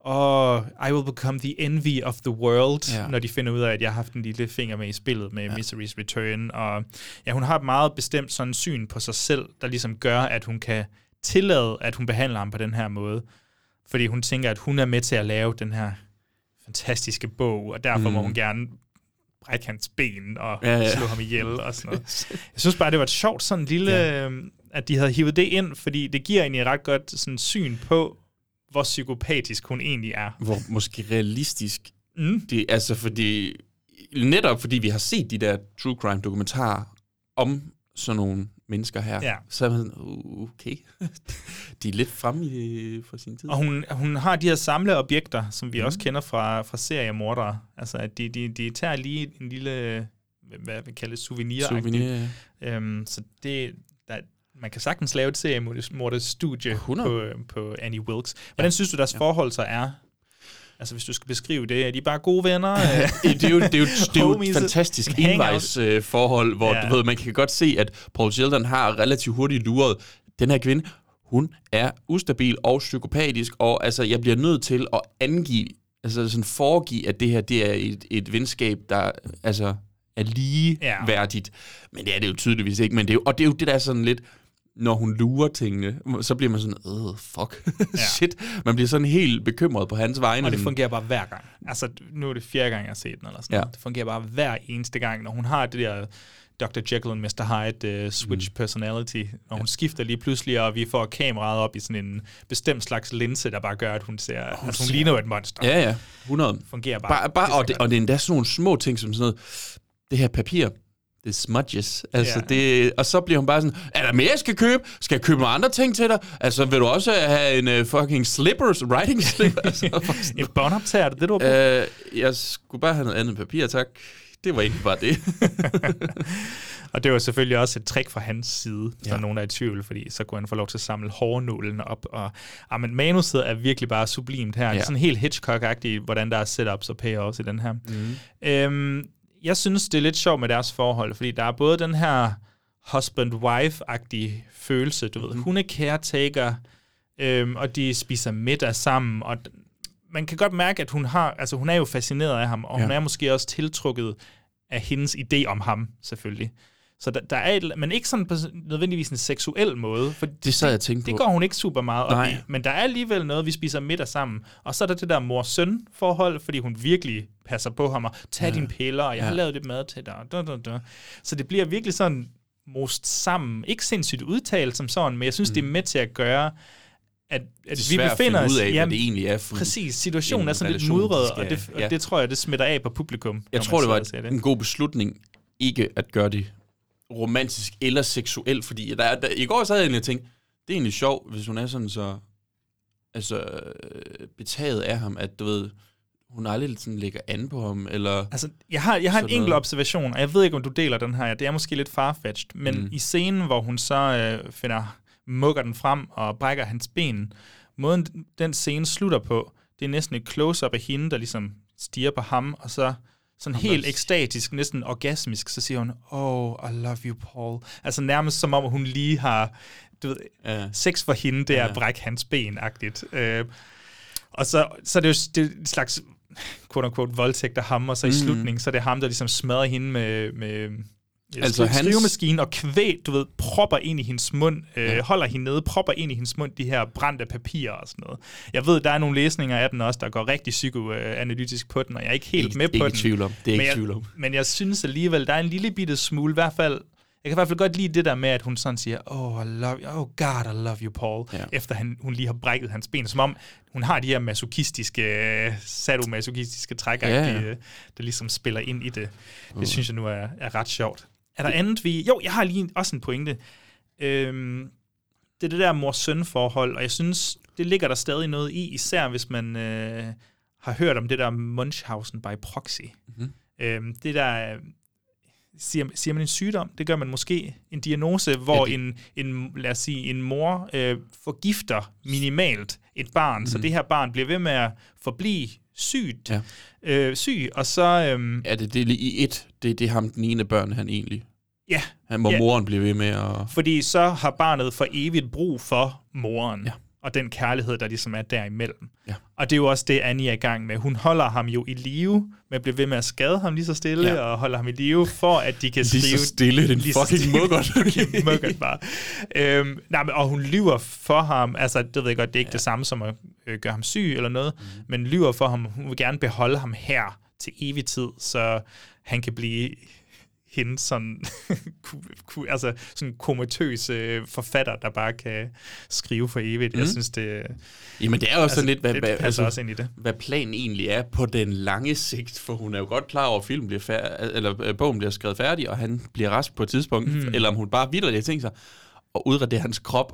[SPEAKER 1] Og I will become the envy of the world,
[SPEAKER 2] Ja.
[SPEAKER 1] når de finder ud af, at jeg har haft en lille finger med i spillet med ja. Misery's Return. Og ja, hun har et meget bestemt sådan syn på sig selv, der ligesom gør, at hun kan tillade, at hun behandler ham på den her måde. Fordi hun tænker, at hun er med til at lave den her fantastiske bog, og derfor mm. må hun gerne brække hans ben og
[SPEAKER 2] Ja,
[SPEAKER 1] ja, slå ham ihjel og sådan noget. Jeg synes bare, det var et sjovt sådan lille,
[SPEAKER 2] Ja.
[SPEAKER 1] ja. at de havde hivet det ind, fordi det giver egentlig et ret godt sådan syn på, hvor psykopatisk hun egentlig er.
[SPEAKER 2] Hvor måske realistisk
[SPEAKER 1] Mm.
[SPEAKER 2] det altså fordi netop fordi vi har set de der true crime dokumentarer om sådan nogle mennesker her,
[SPEAKER 1] Ja.
[SPEAKER 2] så er man sådan, uh, okay, de er lidt fremme i, for sin tid.
[SPEAKER 1] Og hun, hun har de her samleobjekter, som vi mm. også kender fra, fra seriemordere. Altså, at de, de, de tager lige en lille, hvad vi kalder souvenir.
[SPEAKER 2] Souvenir,
[SPEAKER 1] Øhm, så det, der, man kan sagtens lave et seriemorders studie
[SPEAKER 2] 100.
[SPEAKER 1] på, på Annie Wilkes. Hvordan ja. synes du, deres ja. forhold så er? Altså, hvis du skal beskrive det, er de bare gode venner?
[SPEAKER 2] det er jo, det er jo, det er jo et fantastisk envejsforhold, øh, forhold, hvor
[SPEAKER 1] Ja.
[SPEAKER 2] du ved, man kan godt se, at Paul Sheldon har relativt hurtigt luret den her kvinde. Hun er ustabil og psykopatisk, og altså, jeg bliver nødt til at angive, altså sådan foregive, at det her det er et, et venskab, der altså, er ligeværdigt. Ja. Men det er det jo tydeligvis ikke. Men det er jo, og det er jo det, der er sådan lidt, når hun lurer tingene, så bliver man sådan, øh, fuck, shit. Man bliver sådan helt bekymret på hans vegne.
[SPEAKER 1] Og det fungerer bare hver gang. Altså, nu er det fjerde gang, jeg har set den, eller sådan
[SPEAKER 2] Ja.
[SPEAKER 1] Det fungerer bare hver eneste gang, når hun har det der Dr. Jekyll og Mr. Hyde uh, switch mm. personality, når hun skifter lige pludselig, og vi får kameraet op i sådan en bestemt slags linse, der bare gør, at hun ser, hun, altså, hun
[SPEAKER 2] ser-
[SPEAKER 1] ligner jo et monster.
[SPEAKER 2] Ja, ja, 100.
[SPEAKER 1] Fungerer bare.
[SPEAKER 2] bare, bare og, det, og det er endda sådan nogle små ting, som sådan noget, det her papir, det smudges. Altså,
[SPEAKER 1] Ja.
[SPEAKER 2] det, og så bliver hun bare sådan, er der mere, jeg skal købe? Skal jeg købe nogle andre ting til dig? Altså, vil du også have en uh, fucking slippers, writing slipper? altså,
[SPEAKER 1] Et båndoptager, er det du har
[SPEAKER 2] øh, jeg skulle bare have noget andet papir, tak. Det var egentlig bare det.
[SPEAKER 1] Og det var selvfølgelig også et trick fra hans side, hvis
[SPEAKER 2] Ja.
[SPEAKER 1] nogen, er i tvivl, fordi så kunne han få lov til at samle hårnålen op. Og, ah, men manuset er virkelig bare sublimt her. Ja. Det er sådan helt Hitchcock-agtigt, hvordan der er setups og payoffs i den her.
[SPEAKER 2] Mm.
[SPEAKER 1] Øhm, jeg synes, det er lidt sjovt med deres forhold, fordi der er både den her husband-wife-agtige følelse, du ved. Hun er caretaker, øhm, og de spiser middag sammen, og man kan godt mærke, at hun har, altså hun er jo fascineret af ham, og ja. hun er måske også tiltrukket af hendes idé om ham, selvfølgelig. Så der, der er et, men ikke sådan på nødvendigvis en seksuel måde, for
[SPEAKER 2] Det sad jeg tænkte
[SPEAKER 1] det
[SPEAKER 2] på.
[SPEAKER 1] går hun ikke super meget op
[SPEAKER 2] Nej.
[SPEAKER 1] i. Men der er alligevel noget, vi spiser middag sammen. Og så er der det der mor-søn forhold, fordi hun virkelig passer på ham og tager
[SPEAKER 2] Ja.
[SPEAKER 1] dine piller, og jeg har
[SPEAKER 2] Ja.
[SPEAKER 1] lavet lidt mad til dig. Da, da, da. Så det bliver virkelig sådan most sammen. Ikke sindssygt udtalt som sådan, men jeg synes, mm. det er med til at gøre, at, at
[SPEAKER 2] Det
[SPEAKER 1] vi
[SPEAKER 2] at
[SPEAKER 1] befinder
[SPEAKER 2] finde
[SPEAKER 1] os...
[SPEAKER 2] ud af, hvad
[SPEAKER 1] jamen,
[SPEAKER 2] det egentlig er for
[SPEAKER 1] Præcis, situationen
[SPEAKER 2] en
[SPEAKER 1] er sådan lidt mudret, og, det, og
[SPEAKER 2] ja.
[SPEAKER 1] det tror jeg, det smitter af på publikum.
[SPEAKER 2] Jeg tror, det var en god beslutning ikke at gøre det romantisk eller seksuelt, fordi der, er- der, i går så havde jeg egentlig tænkt, det er egentlig sjovt, hvis hun er sådan så altså, øh, betaget af ham, at du ved, hun aldrig sådan lægger an på ham, eller...
[SPEAKER 1] Altså, jeg har, jeg har en enkelt
[SPEAKER 2] noget.
[SPEAKER 1] observation, og jeg ved ikke, om du deler den her. Det er måske lidt farfetched, men
[SPEAKER 2] mm.
[SPEAKER 1] i scenen, hvor hun så øh, finder, mukker den frem og brækker hans ben, måden den scene slutter på, det er næsten et close-up af hende, der ligesom stiger på ham, og så sådan
[SPEAKER 2] Ham,
[SPEAKER 1] helt
[SPEAKER 2] der-
[SPEAKER 1] ekstatisk, næsten orgasmisk, så siger hun, oh, I love you, Paul. Altså nærmest som om, hun lige har, du ved,
[SPEAKER 2] Ja.
[SPEAKER 1] sex for hende, det er
[SPEAKER 2] Ja.
[SPEAKER 1] at brække hans ben-agtigt. Øh, og så, så er det jo det er en slags quote-unquote voldtægt af ham, og så i
[SPEAKER 2] Mhm.
[SPEAKER 1] slutningen, så er det ham, der ligesom smadrer hende med, med
[SPEAKER 2] Altså,
[SPEAKER 1] altså
[SPEAKER 2] hans-
[SPEAKER 1] skrivemaskinen og kvæg, du ved, propper ind i hendes mund, øh,
[SPEAKER 2] Ja.
[SPEAKER 1] holder hende nede, propper ind i hendes mund de her brændte papirer og sådan noget. Jeg ved, der er nogle læsninger af den også, der går rigtig psykoanalytisk på den, og jeg er ikke helt
[SPEAKER 2] Ikke-
[SPEAKER 1] med på
[SPEAKER 2] ikke
[SPEAKER 1] den.
[SPEAKER 2] tvivl om. Det er
[SPEAKER 1] men
[SPEAKER 2] ikke tvivl om.
[SPEAKER 1] Men jeg synes alligevel, der er en lille bitte smule, i hvert fald, jeg kan i hvert fald godt lide det der med, at hun sådan siger, oh, I love you, oh God, I love you, Paul,
[SPEAKER 2] Ja.
[SPEAKER 1] efter han, hun lige har brækket hans ben, som om hun har de her masochistiske, øh, sadomasochistiske træk,
[SPEAKER 2] Ja,
[SPEAKER 1] ja,
[SPEAKER 2] ja.
[SPEAKER 1] ja. der ligesom spiller ind i det. Det
[SPEAKER 2] Uh.
[SPEAKER 1] synes jeg nu er, er ret sjovt. Er der andet, vi... Jo, jeg har lige også en pointe. Øhm, det er det der mor-søn-forhold, og jeg synes, det ligger der stadig noget i, især hvis man øh, har hørt om det der Munchausen by proxy.
[SPEAKER 2] Mhm.
[SPEAKER 1] Øhm, det der... Siger, siger man en sygdom? Det gør man måske. En diagnose, hvor
[SPEAKER 2] Ja,
[SPEAKER 1] ja, en, en, lad os sige, en mor øh, forgifter minimalt et barn, mm. så
[SPEAKER 2] Mhm.
[SPEAKER 1] det her barn bliver ved med at forblive sygt,
[SPEAKER 2] Ja.
[SPEAKER 1] øh, syg, og så... Øhm,
[SPEAKER 2] Ja, det, det er lige i et. Det, det er ham, den ene børn, han egentlig.
[SPEAKER 1] Ja.
[SPEAKER 2] Han, hvor
[SPEAKER 1] Ja.
[SPEAKER 2] moren bliver ved med at...
[SPEAKER 1] Fordi så har barnet for evigt brug for moren.
[SPEAKER 2] Ja.
[SPEAKER 1] Og den kærlighed, der ligesom er derimellem.
[SPEAKER 2] Ja.
[SPEAKER 1] Og det er jo også det, Annie er i gang med. Hun holder ham jo i live, med at blive ved med at skade ham lige så stille,
[SPEAKER 2] Ja.
[SPEAKER 1] og holder ham i live, for at de kan
[SPEAKER 2] Lige så
[SPEAKER 1] skrive...
[SPEAKER 2] stille, den
[SPEAKER 1] Lige
[SPEAKER 2] fucking
[SPEAKER 1] stille,
[SPEAKER 2] muggert.
[SPEAKER 1] fucking muggert bare. Øhm, nej, men, og hun lyver for ham, altså det ved jeg godt, det er ikke ja. det samme som at øh, gøre ham syg eller noget, mm. men lyver for ham, hun vil gerne beholde ham her til evig tid, så han kan blive hende sådan, ku, ku, altså sådan en komatøs øh, forfatter, der bare kan skrive for evigt. Mm. Jeg synes, det...
[SPEAKER 2] Jamen, det er jo altså, sådan lidt, hvad,
[SPEAKER 1] det
[SPEAKER 2] hvad,
[SPEAKER 1] altså, også ind i det.
[SPEAKER 2] hvad planen egentlig er på den lange sigt, for hun er jo godt klar over, at filmen bliver færdig, eller øh, bogen bliver skrevet færdig, og han bliver rask på et tidspunkt,
[SPEAKER 1] Mm.
[SPEAKER 2] eller om hun bare vidderligt har tænkt sig at udradere hans krop,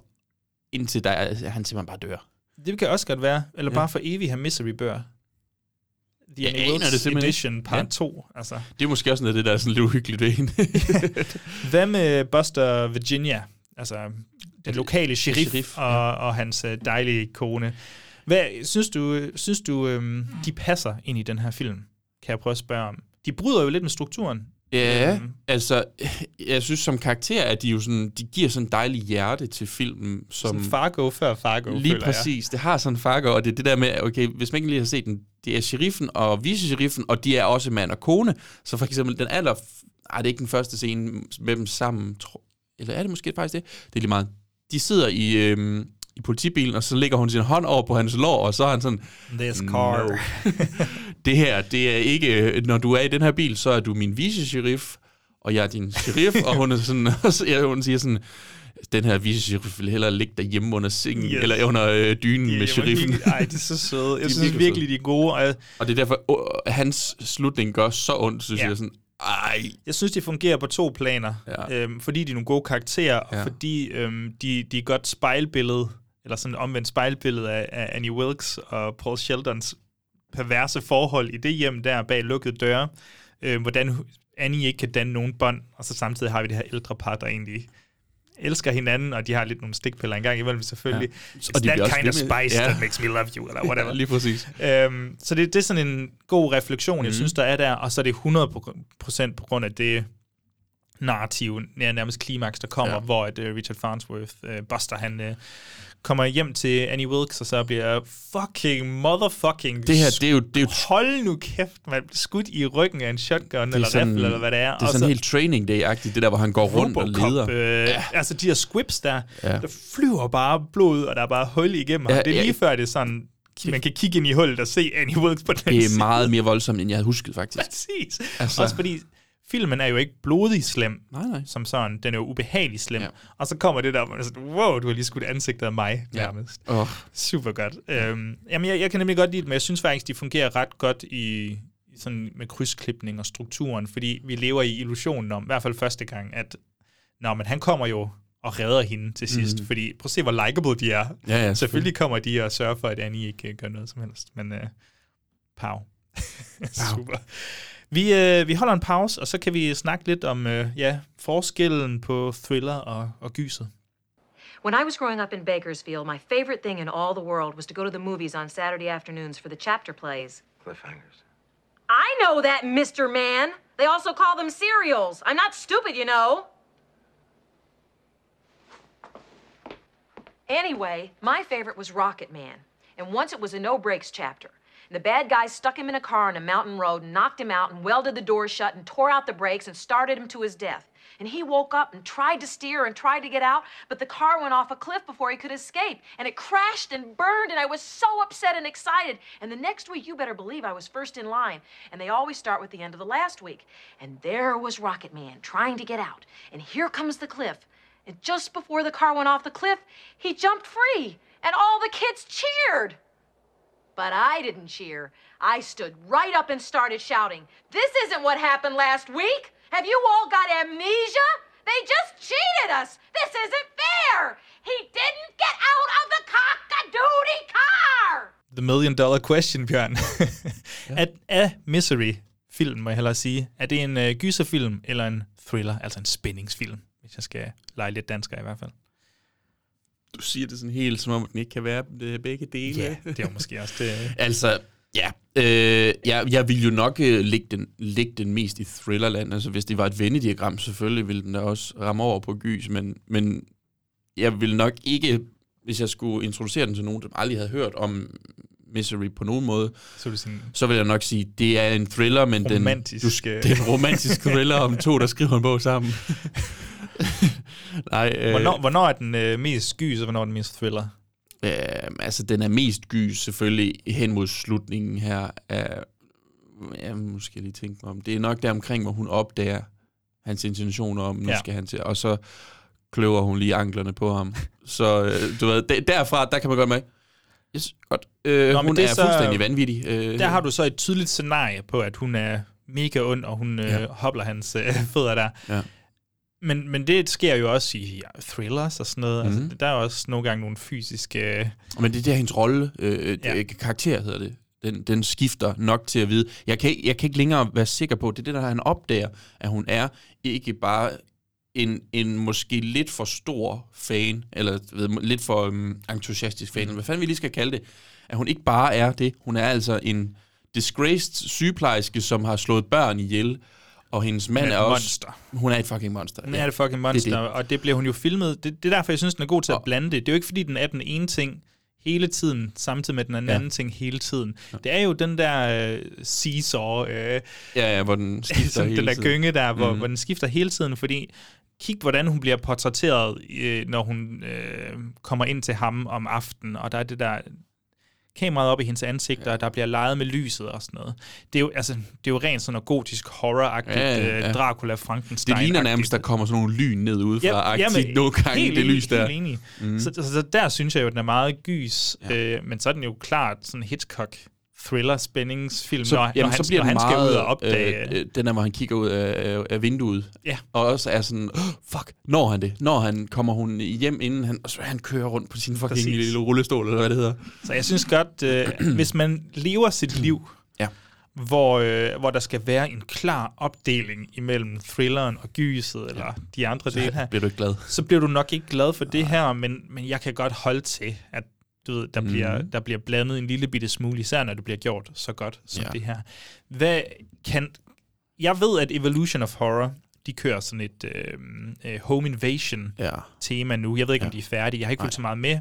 [SPEAKER 2] indtil der, er- han simpelthen bare dør.
[SPEAKER 1] Det kan også godt være. Eller
[SPEAKER 2] Ja.
[SPEAKER 1] bare for evigt have Misery-bøger. The
[SPEAKER 2] Jeg
[SPEAKER 1] Annie Wilkes
[SPEAKER 2] det
[SPEAKER 1] Edition part
[SPEAKER 2] Ja.
[SPEAKER 1] 2. Altså.
[SPEAKER 2] Det er måske også noget af det, der er sådan lidt uhyggeligt ved hende.
[SPEAKER 1] Hvad med Buster Virginia? Altså den lokale sheriff,
[SPEAKER 2] sheriff,
[SPEAKER 1] og, og hans øh, dejlige kone. Hvad, synes du, synes du øhm, de passer ind i den her film? Kan jeg prøve at spørge om. De bryder jo lidt med strukturen.
[SPEAKER 2] Ja,
[SPEAKER 1] Øhm,
[SPEAKER 2] altså, jeg synes som karakter, at de jo sådan, de giver sådan en dejlig hjerte til filmen. Som
[SPEAKER 1] Som Fargo før Fargo,
[SPEAKER 2] Lige
[SPEAKER 1] føler jeg.
[SPEAKER 2] præcis. Det har sådan Fargo, og det er det der med, okay, hvis man ikke lige har set den, det er sheriffen og vice-sheriffen, og de er også mand og kone. Så for eksempel den aller... Ej, det er ikke den første scene med dem sammen, tro, eller er det måske faktisk det? Det er lige meget. De sidder i, øhm, i politibilen, og så lægger hun sin hånd over på hans lår, og så er han sådan...
[SPEAKER 1] This car.
[SPEAKER 2] No. det her, det er ikke... Når du er i den her bil, så er du min vice-sheriff, og jeg er din sheriff, og hun, er sådan, ja, hun siger sådan, den her vice-sheriff vil hellere ligge derhjemme under sengen,
[SPEAKER 1] Yes.
[SPEAKER 2] eller under øh, dynen
[SPEAKER 1] er
[SPEAKER 2] med sheriffen.
[SPEAKER 1] virkelig- Ej, de er så søde. Jeg synes
[SPEAKER 2] virkelig
[SPEAKER 1] virkelig, de er gode. Og jeg,
[SPEAKER 2] Og det er derfor, øh, hans slutning gør så ondt, synes
[SPEAKER 1] Ja.
[SPEAKER 2] jeg sådan, ej.
[SPEAKER 1] Jeg synes, de fungerer på to planer.
[SPEAKER 2] Ja.
[SPEAKER 1] Øhm, fordi de er nogle gode karakterer, og
[SPEAKER 2] Ja.
[SPEAKER 1] fordi øhm, de, de er godt spejlbillede, eller sådan et omvendt spejlbillede af, af Annie Wilkes og Paul Sheldons perverse forhold i det hjem der bag lukkede døre. Øhm, hvordan Annie ikke kan danne nogen bånd, og så samtidig har vi det her ældre par, der egentlig elsker hinanden, og de har lidt nogle stikpiller engang imellem selvfølgelig.
[SPEAKER 2] Ja.
[SPEAKER 1] It's
[SPEAKER 2] Og de
[SPEAKER 1] that kind of spice
[SPEAKER 2] Ja.
[SPEAKER 1] that makes me love you, eller whatever.
[SPEAKER 2] Ja, lige præcis.
[SPEAKER 1] Øhm, så det, det er sådan en god refleksion, jeg
[SPEAKER 2] Mhm.
[SPEAKER 1] synes, der er der, og så er det 100% på grund af det narrativ, nær- nærmest klimaks, der kommer. Ja. hvor at, uh, Richard Farnsworth, uh, Buster, han uh, kommer hjem til Annie Wilkes, og så bliver fucking motherfucking...
[SPEAKER 2] Det her, det er jo... Det er jo
[SPEAKER 1] Hold nu kæft, man bliver skudt i ryggen af en shotgun, eller
[SPEAKER 2] sådan-
[SPEAKER 1] rifle, eller hvad det er.
[SPEAKER 2] Det er
[SPEAKER 1] og
[SPEAKER 2] sådan
[SPEAKER 1] så
[SPEAKER 2] helt training day-agtigt, det der, hvor han går rundt og
[SPEAKER 1] Robocop,
[SPEAKER 2] leder.
[SPEAKER 1] Øh, ja. Altså de her squibs der,
[SPEAKER 2] Ja.
[SPEAKER 1] der flyver bare blod, og der er bare hul igennem
[SPEAKER 2] Ja,
[SPEAKER 1] ham. Det er
[SPEAKER 2] ja.
[SPEAKER 1] lige før, det er sådan, man kan kigge ind i hullet og se Annie Wilkes på den
[SPEAKER 2] Det er
[SPEAKER 1] side.
[SPEAKER 2] meget mere voldsomt, end jeg havde husket, faktisk.
[SPEAKER 1] Præcis.
[SPEAKER 2] Altså.
[SPEAKER 1] Også fordi filmen er jo ikke blodig slem,
[SPEAKER 2] Nej, nej.
[SPEAKER 1] som sådan. Den er jo ubehagelig slem.
[SPEAKER 2] Ja.
[SPEAKER 1] Ja. Og så kommer det der, hvor man er sådan, wow, du har lige skudt ansigtet af mig,
[SPEAKER 2] Ja.
[SPEAKER 1] nærmest.
[SPEAKER 2] Åh.
[SPEAKER 1] Super godt. Øhm, jamen, jeg, jeg kan nemlig godt lide det, men jeg synes faktisk, de fungerer ret godt i, sådan med krydsklipning og strukturen, fordi vi lever i illusionen om, i hvert fald første gang, at Nå, men han kommer jo og redder hende til sidst,
[SPEAKER 2] Mhm.
[SPEAKER 1] mm. fordi prøv at se, hvor likable de er.
[SPEAKER 2] Ja, ja,
[SPEAKER 1] selvfølgelig kommer de og sørger for, at Annie ikke øh, gør noget som helst, men øh, pow. Super. Vi, øh, vi holder en pause, og så kan vi snakke lidt om øh, ja, forskellen på thriller og, og gyset.
[SPEAKER 3] When I was growing up in Bakersfield, my favorite thing in all the world was to go to the movies on Saturday afternoons for the chapter plays.
[SPEAKER 6] Cliffhangers.
[SPEAKER 3] I know that, Mr. Man. They also call them serials. I'm not stupid, you know. Anyway, my favorite was Rocket Man. And once it was a no brakes chapter. And the bad guys stuck him in a car on a mountain road and knocked him out and welded the door shut and tore out the brakes and started him to his death. And he woke up and tried to steer and tried to get out, but the car went off a cliff before he could escape. And it crashed and burned, and I was so upset and excited. And the next week, you better believe I was first in line. And they always start with the end of the last week. And there was Rocket Man trying to get out. And here comes the cliff. And just before the car went off the cliff, he jumped free. And all the kids cheered. But I didn't cheer. I stood right up and started shouting, This isn't what happened last week! Have you all got amnesia? They just cheated us! This isn't fair! He didn't get out of the cock-a-doodie car!
[SPEAKER 1] The Million Dollar Question, Bjørn. ja. er, er Misery film, må jeg hellere sige, er det en øh, gyserfilm eller en thriller, altså en spændingsfilm, hvis jeg skal lege lidt dansker i hvert fald?
[SPEAKER 2] Du siger det sådan helt, som om den ikke kan være øh, begge dele.
[SPEAKER 1] Ja, det er måske også det.
[SPEAKER 2] altså, ja. Øh, jeg, jeg vil jo nok øh, lægge, den, lægge den mest i thrillerland. Altså, hvis det var et vendediagram, selvfølgelig ville den da også ramme over på gys, men, men jeg vil nok ikke hvis jeg skulle introducere den til nogen, der aldrig havde hørt om Misery på nogen måde,
[SPEAKER 1] Så det sådan,
[SPEAKER 2] så vil jeg nok sige, det er en thriller, men den,
[SPEAKER 1] Romantisk,
[SPEAKER 2] du,
[SPEAKER 1] øh.
[SPEAKER 2] det er en romantisk thriller om to, der skriver en bog sammen. Nej, øh,
[SPEAKER 1] hvornår, hvornår er den øh, mest gys, og hvornår er den mest thriller?
[SPEAKER 2] Øh, altså, den er mest gys selvfølgelig hen mod slutningen her af... Ja, nu skal jeg lige tænke mig om. Det er nok der omkring, hvor hun opdager hans intentioner om, nu
[SPEAKER 1] Ja.
[SPEAKER 2] skal han til... Og så kløver hun lige anklerne på ham. så øh, du ved, de- derfra, der kan man godt med. Yes, godt. Øh,
[SPEAKER 1] Nå,
[SPEAKER 2] hun
[SPEAKER 1] det
[SPEAKER 2] er
[SPEAKER 1] er så-
[SPEAKER 2] fuldstændig vanvittig. Øh,
[SPEAKER 1] Der har du så et tydeligt scenarie på, at hun er mega ond, og hun øh,
[SPEAKER 2] Ja.
[SPEAKER 1] hopler hans øh, fødder der.
[SPEAKER 2] Ja.
[SPEAKER 1] Men, men det sker jo også i ja, thrillers og sådan noget. Mm.
[SPEAKER 2] Mhm.
[SPEAKER 1] Altså, der er også nogle gange nogle fysiske... Øh,
[SPEAKER 2] Men det er der, hendes rolle, øh,
[SPEAKER 1] Ja.
[SPEAKER 2] ja. karakter hedder det, den, den skifter nok til at vide. Jeg kan, jeg kan ikke længere være sikker på, det er det, der han opdager, at hun er ikke bare en, en måske lidt for stor fan, eller ved, lidt for um, entusiastisk fan, mm. hvad fanden vi lige skal kalde det, at hun ikke bare er det, hun er altså en disgraced sygeplejerske, som har slået børn ihjel, og hendes mand
[SPEAKER 1] Men
[SPEAKER 2] er også...
[SPEAKER 1] monster.
[SPEAKER 2] Hun er et fucking monster.
[SPEAKER 1] hun er det fucking monster,
[SPEAKER 2] Det
[SPEAKER 1] det
[SPEAKER 2] er
[SPEAKER 1] og det bliver hun jo filmet. Det, det er derfor, jeg synes, den er god til at blande det. Det er jo ikke, fordi den er den ene ting hele tiden, samtidig med den anden,
[SPEAKER 2] Ja.
[SPEAKER 1] anden ting hele tiden. Det er jo den der øh, seesaw, øh,
[SPEAKER 2] Ja, ja, hvor den skifter hele
[SPEAKER 1] den der
[SPEAKER 2] tiden.
[SPEAKER 1] gynge der, hvor, mm. Hvor den skifter hele tiden, fordi kig, hvordan hun bliver portrætteret, øh, når hun øh, kommer ind til ham om aftenen, og der er det der kameraet op i hendes ansigt, ja. og der bliver leget med lyset og sådan noget. Det er jo, altså, det er jo rent sådan noget gotisk horror-agtigt,
[SPEAKER 2] Ja,
[SPEAKER 1] ja,
[SPEAKER 2] ja,
[SPEAKER 1] ja,
[SPEAKER 2] ja.
[SPEAKER 1] Dracula, Frankenstein
[SPEAKER 2] Det ligner nærmest, der kommer sådan nogle lyn ned udefra, ja,
[SPEAKER 1] men
[SPEAKER 2] nogle gange,
[SPEAKER 1] helt
[SPEAKER 2] det lys der.
[SPEAKER 1] Helt enig.
[SPEAKER 2] Mm.
[SPEAKER 1] Så, så, så der synes jeg jo, at den er meget gys, ja. øh, men så er den jo klart sådan Hitchcock thriller spændingsfilm,
[SPEAKER 2] så,
[SPEAKER 1] når,
[SPEAKER 2] jamen,
[SPEAKER 1] når, han,
[SPEAKER 2] så bliver
[SPEAKER 1] når han skal
[SPEAKER 2] meget,
[SPEAKER 1] ud og opdage.
[SPEAKER 2] Øh, øh, den der, hvor han kigger ud af, af, vinduet.
[SPEAKER 1] Ja.
[SPEAKER 2] Og også er sådan, oh, fuck, når han det? Når han kommer hun hjem, inden han, og så han kører rundt på sin fucking
[SPEAKER 1] Præcis.
[SPEAKER 2] lille rullestol, eller hvad det hedder.
[SPEAKER 1] Så jeg synes godt, øh, hvis man lever sit liv,
[SPEAKER 2] Ja.
[SPEAKER 1] hvor, øh, hvor der skal være en klar opdeling imellem thrilleren og gyset, eller ja. de andre dele her,
[SPEAKER 2] Bliver du ikke glad?
[SPEAKER 1] så bliver du nok ikke glad for det her, men, men jeg kan godt holde til, at du ved, der, mm. bliver, der bliver blandet en lille bitte smule, især når det bliver gjort så godt som
[SPEAKER 2] Ja.
[SPEAKER 1] det her. Hvad kan... Jeg ved, at Evolution of Horror, de kører sådan et øh, øh, home invasion
[SPEAKER 2] Ja.
[SPEAKER 1] tema nu. Jeg ved ikke, ja. om de er færdige. Jeg har ikke fulgt så meget med.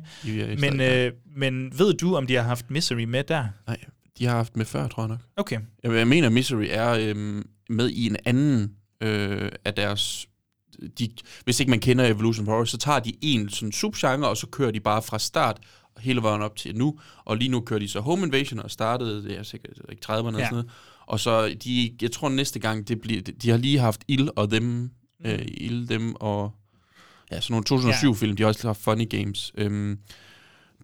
[SPEAKER 1] Men, øh, men ved du, om de har haft Misery med der?
[SPEAKER 2] Nej, de har haft med før, tror jeg nok.
[SPEAKER 1] Okay.
[SPEAKER 2] Jeg, jeg mener, Misery er øhm, med i en anden øh, af deres... De, hvis ikke man kender Evolution of Horror, så tager de en sådan subgenre, og så kører de bare fra start hele vejen op til nu. Og lige nu kører de så Home Invasion og startede, det er sikkert ikke 30'erne ja. sådan noget. Og så, de, jeg tror næste gang, det bliver, de har lige haft Ild og dem, mm. øh, Ild, dem og ja, sådan nogle 2007-film, de har også haft Funny Games. Øhm,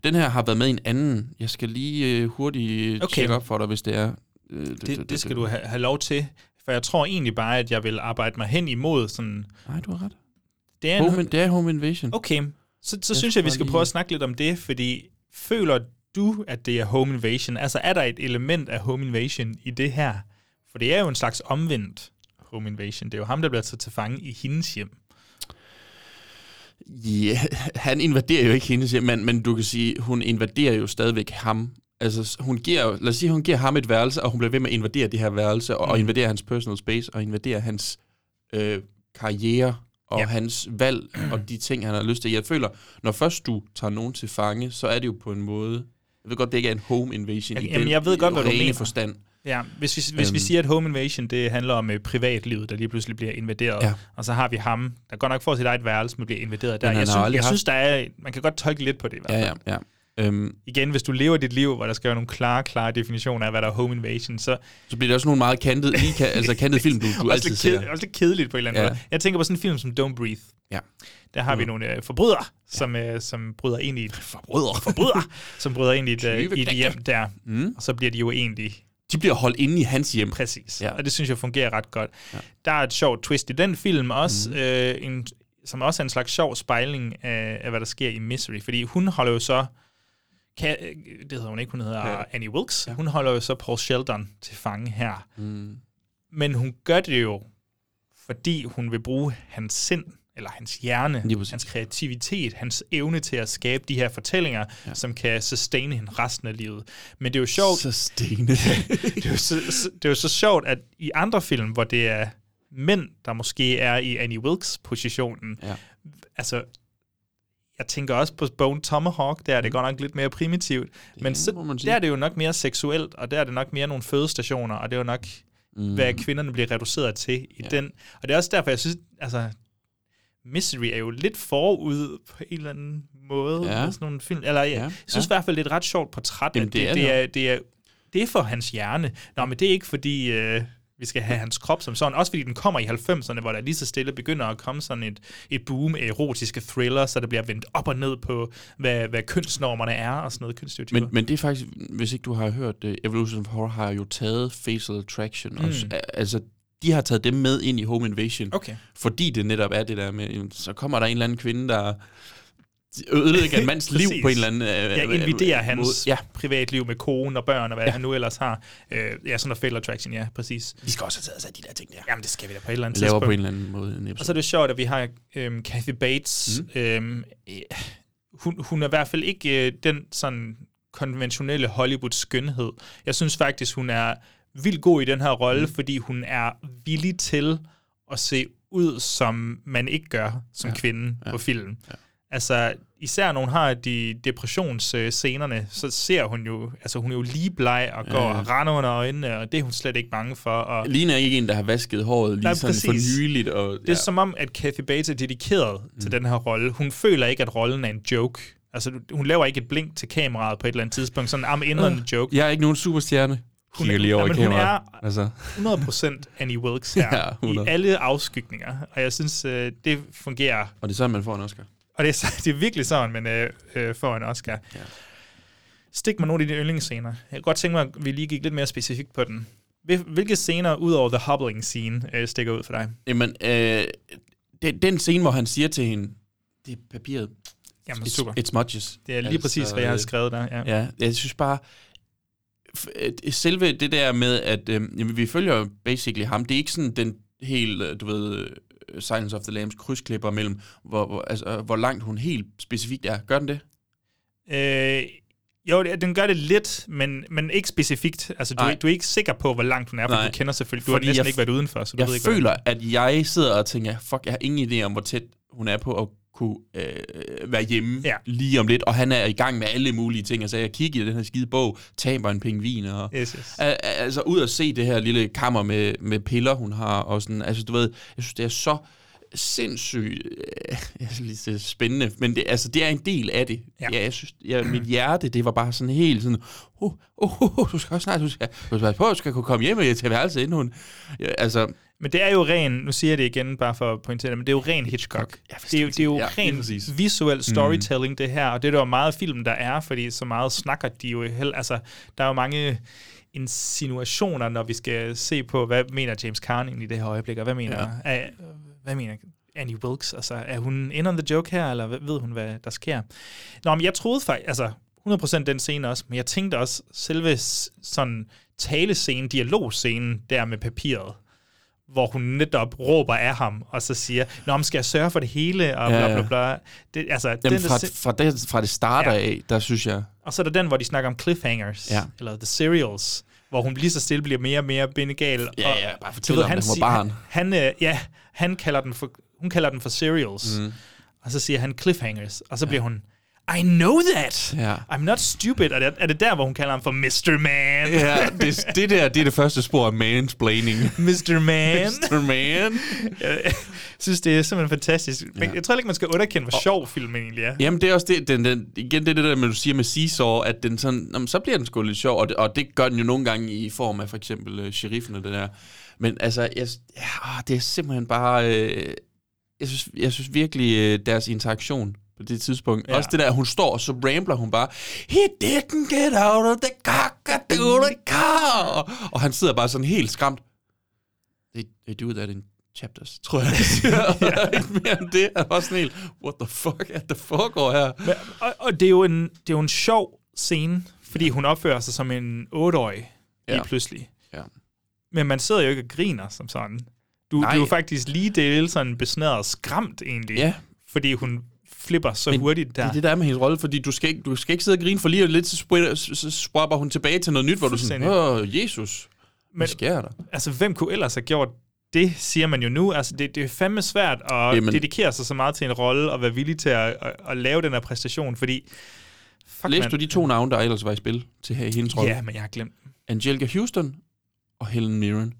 [SPEAKER 2] den her har været med i en anden. Jeg skal lige øh, hurtigt
[SPEAKER 1] Okay.
[SPEAKER 2] okay. tjekke op for dig, hvis det er. Øh,
[SPEAKER 1] Det, det skal du have, have lov til. For jeg tror egentlig bare, at jeg vil arbejde mig hen imod sådan...
[SPEAKER 2] Nej, du har ret.
[SPEAKER 1] Det er
[SPEAKER 2] Home,
[SPEAKER 1] en,
[SPEAKER 2] det er Home Invasion.
[SPEAKER 1] okay, så, så
[SPEAKER 2] Jeg
[SPEAKER 1] synes jeg, vi skal
[SPEAKER 2] lige-
[SPEAKER 1] prøve at snakke lidt om det, fordi føler du, at det er home invasion? Altså, er der et element af home invasion i det her? For det er jo en slags omvendt home invasion. Det er jo ham, der bliver taget til fange i hendes hjem.
[SPEAKER 2] Ja, han invaderer jo ikke hendes hjem, men, men du kan sige, hun invaderer jo stadigvæk ham. Altså, hun giver, lad os sige, hun giver ham et værelse, og hun bliver ved med at invadere det her værelse, og, mm. og invadere hans personal space, og invadere hans øh, karriere, og
[SPEAKER 1] Ja.
[SPEAKER 2] ja. hans valg, og de ting, han har lyst til. Jeg føler, når først du tager nogen til fange, så er det jo på en måde... Jeg ved godt, det ikke er en home invasion i
[SPEAKER 1] Jamen,
[SPEAKER 2] den
[SPEAKER 1] jeg ved godt, hvad du mener.
[SPEAKER 2] forstand.
[SPEAKER 1] Ja, hvis vi, hvis øhm. vi
[SPEAKER 2] Øhm.
[SPEAKER 1] siger, at home invasion, det handler om øh, privatlivet, der lige pludselig bliver invaderet,
[SPEAKER 2] Ja.
[SPEAKER 1] og så har vi ham, der godt nok får sit eget værelse, men bliver invaderet der.
[SPEAKER 2] han
[SPEAKER 1] Jeg, synes, jeg
[SPEAKER 2] haft-
[SPEAKER 1] synes, der er, man kan godt tolke lidt på det i hvert
[SPEAKER 2] Ja,
[SPEAKER 1] fald.
[SPEAKER 2] ja, ja. Øhm,
[SPEAKER 1] Igen, hvis du lever dit liv, hvor der skal være nogle klare, klare definitioner af, hvad der er home invasion, så
[SPEAKER 2] så bliver det også nogle meget kantede, lige, altså kantede film, du, du altid ser.
[SPEAKER 1] ked, også lidt kedeligt på en eller anden
[SPEAKER 2] Ja.
[SPEAKER 1] måde. Jeg tænker på sådan en film som Don't Breathe.
[SPEAKER 2] Ja.
[SPEAKER 1] Der har vi
[SPEAKER 2] Mm.
[SPEAKER 1] nogle øh, forbrydere, som, øh, som bryder ind i et
[SPEAKER 2] Forbrydere.
[SPEAKER 1] forbrydere, som bryder ind i et, øh, i et hjem der,
[SPEAKER 2] Mm.
[SPEAKER 1] og så bliver de jo egentlig
[SPEAKER 2] De bliver holdt inde i hans hjem.
[SPEAKER 1] Præcis.
[SPEAKER 2] Ja.
[SPEAKER 1] Og det synes jeg fungerer ret godt.
[SPEAKER 2] Ja.
[SPEAKER 1] Ja. Der er et sjovt twist i den film også, mm. øh, en, som også er en slags sjov spejling af, af, hvad der sker i Misery. Fordi hun holder jo så, kan, det hedder hun ikke, hun hedder
[SPEAKER 2] Ja.
[SPEAKER 1] Annie Wilkes, ja. hun holder jo så Paul Sheldon til fange her.
[SPEAKER 2] Mm.
[SPEAKER 1] Men hun gør det jo, fordi hun vil bruge hans sind, eller hans hjerne, hans kreativitet, hans evne til at skabe de her fortællinger,
[SPEAKER 2] Ja.
[SPEAKER 1] som kan sustaine hende resten af livet. Men det er jo sjovt,
[SPEAKER 2] Så stene.
[SPEAKER 1] det er, jo så, så- det er jo så sjovt, at i andre film, hvor det er mænd, der måske er i Annie Wilkes-positionen,
[SPEAKER 2] Ja.
[SPEAKER 1] altså jeg tænker også på Bone Tomahawk, der er det godt nok lidt mere primitivt. Men så, der er det jo nok mere seksuelt, og der er det nok mere nogle fødestationer, og det er jo nok, mm. hvad kvinderne bliver reduceret til i
[SPEAKER 2] Ja.
[SPEAKER 1] den. Og det er også derfor, jeg synes, altså, Misery er jo lidt forud på en eller anden måde.
[SPEAKER 2] Ja.
[SPEAKER 1] Sådan nogle film. Eller, ja,
[SPEAKER 2] Ja,
[SPEAKER 1] jeg synes
[SPEAKER 2] ja.
[SPEAKER 1] i hvert fald, det er et ret sjovt portræt.
[SPEAKER 2] Jamen, det er
[SPEAKER 1] det,
[SPEAKER 2] det
[SPEAKER 1] det, er, det, er, det er for hans hjerne. Nå, men det er ikke fordi... Øh, vi skal have hans krop som sådan. Også fordi den kommer i 90'erne, hvor der lige så stille begynder at komme sådan et, et boom af erotiske thriller, så der bliver vendt op og ned på, hvad, hvad kønsnormerne er og sådan noget kønsstereotyper.
[SPEAKER 2] Men, men det er faktisk, hvis ikke du har hørt det, Evolution of Horror har jo taget Facial Attraction. Mm. Også, altså, de har taget dem med ind i Home Invasion.
[SPEAKER 1] Okay.
[SPEAKER 2] Fordi det netop er det der med, så kommer der en eller anden kvinde, der ødelægger en mands liv på en eller anden øh,
[SPEAKER 1] Ja,
[SPEAKER 2] øh,
[SPEAKER 1] inviderer
[SPEAKER 2] måde.
[SPEAKER 1] hans
[SPEAKER 2] Ja,
[SPEAKER 1] ja. privatliv med kone og børn og hvad
[SPEAKER 2] Ja.
[SPEAKER 1] han nu ellers har. Øh, ja, sådan noget fatal attraction, ja, præcis.
[SPEAKER 2] vi skal også have taget os af de der ting der.
[SPEAKER 1] Jamen, det skal vi da på et eller andet
[SPEAKER 2] Laver
[SPEAKER 1] tidspunkt.
[SPEAKER 2] på en eller anden måde en
[SPEAKER 1] Og
[SPEAKER 2] episode.
[SPEAKER 1] så er det sjovt, at vi har øhm, Kathy Bates. Mm. Øhm, øh, hun, hun er i hvert fald ikke øh, den sådan konventionelle Hollywood-skønhed. Jeg synes faktisk, hun er vildt god i den her rolle, mm. fordi hun er villig til at se ud, som man ikke gør som
[SPEAKER 2] Ja.
[SPEAKER 1] kvinde
[SPEAKER 2] Ja.
[SPEAKER 1] ja. på film.
[SPEAKER 2] Ja.
[SPEAKER 1] Altså, især når hun har de depressionsscenerne, så ser hun jo, altså hun er jo lige bleg og går
[SPEAKER 2] Ja,
[SPEAKER 1] ja.
[SPEAKER 2] ja.
[SPEAKER 1] og render under øjnene, og det er hun slet ikke bange for. Og
[SPEAKER 2] Ligner ikke en, der har vasket håret lige
[SPEAKER 1] Nej,
[SPEAKER 2] sådan for nyligt. Og,
[SPEAKER 1] det er som om, at Kathy Bates er dedikeret mm. til den her rolle. Hun føler ikke, at rollen er en joke. Altså, hun laver ikke et blink til kameraet på et eller andet tidspunkt. Sådan, I'm in on the joke.
[SPEAKER 2] Jeg er ikke nogen superstjerne.
[SPEAKER 1] Hun er-
[SPEAKER 2] lige over
[SPEAKER 1] men hun er-
[SPEAKER 2] Altså,
[SPEAKER 1] 100% Annie Wilkes her.
[SPEAKER 2] Ja,
[SPEAKER 1] I
[SPEAKER 2] 100.
[SPEAKER 1] alle afskygninger. Og jeg synes, øh, det fungerer.
[SPEAKER 2] og det er sådan, man får en Oscar.
[SPEAKER 1] Og det er, så- det er virkelig sådan, men øh, øh, får en Oscar.
[SPEAKER 2] Ja.
[SPEAKER 1] Stik mig nogle af dine yndlingsscener. Jeg kunne godt tænke mig, at vi lige gik lidt mere specifikt på den. Hvil- Hvilke scener, ud over the hobbling scene, øh, stikker ud for dig?
[SPEAKER 2] Jamen, øh, den, den scene, hvor han siger til hende, det er papiret.
[SPEAKER 1] Jamen,
[SPEAKER 2] it's,
[SPEAKER 1] super.
[SPEAKER 2] It's smudges.
[SPEAKER 1] Det er lige præcis, hvad jeg har
[SPEAKER 2] øh,
[SPEAKER 1] skrevet der. Ja.
[SPEAKER 2] Ja, jeg synes bare, øh, selve det der med, at øh, jamen, vi følger basically ham, det er ikke sådan den helt, øh, du ved, Silence of the Lambs krydsklipper mellem, hvor, hvor, altså, hvor langt hun helt specifikt er. Gør den det?
[SPEAKER 1] Øh, jo, den gør det lidt, men, men ikke specifikt. Altså, du,
[SPEAKER 2] Nej.
[SPEAKER 1] er- du er ikke sikker på, hvor langt hun er, for
[SPEAKER 2] Nej.
[SPEAKER 1] du kender selvfølgelig. Du
[SPEAKER 2] Fordi
[SPEAKER 1] har næsten
[SPEAKER 2] jeg-
[SPEAKER 1] ikke været udenfor, så du
[SPEAKER 2] Jeg
[SPEAKER 1] ved ikke, hvordan-
[SPEAKER 2] føler, at jeg sidder og tænker, fuck, jeg har ingen idé om, hvor tæt hun er på at kunne øh, være hjemme
[SPEAKER 1] Ja.
[SPEAKER 2] lige om lidt, og han er i gang med alle mulige ting. Altså, jeg kigger i den her skide bog, taber en pingvin, og
[SPEAKER 1] Yes, yes.
[SPEAKER 2] Al- altså ud at se det her lille kammer med, med piller, hun har, og sådan, altså du ved, jeg synes, det er så sindssygt øh, lige spændende, men det, altså, det er en del af det.
[SPEAKER 1] Ja.
[SPEAKER 2] Ja. jeg synes, jeg, mit hjerte, det var bare sådan helt sådan, uh, uh, uh, uh, du skal også snart, du skal, du skal på, du skal kunne komme hjem og til værelset, inden hun, ja, altså,
[SPEAKER 1] Men det er jo ren, nu siger jeg det igen, bare for at pointere det, men det er jo ren Hitchcock.
[SPEAKER 2] Ja,
[SPEAKER 1] det, er jo,
[SPEAKER 2] det
[SPEAKER 1] er jo
[SPEAKER 2] ja,
[SPEAKER 1] ren visuel storytelling, mm. det her, og det er der jo meget film, der er, fordi så meget snakker de jo held, altså, der er jo mange insinuationer, når vi skal se på, hvad mener James egentlig i det her øjeblik, og hvad mener, ja. Hvad mener Annie Wilkes, altså, er hun in on the joke her, eller hvad- ved hun, hvad der sker? Nå, men jeg troede faktisk, altså, 100% den scene også, men jeg tænkte også, selve sådan talescenen, dialogscenen der med papiret, hvor hun netop råber af ham, og så siger, Nå, men skal jeg sørge for det hele, og bla bla bla. Det, altså,
[SPEAKER 2] jamen,
[SPEAKER 1] den,
[SPEAKER 2] fra, fra, det, fra det starter
[SPEAKER 1] Ja.
[SPEAKER 2] af, der synes jeg,
[SPEAKER 1] og så er der den, hvor de snakker om cliffhangers,
[SPEAKER 2] Ja.
[SPEAKER 1] eller the serials, hvor hun lige så stille bliver mere og mere bindegal.
[SPEAKER 2] Ja,
[SPEAKER 1] og,
[SPEAKER 2] ja, bare fortæller om,
[SPEAKER 1] han
[SPEAKER 2] hun var barn.
[SPEAKER 1] Han, han, øh, ja, han kalder den for, hun kalder den for serials,
[SPEAKER 2] Mm.
[SPEAKER 1] og så siger han cliffhangers, og så bliver hun, I know that!
[SPEAKER 2] Ja.
[SPEAKER 1] I'm not stupid. Er det, er det der, hvor hun kalder ham for Mr. Man?
[SPEAKER 2] ja, det, det der, det er det første spor af mansplaining.
[SPEAKER 1] Mr. Man.
[SPEAKER 2] Mr. Man.
[SPEAKER 1] Jeg synes, det er simpelthen fantastisk. Men
[SPEAKER 2] Ja.
[SPEAKER 1] jeg tror ikke, man skal underkende, hvor sjov filmen egentlig er.
[SPEAKER 2] Jamen, det er også det, den, den, igen det, er det der, med, du siger med Seesaw, at den sådan, jamen, så bliver den sgu lidt sjov, og det, og det gør den jo nogle gange i form af for eksempel uh, sheriffen og det der. Men altså, jeg, ja, åh, det er simpelthen bare, øh, jeg, synes, jeg synes virkelig, øh, deres interaktion på det tidspunkt,
[SPEAKER 1] Ja.
[SPEAKER 2] ja. også det der, hun står, og så rambler hun bare, He didn't get out of the car. Og, han sidder bare sådan helt skræmt. They, they do that in chapters, tror jeg. ja. Ikke mere end det. Han var sådan helt, what the fuck er der foregår her?
[SPEAKER 1] Men, og, og det, er jo en, det er jo en sjov scene, fordi hun opfører sig som en otteårig lige
[SPEAKER 2] Ja.
[SPEAKER 1] pludselig.
[SPEAKER 2] Ja.
[SPEAKER 1] Men man sidder jo ikke og griner som sådan. Du, du er jo faktisk lige del sådan besnæret skræmt egentlig,
[SPEAKER 2] Ja.
[SPEAKER 1] fordi hun flipper så
[SPEAKER 2] Men
[SPEAKER 1] hurtigt der.
[SPEAKER 2] Det er det, der er med hendes rolle, fordi du skal ikke, du skal ikke sidde og grine, for lige lidt, så sprapper hun tilbage til noget nyt, hvor du sådan, åh, Jesus,
[SPEAKER 1] Men-
[SPEAKER 2] sker der?
[SPEAKER 1] Altså, hvem kunne ellers have gjort det siger man jo nu. Altså, det, det er fandme svært at
[SPEAKER 2] Jamen.
[SPEAKER 1] Dedikere sig så meget til en rolle, og være villig til at, at, at lave den her præstation, fordi... Fuck,
[SPEAKER 2] Læste
[SPEAKER 1] mand.
[SPEAKER 2] du de to navne, der ellers var i spil til her i hendes rolle?
[SPEAKER 1] Ja, men jeg har glemt.
[SPEAKER 2] Angelica Houston og Helen Mirren.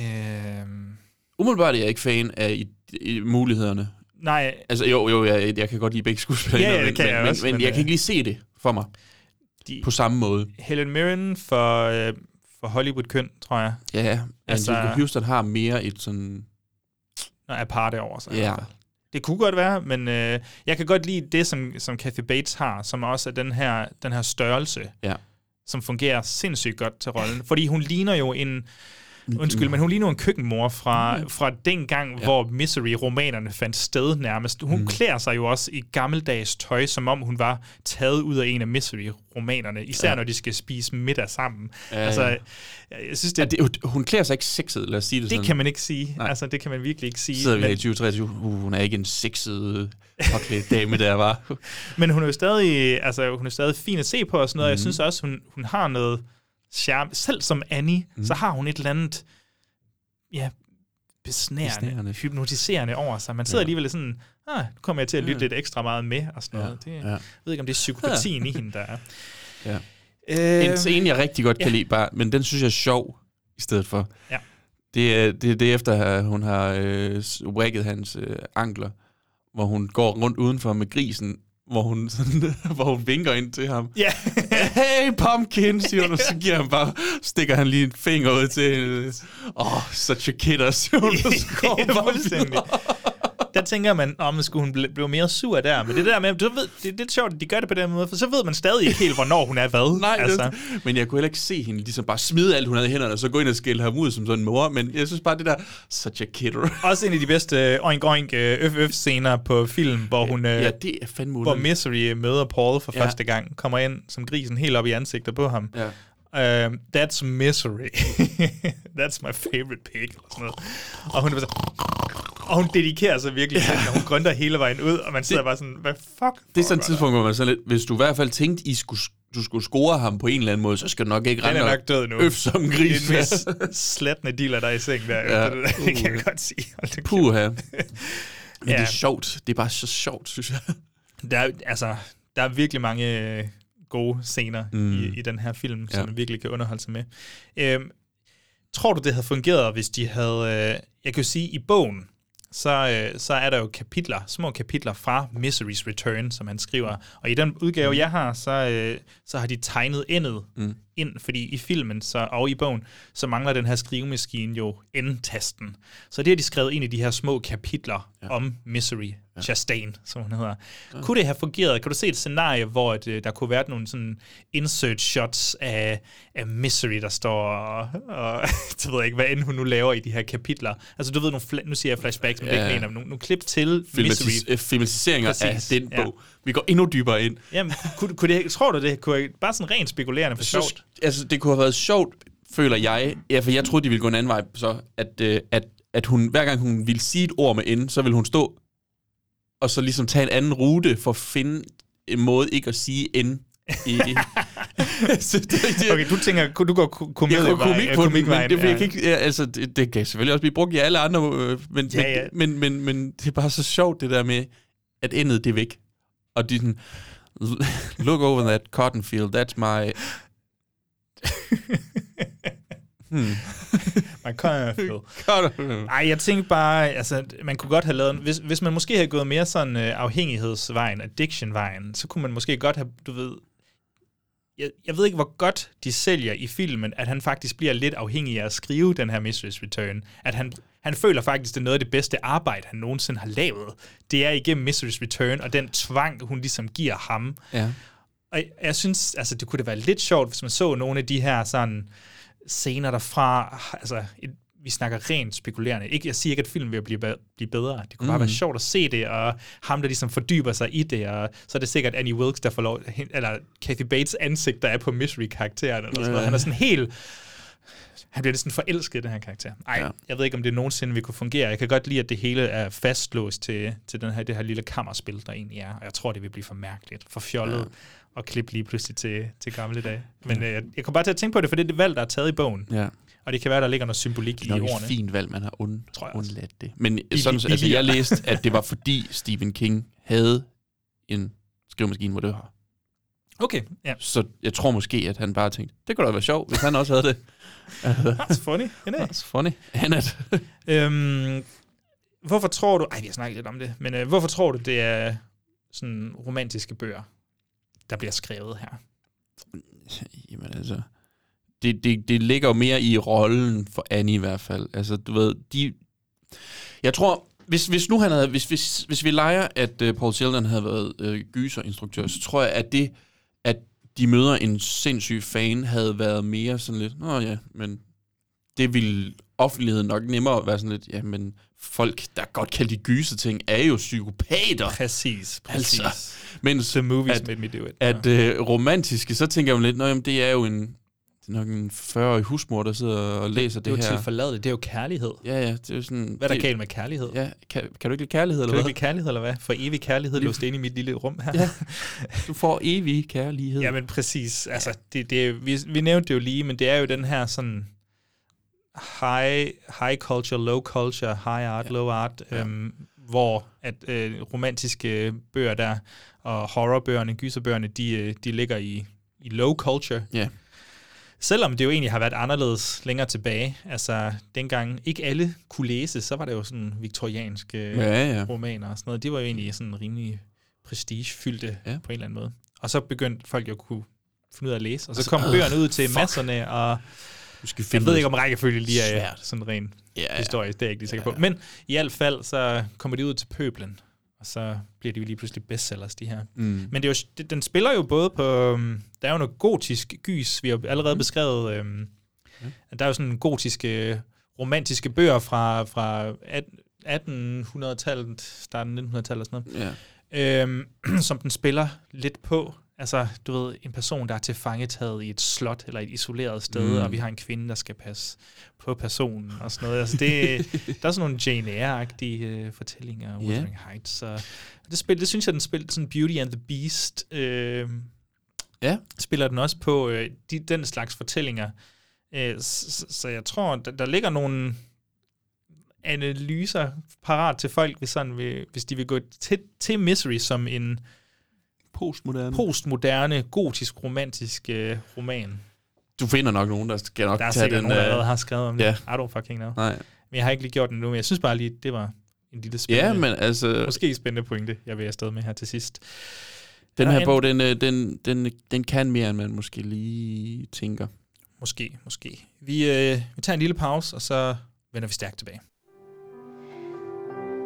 [SPEAKER 1] Øhm,
[SPEAKER 2] Umiddelbart er jeg ikke fan af i, i mulighederne.
[SPEAKER 1] nej,
[SPEAKER 2] Altså jo, jo, jeg, jeg kan godt lide begge skuespillere,
[SPEAKER 1] Ja, ja, det
[SPEAKER 2] men,
[SPEAKER 1] kan
[SPEAKER 2] men,
[SPEAKER 1] jeg
[SPEAKER 2] men,
[SPEAKER 1] også,
[SPEAKER 2] men,
[SPEAKER 1] men,
[SPEAKER 2] jeg
[SPEAKER 1] øh,
[SPEAKER 2] kan ikke lige se det for mig
[SPEAKER 1] de,
[SPEAKER 2] på samme måde.
[SPEAKER 1] Helen Mirren for, øh, for Hollywood-køn, tror jeg,
[SPEAKER 2] Ja, altså,
[SPEAKER 1] Altså-
[SPEAKER 2] Angelica Houston har mere et sådan...
[SPEAKER 1] er par over sig.
[SPEAKER 2] Ja.
[SPEAKER 1] Det kunne godt være, men øh, jeg kan godt lide det, som, som Kathy Bates har, som også er den her, den her størrelse,
[SPEAKER 2] Ja
[SPEAKER 1] som fungerer sindssygt godt til rollen. Fordi hun ligner jo en... Undskyld, men hun ligner jo en køkkenmor fra, fra dengang, ja. hvor Misery-romanerne fandt sted nærmest. Hun mm. klæder sig jo også i gammeldags tøj, som om hun var taget ud af en af Misery-romanerne. Især ja. Når de skal spise middag sammen.
[SPEAKER 2] Ja,
[SPEAKER 1] altså,
[SPEAKER 2] ja.
[SPEAKER 1] jeg, synes,
[SPEAKER 2] Ja,
[SPEAKER 1] det,
[SPEAKER 2] det, hun klæder sig ikke sexet, lad os sige det,
[SPEAKER 1] det
[SPEAKER 2] sådan.
[SPEAKER 1] kan man ikke sige.
[SPEAKER 2] Nej.
[SPEAKER 1] Altså, det kan man virkelig ikke sige.
[SPEAKER 2] Så sidder vi her
[SPEAKER 1] Men-
[SPEAKER 2] i 2023. Uh, hun er ikke en sexet påklædt dame, der var.
[SPEAKER 1] Men hun er jo stadig, altså, hun er stadig fin at se på og sådan noget. Mm. Jeg
[SPEAKER 2] Mhm.
[SPEAKER 1] synes også, hun, hun har noget charme. Selv som Annie, mm. så har hun et eller andet, ja, besnærende,
[SPEAKER 2] Besnærende.
[SPEAKER 1] hypnotiserende over sig. Man sidder
[SPEAKER 2] Ja.
[SPEAKER 1] ja. alligevel sådan, ah, nu kommer jeg til at lytte
[SPEAKER 2] Ja.
[SPEAKER 1] lidt ekstra meget med og sådan
[SPEAKER 2] Ja,
[SPEAKER 1] noget. Det,
[SPEAKER 2] ja.
[SPEAKER 1] Jeg ved ikke, om det er psykopatien i hende, der er.
[SPEAKER 2] Ja.
[SPEAKER 1] Øh,
[SPEAKER 2] En scene, jeg rigtig godt kan
[SPEAKER 1] ja.
[SPEAKER 2] lide, bare, men den synes jeg er sjov i stedet for.
[SPEAKER 1] Ja.
[SPEAKER 2] Det er det, er det efter, at hun har øh, wagget hans øh, ankler, hvor hun går rundt udenfor med grisen, hvor hun, sådan, hvor hun vinker ind til ham.
[SPEAKER 1] Ja.
[SPEAKER 2] hey, pumpkin, siger hun, og så giver han bare, stikker han lige en finger ud til hende. Åh, oh, such a kid, siger hun, og så går bare.
[SPEAKER 1] Der tænker man, om skulle hun ble- blive mere sur der. Men det der med, du ved, det, det er lidt sjovt, at de gør det på den måde, for så ved man stadig ikke helt, hvornår hun er hvad.
[SPEAKER 2] Nej,
[SPEAKER 1] altså.
[SPEAKER 2] altså. men jeg kunne heller ikke se hende ligesom bare smide alt, hun havde i hænderne, og så gå ind og skælde ham ud som sådan en mor. Men jeg synes bare, det der, such a kidder.
[SPEAKER 1] Også en af de bedste uh, oink oink uh, øf scener på film, hvor hun uh,
[SPEAKER 2] Ja, det er fandme
[SPEAKER 1] hvor. Misery møder Paul for
[SPEAKER 2] Ja.
[SPEAKER 1] ja. første gang, kommer ind som grisen helt op i ansigtet på ham.
[SPEAKER 2] Ja.
[SPEAKER 1] Um, that's misery. that's my favorite pig. Og hun er så, og hun dedikerer sig virkelig til, når hun grønter hele vejen ud, og man sidder bare sådan, hvad fuck?
[SPEAKER 2] Det er sådan et tidspunkt, hvor man sådan lidt, hvis du i hvert fald tænkte, I skulle, du skulle score ham på en eller anden måde, så skal du nok ikke rende
[SPEAKER 1] er nok død nu.
[SPEAKER 2] øf som
[SPEAKER 1] Det
[SPEAKER 2] gris.
[SPEAKER 1] er den mest slættende dealer, der er i sengen der.
[SPEAKER 2] Ja.
[SPEAKER 1] Ja. Det, det, kan jeg godt sige. Kæft.
[SPEAKER 2] Puha. Men ja. det
[SPEAKER 1] Ja.
[SPEAKER 2] er sjovt. Det er bare så sjovt, synes jeg.
[SPEAKER 1] Der er, altså, der er virkelig mange øh, gode scener
[SPEAKER 2] Mm.
[SPEAKER 1] mm. i, i den her film, som
[SPEAKER 2] Ja.
[SPEAKER 1] man virkelig kan underholde sig med. Øhm, tror du, det havde fungeret, hvis de havde... Øh, jeg kan jo sige, i bogen, så, øh, så er der jo kapitler, små kapitler fra Misery's Return, som han skriver. Og i den udgave, jeg har, så, øh, så har de tegnet endet
[SPEAKER 2] Mm.
[SPEAKER 1] Ind, fordi i filmen så, og i bogen, så mangler den her skrivemaskine jo end-tasten. Så det har de skrevet ind i de her små kapitler ja. om Misery, ja. Chastain, som hun hedder. Ja. Kunne det have fungeret? Kan du se et scenarie, hvor at, øh, der kunne være nogle sådan insert shots af, af Misery, der står og, og jeg ved ikke, hvad end hun nu laver i de her kapitler. Altså du ved, nogle nu siger jeg flashbacks, men ja. det er ikke mener, nogle, nogle klip til
[SPEAKER 2] Filmatis-
[SPEAKER 1] Misery.
[SPEAKER 2] filmatiseringer af
[SPEAKER 1] Præcis,
[SPEAKER 2] den
[SPEAKER 1] ja.
[SPEAKER 2] Vi går endnu dybere ind.
[SPEAKER 1] Jamen, kunne, kunne det, tror du det? Kunne bare sådan rent spekulerende for sjovt?
[SPEAKER 2] Så, altså, det kunne have været sjovt, føler jeg. Ja, for jeg troede, de ville gå en anden vej. Så at, øh, at, at hun, hver gang hun ville sige et ord med ende, så ville hun stå og så ligesom tage en anden rute for at finde en måde ikke at sige end. I, så det, det,
[SPEAKER 1] Okay, du tænker, du går ku- komedie
[SPEAKER 2] jeg kunne komik på den, men
[SPEAKER 1] komikvejen,
[SPEAKER 2] det, ja. jeg ikke, ja, altså, det, det kan selvfølgelig også blive brugt i alle andre, øh, men,
[SPEAKER 1] Ja, ja.
[SPEAKER 2] Men, men, men, men det er bare så sjovt, det der med, at endet det er væk. Og de sådan, look over that cotton field, that's my... hmm.
[SPEAKER 1] Man kan jo
[SPEAKER 2] Cotton-
[SPEAKER 1] Ej, jeg tænkte bare, altså, man kunne godt have lavet, en- hvis, hvis man måske havde gået mere sådan uh, afhængighedsvejen, addiction-vejen, så kunne man måske godt have, du ved, jeg, jeg ved ikke, hvor godt de sælger i filmen, at han faktisk bliver lidt afhængig af at skrive den her Mistress Return. At han, han føler faktisk, det er noget af det bedste arbejde, han nogensinde har lavet. Det er igennem Mistress Return, og den tvang, hun ligesom giver ham.
[SPEAKER 2] Ja.
[SPEAKER 1] Og jeg, jeg synes, altså, det kunne da være lidt sjovt, hvis man så nogle af de her sådan scener derfra. Altså, et, vi snakker rent spekulerende. Ikke, jeg siger ikke, at filmen vil blive, blive bedre. Det kunne bare
[SPEAKER 2] Mhm.
[SPEAKER 1] være sjovt at se det, og ham, der ligesom fordyber sig i det, og så er det sikkert Annie Wilkes, der får lov, eller Kathy Bates ansigt, der er på Misery-karakteren, eller sådan noget. Han er sådan helt... Han bliver næsten forelsket den her karakter. Ej,
[SPEAKER 2] Ja.
[SPEAKER 1] ja. jeg ved ikke, om det nogensinde vil kunne fungere. Jeg kan godt lide, at det hele er fastlåst til, til den her, det her lille kammerspil, der egentlig er. Og jeg tror, det vil blive for mærkeligt, for fjollet, ja. og klippe lige pludselig til, til gamle dage. Men øh, jeg, jeg kom bare til at tænke på det, for det er det valg, der er taget i bogen.
[SPEAKER 2] Ja.
[SPEAKER 1] Og det kan være, der ligger noget symbolik
[SPEAKER 2] Det
[SPEAKER 1] i
[SPEAKER 2] er nok et
[SPEAKER 1] ordene.
[SPEAKER 2] fint valg, man har und,
[SPEAKER 1] Tror jeg
[SPEAKER 2] undladt det. Men
[SPEAKER 1] Billig-
[SPEAKER 2] sådan, altså, jeg læste, at det var fordi Stephen King havde en skrivemaskine, hvor det var.
[SPEAKER 1] Okay, ja.
[SPEAKER 2] Så jeg tror måske, at han bare tænkte, det kunne da være sjovt, hvis han også havde det.
[SPEAKER 1] That's funny, isn't it?
[SPEAKER 2] That's funny. Annette.
[SPEAKER 1] Øhm, hvorfor tror du... Ej, vi har snakket lidt om det. Men øh, hvorfor tror du, det er sådan romantiske bøger, der bliver skrevet her?
[SPEAKER 2] Jamen altså, det, det, det ligger jo mere i rollen for Annie i hvert fald. Altså, du ved, de... Jeg tror, hvis, hvis nu han havde... Hvis, hvis, hvis vi leger, at uh, Paul Sheldon havde været uh, gyserinstruktør, så tror jeg, at det, at de møder en sindssyg fan, havde været mere sådan lidt, nå ja, men det ville offentligheden nok nemmere være sådan lidt, ja, men folk, der godt kan lide gyse ting, er jo psykopater.
[SPEAKER 1] Præcis, præcis.
[SPEAKER 2] Altså, men
[SPEAKER 1] The movies
[SPEAKER 2] at,
[SPEAKER 1] made me do it.
[SPEAKER 2] At øh, romantiske, så tænker jeg jo lidt, nå, jamen, det er jo en, nok en 40-årig husmor, der sidder og læser
[SPEAKER 1] det er
[SPEAKER 2] det,
[SPEAKER 1] jo
[SPEAKER 2] her.
[SPEAKER 1] tilforladeligt. Det er jo kærlighed.
[SPEAKER 2] Ja, ja, det er jo sådan...
[SPEAKER 1] Hvad er der
[SPEAKER 2] det,
[SPEAKER 1] galt med kærlighed?
[SPEAKER 2] Ja, kan, kan du ikke lide kærlighed,
[SPEAKER 1] Kan
[SPEAKER 2] eller
[SPEAKER 1] du
[SPEAKER 2] hvad?
[SPEAKER 1] ikke lide kærlighed, eller hvad? For evig kærlighed låst inde i mit lille rum her.
[SPEAKER 2] Ja. Du får evig kærlighed.
[SPEAKER 1] Ja, men præcis. Altså, det, det er, vi, vi nævnte det jo lige, men det er jo den her sådan high, high culture, low culture, high art, ja. low art,
[SPEAKER 2] Ja.
[SPEAKER 1] øhm, hvor at øh, romantiske bøger der, og horrorbøgerne, gyserbøgerne, de, øh, de ligger i, i low culture.
[SPEAKER 2] Ja.
[SPEAKER 1] Selvom det jo egentlig har været anderledes længere tilbage. Altså, dengang ikke alle kunne læse, så var det jo sådan viktorianske
[SPEAKER 2] Ja, ja.
[SPEAKER 1] romaner og sådan noget. Det var jo egentlig sådan rimelig prestigefyldte
[SPEAKER 2] Ja.
[SPEAKER 1] på en eller anden måde. Og så begyndte folk jo at kunne finde ud af at læse. Og så
[SPEAKER 2] Altså,
[SPEAKER 1] kom
[SPEAKER 2] øh,
[SPEAKER 1] bøgerne ud til
[SPEAKER 2] fuck.
[SPEAKER 1] masserne, og
[SPEAKER 2] Du skal
[SPEAKER 1] jeg
[SPEAKER 2] finde
[SPEAKER 1] ved
[SPEAKER 2] noget
[SPEAKER 1] ikke, om rækkefølge lige er
[SPEAKER 2] svært.
[SPEAKER 1] sådan ren
[SPEAKER 2] Ja, ja.
[SPEAKER 1] historisk. Det er jeg ikke lige sikker
[SPEAKER 2] Ja,
[SPEAKER 1] på. Men i hvert fald, så kommer de ud til pøblen. Og så bliver de jo lige pludselig bestsellers, de her.
[SPEAKER 2] Mm.
[SPEAKER 1] Men det er jo, den spiller jo både på... øhm, Der er jo noget gotisk gys. Vi har allerede
[SPEAKER 2] Mm.
[SPEAKER 1] beskrevet... Øhm, at Der er jo sådan gotiske, romantiske bøger fra, fra at- 1800-tallet, starten af 1900-tallet og sådan noget
[SPEAKER 2] Ja.
[SPEAKER 1] øhm, som den spiller lidt på. Altså, du ved, en person, der er tilfangetaget i et slot eller et isoleret sted, Mm. og vi har en kvinde, der skal passe på personen og sådan noget. Altså, det, der er sådan nogle Jane Eyre-agtige øh, fortællinger,
[SPEAKER 2] Ja.
[SPEAKER 1] Wuthering Heights. Så det, spil, det synes jeg, den spiller sådan Beauty and the Beast. Øh,
[SPEAKER 2] Ja.
[SPEAKER 1] spiller den også på øh, de, den slags fortællinger. Øh, så, så jeg tror, der, der ligger nogle analyser parat til folk, hvis, sådan vil, hvis de vil gå til, til Misery som en
[SPEAKER 2] Postmoderne.
[SPEAKER 1] postmoderne, gotisk, romantisk øh, roman.
[SPEAKER 2] Du finder nok nogen, der skal nok
[SPEAKER 1] Der er
[SPEAKER 2] tage den...
[SPEAKER 1] nogen, der
[SPEAKER 2] øh,
[SPEAKER 1] allerede har skrevet om det.
[SPEAKER 2] ja.
[SPEAKER 1] I don't fucking know.
[SPEAKER 2] Nej.
[SPEAKER 1] Men jeg har ikke lige gjort det nu, men jeg synes bare lige, det var en lille spændende,
[SPEAKER 2] Ja, men altså...
[SPEAKER 1] måske spændende pointe, jeg vil afsted med her til sidst.
[SPEAKER 2] Den
[SPEAKER 1] Der er
[SPEAKER 2] her bog, den, øh, den, den, den kan mere, end man måske lige tænker.
[SPEAKER 1] Måske, måske. Vi, øh, vi tager en lille pause, og så vender vi stærkt tilbage.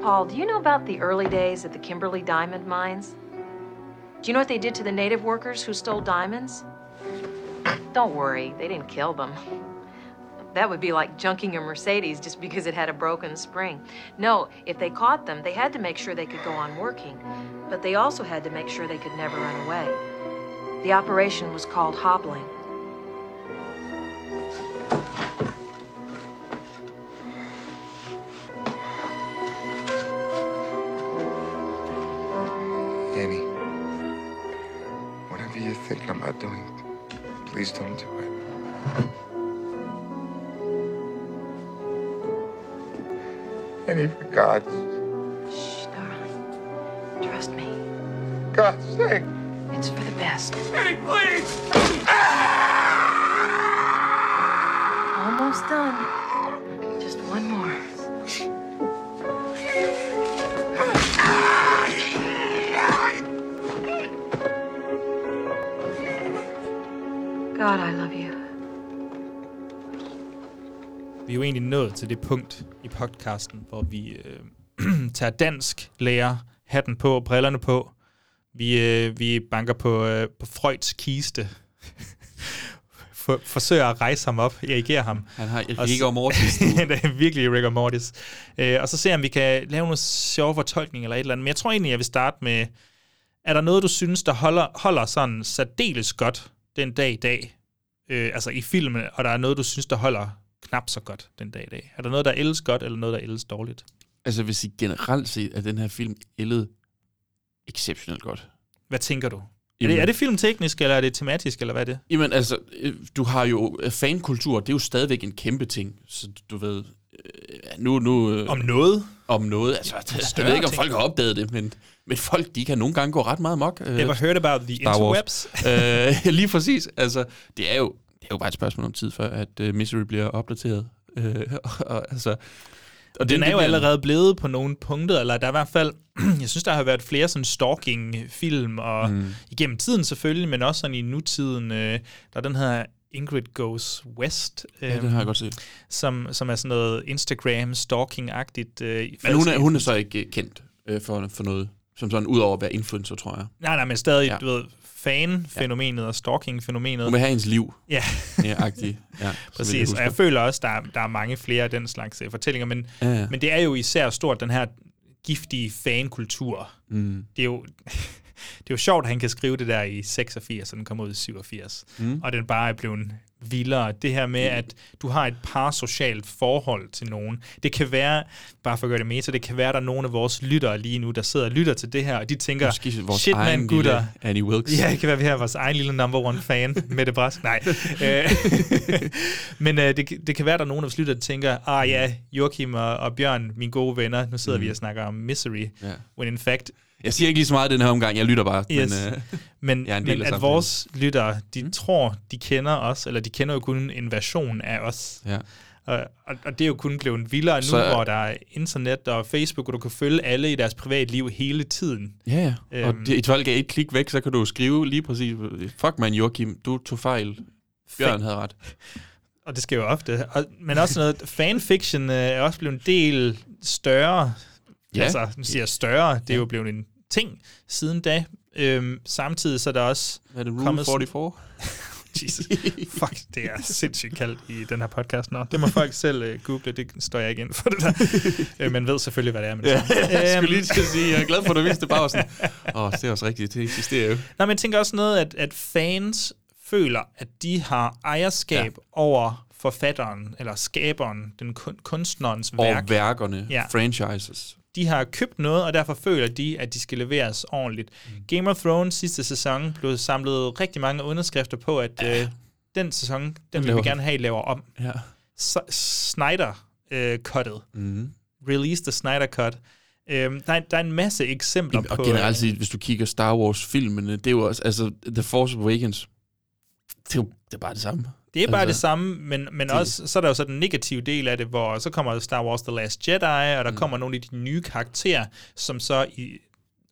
[SPEAKER 3] Paul, do you know about the early days at the Kimberley diamond mines? Do you know what they did to the native workers who stole diamonds? Don't worry, they didn't kill them. That would be like junking a Mercedes just because it had a broken spring. No, if they caught them, they had to make sure they could go on working, but they also had to make sure they could never run away. The operation was called hobbling.
[SPEAKER 4] Thinking about doing, please don't do it. Annie, for God's,
[SPEAKER 3] Shh, darling. Trust me.
[SPEAKER 4] God's sake.
[SPEAKER 3] It's for the best.
[SPEAKER 4] Annie, please!
[SPEAKER 3] Almost done. God, I love you.
[SPEAKER 1] Vi er jo egentlig nået til det punkt i podcasten, hvor vi øh, tager dansk lærer, hatten på, brillerne på. Vi, øh, vi banker på, øh, på Freuds kiste. For, forsøger at rejse ham op, erigere ham.
[SPEAKER 2] Han har
[SPEAKER 1] Og s-
[SPEAKER 2] rigor mortis
[SPEAKER 1] det er virkelig rigor mortis. Øh, og så ser om vi kan lave noget sjov fortolkning eller et eller andet. Men jeg tror egentlig, jeg vil starte med, er der noget, du synes, der holder, holder sådan særdeles godt den dag i dag? Øh, altså i filmen, og der er noget, du synes, der holder knap så godt den dag i dag? Er der noget, der ældes godt, eller noget, der ældes dårligt?
[SPEAKER 2] Altså, hvis I generelt set, at den her film ældet exceptionelt godt.
[SPEAKER 1] Hvad tænker du? Er det, er det filmteknisk, eller er det tematisk, eller hvad er det?
[SPEAKER 2] Jamen altså, øh, du har jo øh, fankultur, det er jo stadigvæk en kæmpe ting. Så du ved, øh, nu... nu
[SPEAKER 1] Om noget?
[SPEAKER 2] Om noget, altså, jeg
[SPEAKER 1] større
[SPEAKER 2] ved ikke, om folk har opdaget det, men, men folk, de kan nogle gange gå ret meget mok. Øh,
[SPEAKER 1] Ever heard about the
[SPEAKER 2] Star
[SPEAKER 1] interwebs?
[SPEAKER 2] øh, lige præcis. Altså, det er jo, det er jo bare et spørgsmål om tid, før at uh, Misery bliver opdateret. Øh, og, og, altså,
[SPEAKER 1] Og den er jo allerede blevet på nogle punkter, eller der er i hvert fald, jeg synes, der har været flere sådan stalking-film, og mm. igennem tiden selvfølgelig, men også sådan i nutiden, øh, der er den her Ingrid Goes West,
[SPEAKER 2] Ja, den har jeg godt set.
[SPEAKER 1] som, som er sådan noget Instagram-stalking-agtigt. Øh,
[SPEAKER 2] Men hun er, hun er så ikke øh, kendt øh, for, for noget, som sådan, udover at være influencer, tror jeg.
[SPEAKER 1] Nej, nej, men stadig,
[SPEAKER 2] Ja.
[SPEAKER 1] ja. du ved, fan-fænomenet og stalking-fænomenet.
[SPEAKER 2] Hun vil have hendes liv.
[SPEAKER 1] Ja,
[SPEAKER 2] Ja, agtig. Ja,
[SPEAKER 1] præcis. Og jeg føler også, der er, der er mange flere af den slags øh, fortællinger, men,
[SPEAKER 2] Ja, ja.
[SPEAKER 1] men det er jo især stort, den her giftige fankultur.
[SPEAKER 2] Mm.
[SPEAKER 1] Det er jo... Det er jo sjovt, at han kan skrive det der i 86, og den kommer ud i 87.
[SPEAKER 2] Mm.
[SPEAKER 1] Og den bare er blevet vildere. Det her med, at du har et parsocialt forhold til nogen. Det kan være, bare for at gøre det meta, det kan være, at der er nogle af vores lyttere lige nu, der sidder og lytter til det her, og de tænker,
[SPEAKER 2] Måske vores
[SPEAKER 1] shit man, gutter.
[SPEAKER 2] Annie Wilkes.
[SPEAKER 1] Ja, det kan være, at vi har vores egen lille number one fan, Mette Brask. Nej. Øh, Men øh, det, det kan være, at der er nogen af vores lytter, der tænker, ah ja, Joachim og, og Bjørn, mine gode venner, nu sidder mm. vi og snakker om Misery.
[SPEAKER 2] Ja.
[SPEAKER 1] When in fact,
[SPEAKER 2] Jeg siger ikke lige så meget i den her omgang, jeg lytter bare.
[SPEAKER 1] Yes.
[SPEAKER 2] Men, øh,
[SPEAKER 1] men,
[SPEAKER 2] jeg er
[SPEAKER 1] men
[SPEAKER 2] af
[SPEAKER 1] at vores lyttere, de mm. tror, de kender os, eller de kender jo kun en version af os.
[SPEAKER 2] Ja.
[SPEAKER 1] Og, og, det er jo kun blevet vildere nu,
[SPEAKER 2] Så-
[SPEAKER 1] hvor der er internet og Facebook, og du kan følge alle i deres privatliv hele tiden.
[SPEAKER 2] Ja, ja. Og
[SPEAKER 1] Øhm.
[SPEAKER 2] det, i 12 et klik væk, så kan du skrive lige præcis, fuck man Joachim, du tog fejl. Bjørn havde ret.
[SPEAKER 1] Og det sker jo ofte. Og, men også noget, fanfiction øh, er også blevet en del større.
[SPEAKER 2] Ja.
[SPEAKER 1] Altså, nu siger jeg større, det er jo blevet en ting siden da. Øhm, samtidig så er der også...
[SPEAKER 2] Er det Rule
[SPEAKER 1] kommet sådan-
[SPEAKER 2] 44?
[SPEAKER 1] Jesus. Fuck, det er sindssygt kaldt i den her podcast nå. Det må folk selv uh, google, det står jeg ikke ind for det der. øh, men ved selvfølgelig, hvad det er. Men
[SPEAKER 2] Ja, jeg skulle lige til at sige, jeg er glad for, at du vidste bare sådan. Åh, oh, det er også rigtigt, det eksisterer jo.
[SPEAKER 1] Nej, men jeg tænker også noget, at, at fans føler, at de har ejerskab ja. over forfatteren, eller skaberen, den kun, kunstnerens
[SPEAKER 2] Og
[SPEAKER 1] værk.
[SPEAKER 2] værkerne,
[SPEAKER 1] Ja.
[SPEAKER 2] franchises.
[SPEAKER 1] De har købt noget, og derfor føler de, at de skal leveres ordentligt. Mm. Game of Thrones sidste sæson blev samlet rigtig mange underskrifter på, at ja. øh, den sæson, den vil vi gerne have, laver om.
[SPEAKER 2] Ja.
[SPEAKER 1] S- Snyder øh.
[SPEAKER 2] Mm.
[SPEAKER 1] Release the Snyder cut. Øhm, der, er, der er en masse eksempler
[SPEAKER 2] Og
[SPEAKER 1] på... øh,
[SPEAKER 2] generelt set, hvis du kigger Star Wars-filmene, det er jo også, altså, The Force Awakens, det er jo det er bare det samme.
[SPEAKER 1] Det er bare
[SPEAKER 2] Altså,
[SPEAKER 1] det samme, men, men
[SPEAKER 2] det-
[SPEAKER 1] også, så er der jo så den negative del af det, hvor så kommer Star Wars The Last Jedi, og der mm. kommer nogle af de nye karakterer, som så i,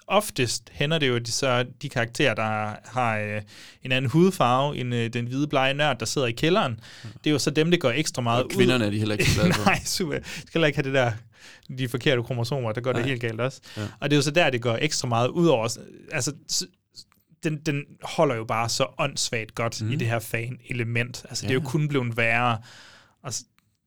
[SPEAKER 1] oftest hænder det jo de, så de karakterer, der har øh, en anden hudfarve end øh, den hvide blege nørd, der sidder i kælderen. Det er jo så dem, det går ekstra meget
[SPEAKER 2] Og kvinderne er de heller ikke så glade for.
[SPEAKER 1] Nej, super. Jeg skal heller ikke have det der, de forkerte kromosomer, der går Nej. det helt galt også.
[SPEAKER 2] Ja.
[SPEAKER 1] Og det er jo så der, det går ekstra meget ud over. Altså, den, den holder jo bare så åndssvagt godt mm. i det her fan-element. Altså, ja. det er jo kun blevet værre. Og,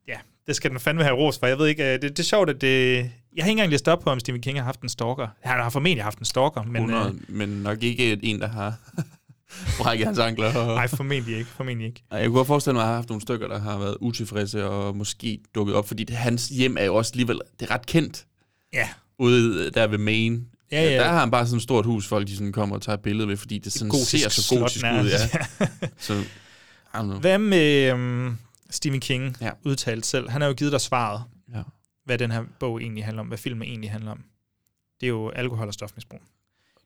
[SPEAKER 1] ja, det skal den fandme have ros for. Jeg ved ikke, øh, det, det er sjovt, at det... Jeg har ikke engang læst op på, om Stephen King har haft en stalker. Han har formentlig haft en stalker, men...
[SPEAKER 2] 100,
[SPEAKER 1] Øh,
[SPEAKER 2] men nok ikke en, der har brækket hans ankler.
[SPEAKER 1] Nej, formentlig ikke. Formentlig ikke.
[SPEAKER 2] Jeg kunne godt forestille mig, at jeg har haft nogle stykker, der har været utilfredse og måske dukket op, fordi det, hans hjem er jo også alligevel det er ret kendt
[SPEAKER 1] Ja.
[SPEAKER 2] ude der ved Maine.
[SPEAKER 1] Ja, ja.
[SPEAKER 2] Der har han bare sådan et stort hus, folk de sådan kommer og tager et billede ved, fordi det sådan
[SPEAKER 1] gotisk
[SPEAKER 2] ser så gotisk ud. Ja. så, I don't know.
[SPEAKER 1] Hvad med um, Stephen King
[SPEAKER 2] Ja.
[SPEAKER 1] ja. udtalt selv? Han har jo givet dig svaret,
[SPEAKER 2] Ja.
[SPEAKER 1] hvad den her bog egentlig handler om, hvad filmen egentlig handler om. Det er jo alkohol og stofmisbrug.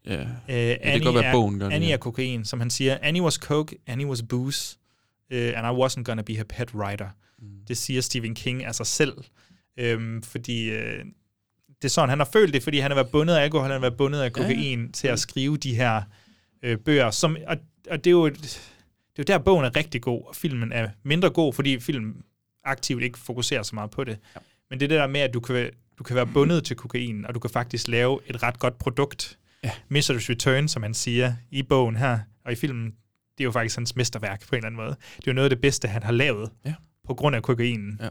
[SPEAKER 2] Ja.
[SPEAKER 1] Uh,
[SPEAKER 2] det kan godt være,
[SPEAKER 1] er,
[SPEAKER 2] bogen gør det,
[SPEAKER 1] Annie
[SPEAKER 2] ja.
[SPEAKER 1] er kokain, som han siger. Annie was coke, Annie was booze, uh, and I wasn't gonna be her pet writer. Mm. Det siger Stephen King af sig selv. Um, fordi uh, det er sådan, han har følt det, fordi han har været bundet af alkohol, han har været bundet af kokain ja. til at skrive de her øh, bøger. Som, og, og det er jo et, det er jo der, bogen er rigtig god, og filmen er mindre god, fordi filmen aktivt ikke fokuserer så meget på det. Ja. Men det er det der med, at du kan, være- du kan være bundet til kokain, og du kan faktisk lave et ret godt produkt.
[SPEAKER 2] Ja.
[SPEAKER 1] Mistress Return, som han siger i bogen her, og i filmen, det er jo faktisk hans mesterværk på en eller anden måde. Det er jo noget af det bedste, han har lavet,
[SPEAKER 2] Ja.
[SPEAKER 1] på grund af kokainen.
[SPEAKER 2] Ja.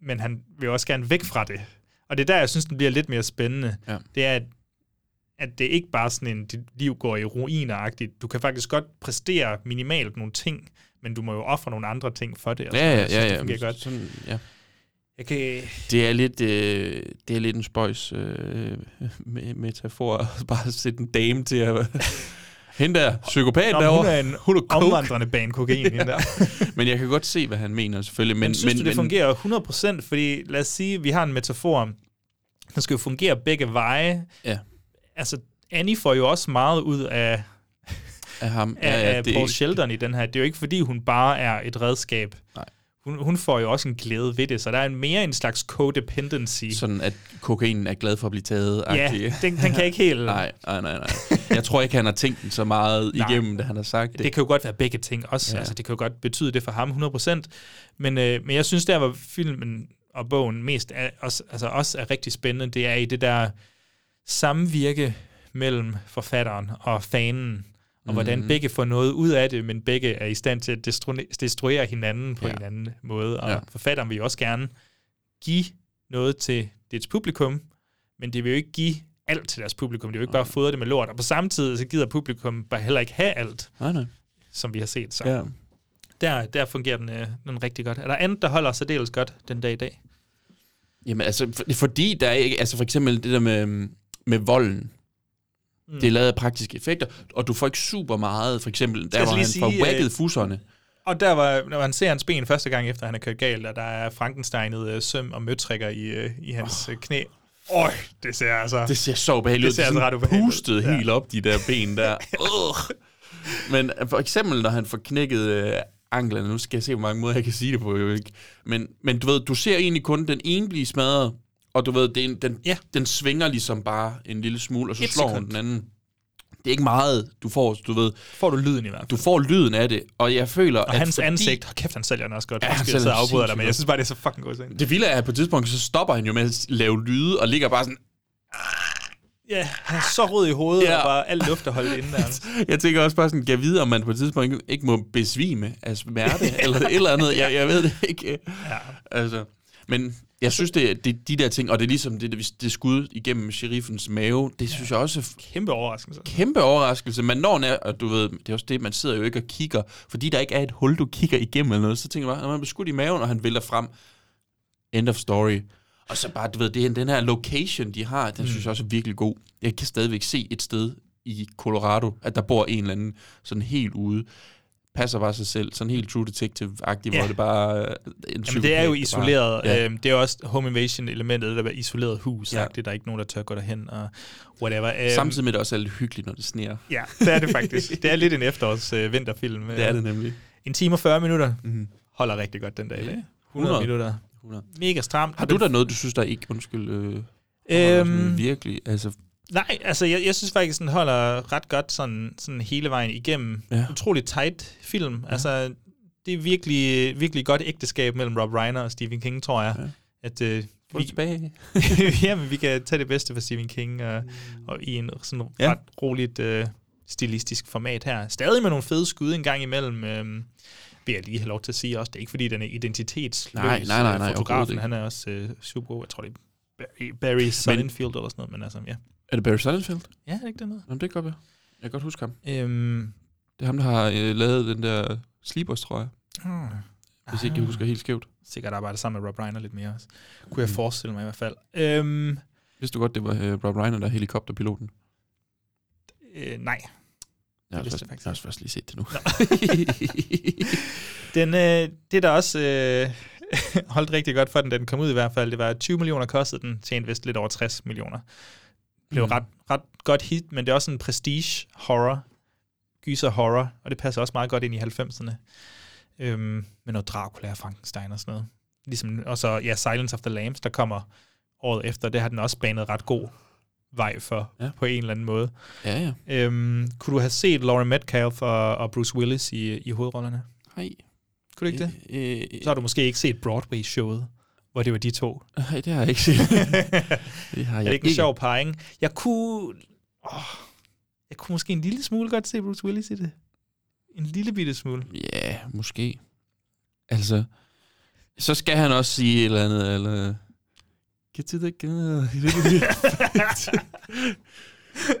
[SPEAKER 1] Men han vil også gerne væk fra det. Og det er der, jeg synes, den bliver lidt mere spændende.
[SPEAKER 2] Ja.
[SPEAKER 1] Det er, at, at det ikke bare sådan en, dit liv går i ruiner-agtigt. Du kan faktisk godt præstere minimalt nogle ting, men du må jo ofre nogle andre ting for det.
[SPEAKER 2] Ja, ja,
[SPEAKER 1] Jeg synes,
[SPEAKER 2] ja,
[SPEAKER 1] det
[SPEAKER 2] ja.
[SPEAKER 1] godt.
[SPEAKER 2] Sådan, ja.
[SPEAKER 1] Jeg kan,
[SPEAKER 2] Det er lidt, øh, det er lidt en spøjs øh, me- metafor at bare sætte en dame til at... Hende der, psykopat
[SPEAKER 1] Nå,
[SPEAKER 2] derovre,
[SPEAKER 1] hun er en
[SPEAKER 2] hun er coke.
[SPEAKER 1] omvandrende bane kokain, hende der.
[SPEAKER 2] Men jeg kan godt se, hvad han mener, selvfølgelig. Men,
[SPEAKER 1] Men, synes
[SPEAKER 2] men,
[SPEAKER 1] du, det
[SPEAKER 2] men,
[SPEAKER 1] fungerer 100%? Fordi lad os sige, vi har en metafor. Den skal jo fungere begge veje.
[SPEAKER 2] Ja.
[SPEAKER 1] Altså, Annie får jo også meget ud af,
[SPEAKER 2] af ham.
[SPEAKER 1] af,
[SPEAKER 2] Ja, ja,
[SPEAKER 1] af
[SPEAKER 2] det-
[SPEAKER 1] Paul Sheldon i den her. Det er jo ikke, fordi hun bare er et redskab.
[SPEAKER 2] Nej.
[SPEAKER 1] Hun, hun får jo også en glæde ved det, så der er en mere en slags codependency.
[SPEAKER 2] Sådan, at kokainen er glad for at blive taget.
[SPEAKER 1] Ja, den, den kan ikke helt...
[SPEAKER 2] Nej, nej, nej, nej. Jeg tror ikke, han har tænkt den så meget
[SPEAKER 1] Nej.
[SPEAKER 2] igennem, da han har sagt det.
[SPEAKER 1] Det kan jo godt være begge ting også.
[SPEAKER 2] Ja.
[SPEAKER 1] Altså, det kan jo godt betyde det for ham 100%. Men, øh, men jeg synes, der hvor filmen og bogen mest er, også, altså også er rigtig spændende, det er i det der samvirke mellem forfatteren og fanen, og hvordan
[SPEAKER 2] Mhm.
[SPEAKER 1] begge får noget ud af det, men begge er i stand til at destru- destruere hinanden på
[SPEAKER 2] Ja.
[SPEAKER 1] en anden måde. Og
[SPEAKER 2] Ja.
[SPEAKER 1] forfatteren vil jo også gerne give noget til dets publikum, men det vil jo ikke give alt til deres publikum. Det er jo ikke bare fodre det med lort. Og på samme tid, så gider publikum bare heller ikke have alt,
[SPEAKER 2] Nej, nej.
[SPEAKER 1] som vi har set. Så
[SPEAKER 2] Ja.
[SPEAKER 1] der, der fungerer den, øh, den rigtig godt. Er der andet, der holder særdeles godt den dag i dag?
[SPEAKER 2] Jamen altså, for, fordi der er ikke, altså for eksempel det der med, med volden, mm. det er lavet af praktiske effekter, og du får ikke super meget, for eksempel, der hvor
[SPEAKER 1] lige
[SPEAKER 2] han får
[SPEAKER 1] sige,
[SPEAKER 2] whacket
[SPEAKER 1] øh,
[SPEAKER 2] fusserne.
[SPEAKER 1] Og der var, når han ser hans ben første gang, efter han er kørt galt, og der er Frankensteinet øh, søm og møtrikker i, øh, i hans oh. knæ. Øj, det ser altså...
[SPEAKER 2] Det ser så ubehageligt ud.
[SPEAKER 1] Det ser
[SPEAKER 2] er
[SPEAKER 1] altså ret ubehageligt
[SPEAKER 2] pustet
[SPEAKER 1] Ja.
[SPEAKER 2] helt op, de der ben der. Ugh. Men for eksempel, når han får knækket øh, anklerne, nu skal jeg se, hvor mange måder jeg kan sige det på, jo ikke. Men, men du ved, du ser egentlig kun den ene blive smadret, og du ved, det en, den,
[SPEAKER 1] Ja.
[SPEAKER 2] den svinger ligesom bare en lille smule, og så
[SPEAKER 1] Et
[SPEAKER 2] slår hun
[SPEAKER 1] sekund.
[SPEAKER 2] den anden. Det er ikke meget, du får, du ved.
[SPEAKER 1] Får du lyden i hvert fald.
[SPEAKER 2] Du får lyden af det, og jeg føler,
[SPEAKER 1] Og
[SPEAKER 2] at
[SPEAKER 1] hans
[SPEAKER 2] fordi,
[SPEAKER 1] ansigt, hold kæft, han sælger den også godt.
[SPEAKER 2] Ja, han sælger den
[SPEAKER 1] afbryder dig, men jeg synes bare, det er så fucking god scene.
[SPEAKER 2] Det vilde er, at på et tidspunkt, så stopper han jo med at lave lyde, og ligger bare sådan,
[SPEAKER 1] Ja, han er så rød i hovedet,
[SPEAKER 2] Ja.
[SPEAKER 1] og bare alt luft er holdt inde der.
[SPEAKER 2] Jeg tænker også bare sådan, jeg vide, om man på et tidspunkt ikke- ikke må besvime af smerte, eller et eller andet. Jeg, jeg ved det ikke.
[SPEAKER 1] Ja.
[SPEAKER 2] Altså, men jeg synes, det, det de der ting, og det er ligesom det, det, skud igennem sheriffens mave, det synes jeg også er
[SPEAKER 1] Kæmpe overraskelse.
[SPEAKER 2] kæmpe overraskelse. Men når er, og du ved, det er også det, man sidder jo ikke og kigger, fordi der ikke er et hul, du kigger igennem eller noget, så tænker bare, når man bliver skudt i maven, og han vælter frem, end of story. Og så bare, du ved, det er den her location, de har, den mm. synes jeg også er virkelig god. Jeg kan stadigvæk se et sted i Colorado, at der bor en eller anden sådan helt ude, passer bare sig selv, sådan helt True Detective-agtigt,
[SPEAKER 1] Ja.
[SPEAKER 2] hvor det bare er en
[SPEAKER 1] Jamen, det er jo
[SPEAKER 2] der bare-
[SPEAKER 1] isoleret.
[SPEAKER 2] Ja.
[SPEAKER 1] Ja. Øhm, det er også home invasion-elementet, der er isoleret hus.
[SPEAKER 2] Ja.
[SPEAKER 1] Ja. Det er der ikke nogen, der tør gå derhen og whatever. Øhm,
[SPEAKER 2] Samtidig med, det også er lidt hyggeligt, når det sneer.
[SPEAKER 1] Ja, det er det faktisk. det er lidt en efterårs øh.
[SPEAKER 2] Det er det nemlig.
[SPEAKER 1] En time og 40 minutter.
[SPEAKER 2] Mhm.
[SPEAKER 1] Holder rigtig godt den dag dag. 100,
[SPEAKER 2] 100.
[SPEAKER 1] minutter.
[SPEAKER 2] 100.
[SPEAKER 1] Mega stramt.
[SPEAKER 2] Har du da noget, du synes, der ikke, undskyld, øh,
[SPEAKER 1] Øhm,
[SPEAKER 2] øhm, virkelig, altså,
[SPEAKER 1] Nej, altså jeg, jeg synes faktisk, den holder ret godt sådan, sådan hele vejen igennem.
[SPEAKER 2] Ja.
[SPEAKER 1] Utroligt tight film. Ja. Altså, det er virkelig, virkelig godt ægteskab mellem Rob Reiner og Stephen King, tror jeg.
[SPEAKER 2] Ja.
[SPEAKER 1] At, øh,
[SPEAKER 2] få det tilbage.
[SPEAKER 1] jamen, vi kan tage det bedste fra Stephen King og, og i en sådan
[SPEAKER 2] Ja.
[SPEAKER 1] ret roligt øh, stilistisk format her. Stadig med nogle fede skud en gang imellem, øh, vil jeg lige have lov til at sige også. Det er ikke, fordi den er identitetsløs.
[SPEAKER 2] Nej, nej, nej, nej,
[SPEAKER 1] Øh,
[SPEAKER 2] overhovedet
[SPEAKER 1] Fotografen, han er også øh, super god. Jeg tror, det er Barry, Barry Sonnenfield eller sådan noget, men altså, ja.
[SPEAKER 2] Er det Barry Sonnenfeld?
[SPEAKER 1] Ja, er det ikke det noget?
[SPEAKER 2] Jamen, det kan godt være. Jeg kan godt huske ham.
[SPEAKER 1] Øhm,
[SPEAKER 2] Det er ham, der har øh, lavet den der Sleepers, tror jeg.
[SPEAKER 1] hmm.
[SPEAKER 2] Hvis ikke jeg husker helt skævt.
[SPEAKER 1] Sikkert arbejdet sammen med Rob Reiner lidt mere også. Kunne jeg
[SPEAKER 2] Mm.
[SPEAKER 1] forestille mig i hvert fald. Øhm,
[SPEAKER 2] Vidste du godt, det var øh, Rob Reiner, der er helikopterpiloten?
[SPEAKER 1] øh, nej.
[SPEAKER 2] Jeg har, også,
[SPEAKER 1] jeg faktisk
[SPEAKER 2] jeg har også først lige set det nu.
[SPEAKER 1] Den, øh, det der også øh, holdt rigtig godt for den, den kom ud i hvert fald, det var 20 millioner kostede den, tjente vist lidt over 60 millioner. Blev
[SPEAKER 2] Mm.
[SPEAKER 1] ret, ret godt hit, men det er også en prestige horror, gyser horror, og det passer også meget godt ind i 90'erne. Øhm, med noget Dracula og Frankenstein og sådan noget. Ligesom, og så, ja, Silence of the Lambs, der kommer året efter, det har den også banet ret god vej for,
[SPEAKER 2] Ja.
[SPEAKER 1] på en eller anden måde.
[SPEAKER 2] ja, ja.
[SPEAKER 1] Øhm, kunne du have set Laurie Metcalf og, og Bruce Willis i, i hovedrollerne?
[SPEAKER 2] Hej.
[SPEAKER 1] Kunne du ikke det?
[SPEAKER 2] Øh, øh,
[SPEAKER 1] Så har du måske ikke set Broadway-showet, hvor det var de to.
[SPEAKER 2] Nej, det har jeg ikke set. det har
[SPEAKER 1] er
[SPEAKER 2] jeg
[SPEAKER 1] det ikke en sjov parring? Jeg kunne... Åh, jeg kunne måske en lille smule godt se Bruce Willis i det. En lille bitte smule.
[SPEAKER 2] Ja, måske. Altså, så skal han også sige et eller andet, eller... Get to the gun.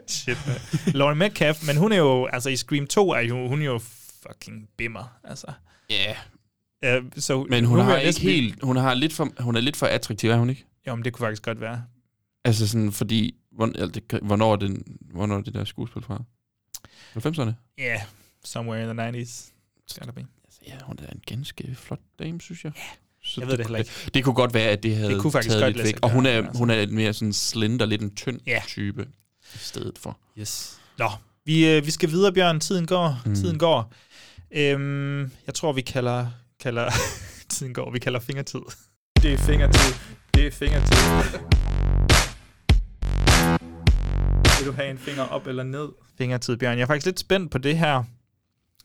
[SPEAKER 1] Shit, man. Laurie Metcalf, men hun er jo... Altså, i Scream 2 er jo, hun er jo fucking bimmer, altså.
[SPEAKER 2] Ja,
[SPEAKER 1] Uh, så
[SPEAKER 2] men hun
[SPEAKER 1] vil
[SPEAKER 2] har ikke helt... Hun, har lidt for, hun er lidt for attraktiv, er hun ikke?
[SPEAKER 1] Jo, men det kunne faktisk godt være.
[SPEAKER 2] Altså sådan, fordi... det Hvornår er, den, hvornår er det der skuespil fra? 90'erne?
[SPEAKER 1] Ja, yeah, somewhere in the 90s. Skal der be.
[SPEAKER 2] Altså, ja, hun er en ganske flot dame, synes jeg. Så
[SPEAKER 1] jeg ved det heller
[SPEAKER 2] kunne- Det, det kunne godt være, at det havde
[SPEAKER 1] Det kunne faktisk
[SPEAKER 2] taget
[SPEAKER 1] godt
[SPEAKER 2] lidt væk. Og hun er,
[SPEAKER 1] altså.
[SPEAKER 2] hun er mere sådan slender, lidt en tynd
[SPEAKER 1] Ja.
[SPEAKER 2] type i stedet for.
[SPEAKER 1] Yes. Nå, vi, øh, vi skal videre, Bjørn. Tiden går.
[SPEAKER 2] Mm.
[SPEAKER 1] Tiden går. Øhm, jeg tror, vi kalder... kalder tiden går. Vi kalder fingertid. Det er fingertid. Det er fingertid. Vil du have en finger op eller ned? Fingertid, Bjørn. Jeg er faktisk lidt spændt på det her,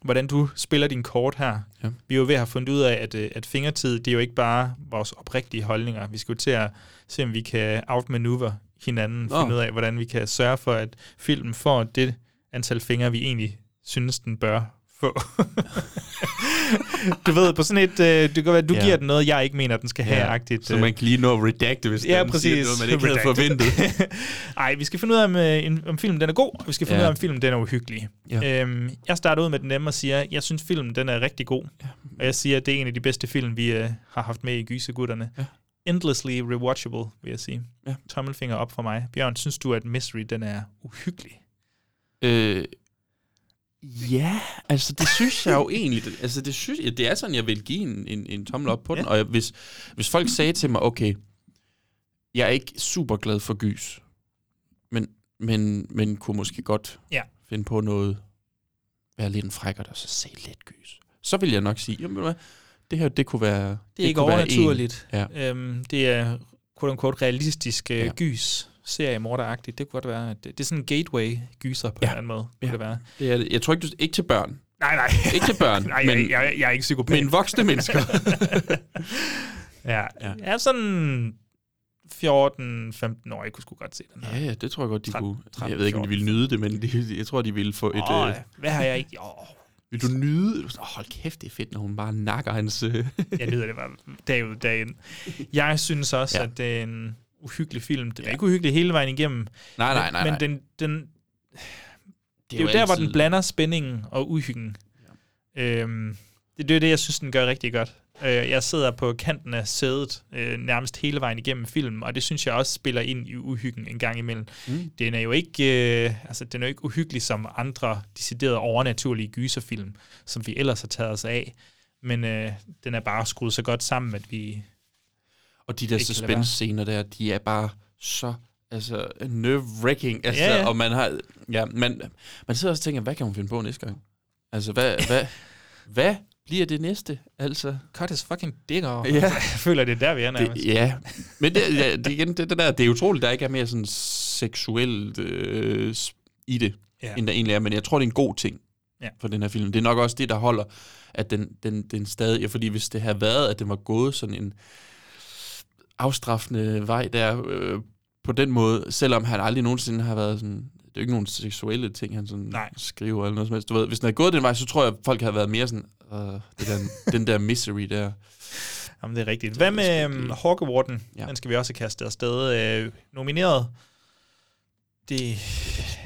[SPEAKER 1] hvordan du spiller din kort her.
[SPEAKER 2] Ja.
[SPEAKER 1] Vi er jo ved at have fundet ud af, at, øh, at fingertid, det er jo ikke bare vores oprigtige holdninger. Vi skal jo til at se, om vi kan outmaneuver hinanden,
[SPEAKER 2] Nå.
[SPEAKER 1] finde ud af, hvordan vi kan sørge for, at filmen får det antal fingre, vi egentlig synes, den bør få. du ved, på sådan et, øh, det kan være, du
[SPEAKER 2] Ja.
[SPEAKER 1] giver den noget, jeg ikke mener, den skal have, agtigt.
[SPEAKER 2] så man kan lige nå at redacte, hvis
[SPEAKER 1] ja,
[SPEAKER 2] den
[SPEAKER 1] præcis.
[SPEAKER 2] siger noget, man ikke havde
[SPEAKER 1] Redacted.
[SPEAKER 2] forventet.
[SPEAKER 1] Ej, vi skal finde ud af, om, øh, om filmen den er god, og vi skal finde
[SPEAKER 2] Ja.
[SPEAKER 1] ud af, om filmen den er uhyggelig.
[SPEAKER 2] Ja.
[SPEAKER 1] Øhm, jeg starter ud med den nemme og siger, jeg synes filmen den er rigtig god. Og jeg siger, at det er en af de bedste film, vi øh, har haft med i Gysegutterne.
[SPEAKER 2] Ja.
[SPEAKER 1] Endlessly rewatchable, vil jeg sige.
[SPEAKER 2] Ja.
[SPEAKER 1] Tommelfinger op for mig. Bjørn, synes du, at Mystery den er uhyggelig?
[SPEAKER 2] Øh, ja, altså det synes jeg jo egentlig, det- altså det synes jeg, det er sådan, jeg vil give en, en, en tommel op på den,
[SPEAKER 1] Ja.
[SPEAKER 2] og jeg, hvis, hvis folk sagde til mig, okay, jeg er ikke super glad for gys, men, men, men kunne måske godt
[SPEAKER 1] Ja.
[SPEAKER 2] finde på noget, være lidt en frækker, og så se lidt gys, så vil jeg nok sige, jamen, hvad, det her, det kunne være... Det,
[SPEAKER 1] Det er ikke
[SPEAKER 2] kunne være
[SPEAKER 1] overnaturligt.
[SPEAKER 2] Ja.
[SPEAKER 1] Øhm, det er quote-unquote realistisk øh,
[SPEAKER 2] Ja.
[SPEAKER 1] gys seriemorderagtigt. Det kunne godt være, at det, det er sådan en gateway-gyser på ja. en eller anden måde. Ja. Det være.
[SPEAKER 2] Det er, jeg tror ikke, du, ikke til børn,
[SPEAKER 1] Nej, nej.
[SPEAKER 2] ikke til børn,
[SPEAKER 1] nej,
[SPEAKER 2] men,
[SPEAKER 1] jeg, jeg, jeg er ikke psykopat.
[SPEAKER 2] men voksne mennesker.
[SPEAKER 1] ja.
[SPEAKER 2] Ja.
[SPEAKER 1] ja. Jeg er sådan 14-15 år. Jeg kunne sgu godt se den her.
[SPEAKER 2] Ja, ja, det tror jeg godt, de
[SPEAKER 1] 13,
[SPEAKER 2] kunne.
[SPEAKER 1] 13,
[SPEAKER 2] jeg ved ikke, om de ville nyde det, men de, jeg tror, de ville få et... Øh,
[SPEAKER 1] hvad har jeg ikke? Åh,
[SPEAKER 2] vil du nyde? Oh, hold kæft, det er fedt, når hun bare nakker hans... Øh.
[SPEAKER 1] jeg nyder det bare dag ud dag ind. Jeg synes også,
[SPEAKER 2] ja.
[SPEAKER 1] at det er en uhyggelig film. Den er ikke uhyggelig hele vejen igennem.
[SPEAKER 2] Nej, nej, nej,
[SPEAKER 1] Men
[SPEAKER 2] nej.
[SPEAKER 1] den, den, det er jo, der, hvor den blander spændingen og uhyggen. Ja. Øhm, det, det er det, jeg synes, den gør rigtig godt. Øh, jeg sidder på kanten af sædet øh, nærmest hele vejen igennem filmen, og det synes jeg også spiller ind i uhyggen en gang imellem.
[SPEAKER 2] Mm.
[SPEAKER 1] Den er jo ikke, øh, altså, den er jo ikke uhyggelig som andre deciderede overnaturlige gyserfilm, som vi ellers har taget os af. Men øh, den er bare skruet så godt sammen, at vi...
[SPEAKER 2] Og de der suspense-scener der, de er bare så altså, nerve-wracking. Altså,
[SPEAKER 1] Ja, ja.
[SPEAKER 2] Og man har... Ja, man, man sidder også og tænker, hvad kan hun finde på næste gang? Altså, hvad, hvad, hvad bliver det næste? Altså,
[SPEAKER 1] Cut his fucking dick off.
[SPEAKER 2] Ja.
[SPEAKER 1] Jeg føler, det er der, vi er nærmest.
[SPEAKER 2] det, ja, men det, ja, det, igen, det, det, der, det er utroligt, der ikke er mere sådan seksuelt øh, i det,
[SPEAKER 1] Ja.
[SPEAKER 2] end der egentlig er. Men jeg tror, det er en god ting
[SPEAKER 1] Ja.
[SPEAKER 2] for den her film. Det er nok også det, der holder, at den, den, den stadig... Ja, fordi hvis det havde været, at den var gået sådan en afstraffende vej der, øh, på den måde, selvom han aldrig nogensinde har været sådan... Det er jo ikke nogen seksuelle ting, han sådan
[SPEAKER 1] Nej.
[SPEAKER 2] skriver eller noget som helst. Du ved, hvis den havde gået den vej, så tror jeg, at folk havde været mere sådan... Øh, det der, den der misery der.
[SPEAKER 1] Jamen, det er rigtigt. Hvad med um, Hawk Awarden?
[SPEAKER 2] Ja.
[SPEAKER 1] Den skal vi også have kastet afsted. Øh, nomineret. Det,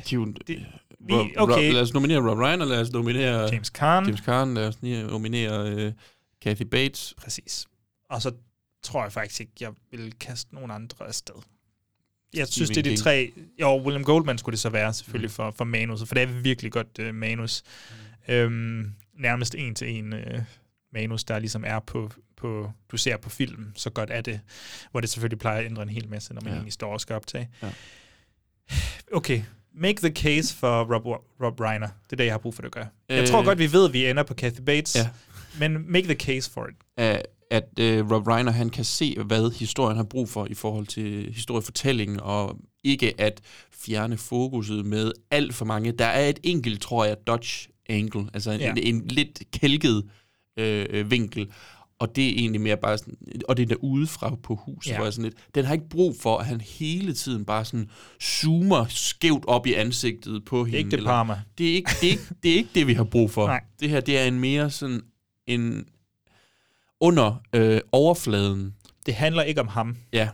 [SPEAKER 2] De,
[SPEAKER 1] det, vi,
[SPEAKER 2] Rob,
[SPEAKER 1] okay.
[SPEAKER 2] Rob, lad os nominere Rob Ryan, og lad os nominere
[SPEAKER 1] James Caan.
[SPEAKER 2] James Caan, lad os nominere uh, Kathy Bates.
[SPEAKER 1] Præcis. Og så tror jeg faktisk ikke, jeg vil kaste nogen andre afsted. Jeg synes, det er de tre... Jo, William Goldman skulle det så være, selvfølgelig, for, for manuset, for det er virkelig godt uh, manus. Mm. Øhm, nærmest en til en uh, manus, der ligesom er på, på... Du ser på film, så godt er det. Hvor det selvfølgelig plejer at ændre en hel masse, når man
[SPEAKER 2] Ja.
[SPEAKER 1] egentlig står og skal optage.
[SPEAKER 2] Ja.
[SPEAKER 1] Okay, make the case for Rob, Rob Reiner. Det er det, jeg har brug for, at du gør. Jeg
[SPEAKER 2] Øh.
[SPEAKER 1] tror godt, vi ved, at vi ender på Kathy Bates.
[SPEAKER 2] Ja.
[SPEAKER 1] Men make the case for it.
[SPEAKER 2] At, at uh, Rob Reiner, han kan se, hvad historien har brug for i forhold til historiefortællingen, og ikke at fjerne fokuset med alt for mange. Der er et enkelt, tror jeg, Dodge angle, altså en,
[SPEAKER 1] Ja.
[SPEAKER 2] en, en lidt kælket øh, øh, vinkel, og det er egentlig mere bare sådan, og det er der udefra på huset,
[SPEAKER 1] Ja.
[SPEAKER 2] hvor jeg sådan lidt, den har ikke brug for, at han hele tiden bare sådan zoomer skævt op i ansigtet på hende.
[SPEAKER 1] ikke det
[SPEAKER 2] eller-. Det er ikke det, er ikke, det, er ikke det vi har brug for.
[SPEAKER 1] Nej.
[SPEAKER 2] Det her, det er en mere sådan en under øh, overfladen.
[SPEAKER 1] Det handler ikke om ham.
[SPEAKER 2] Ja.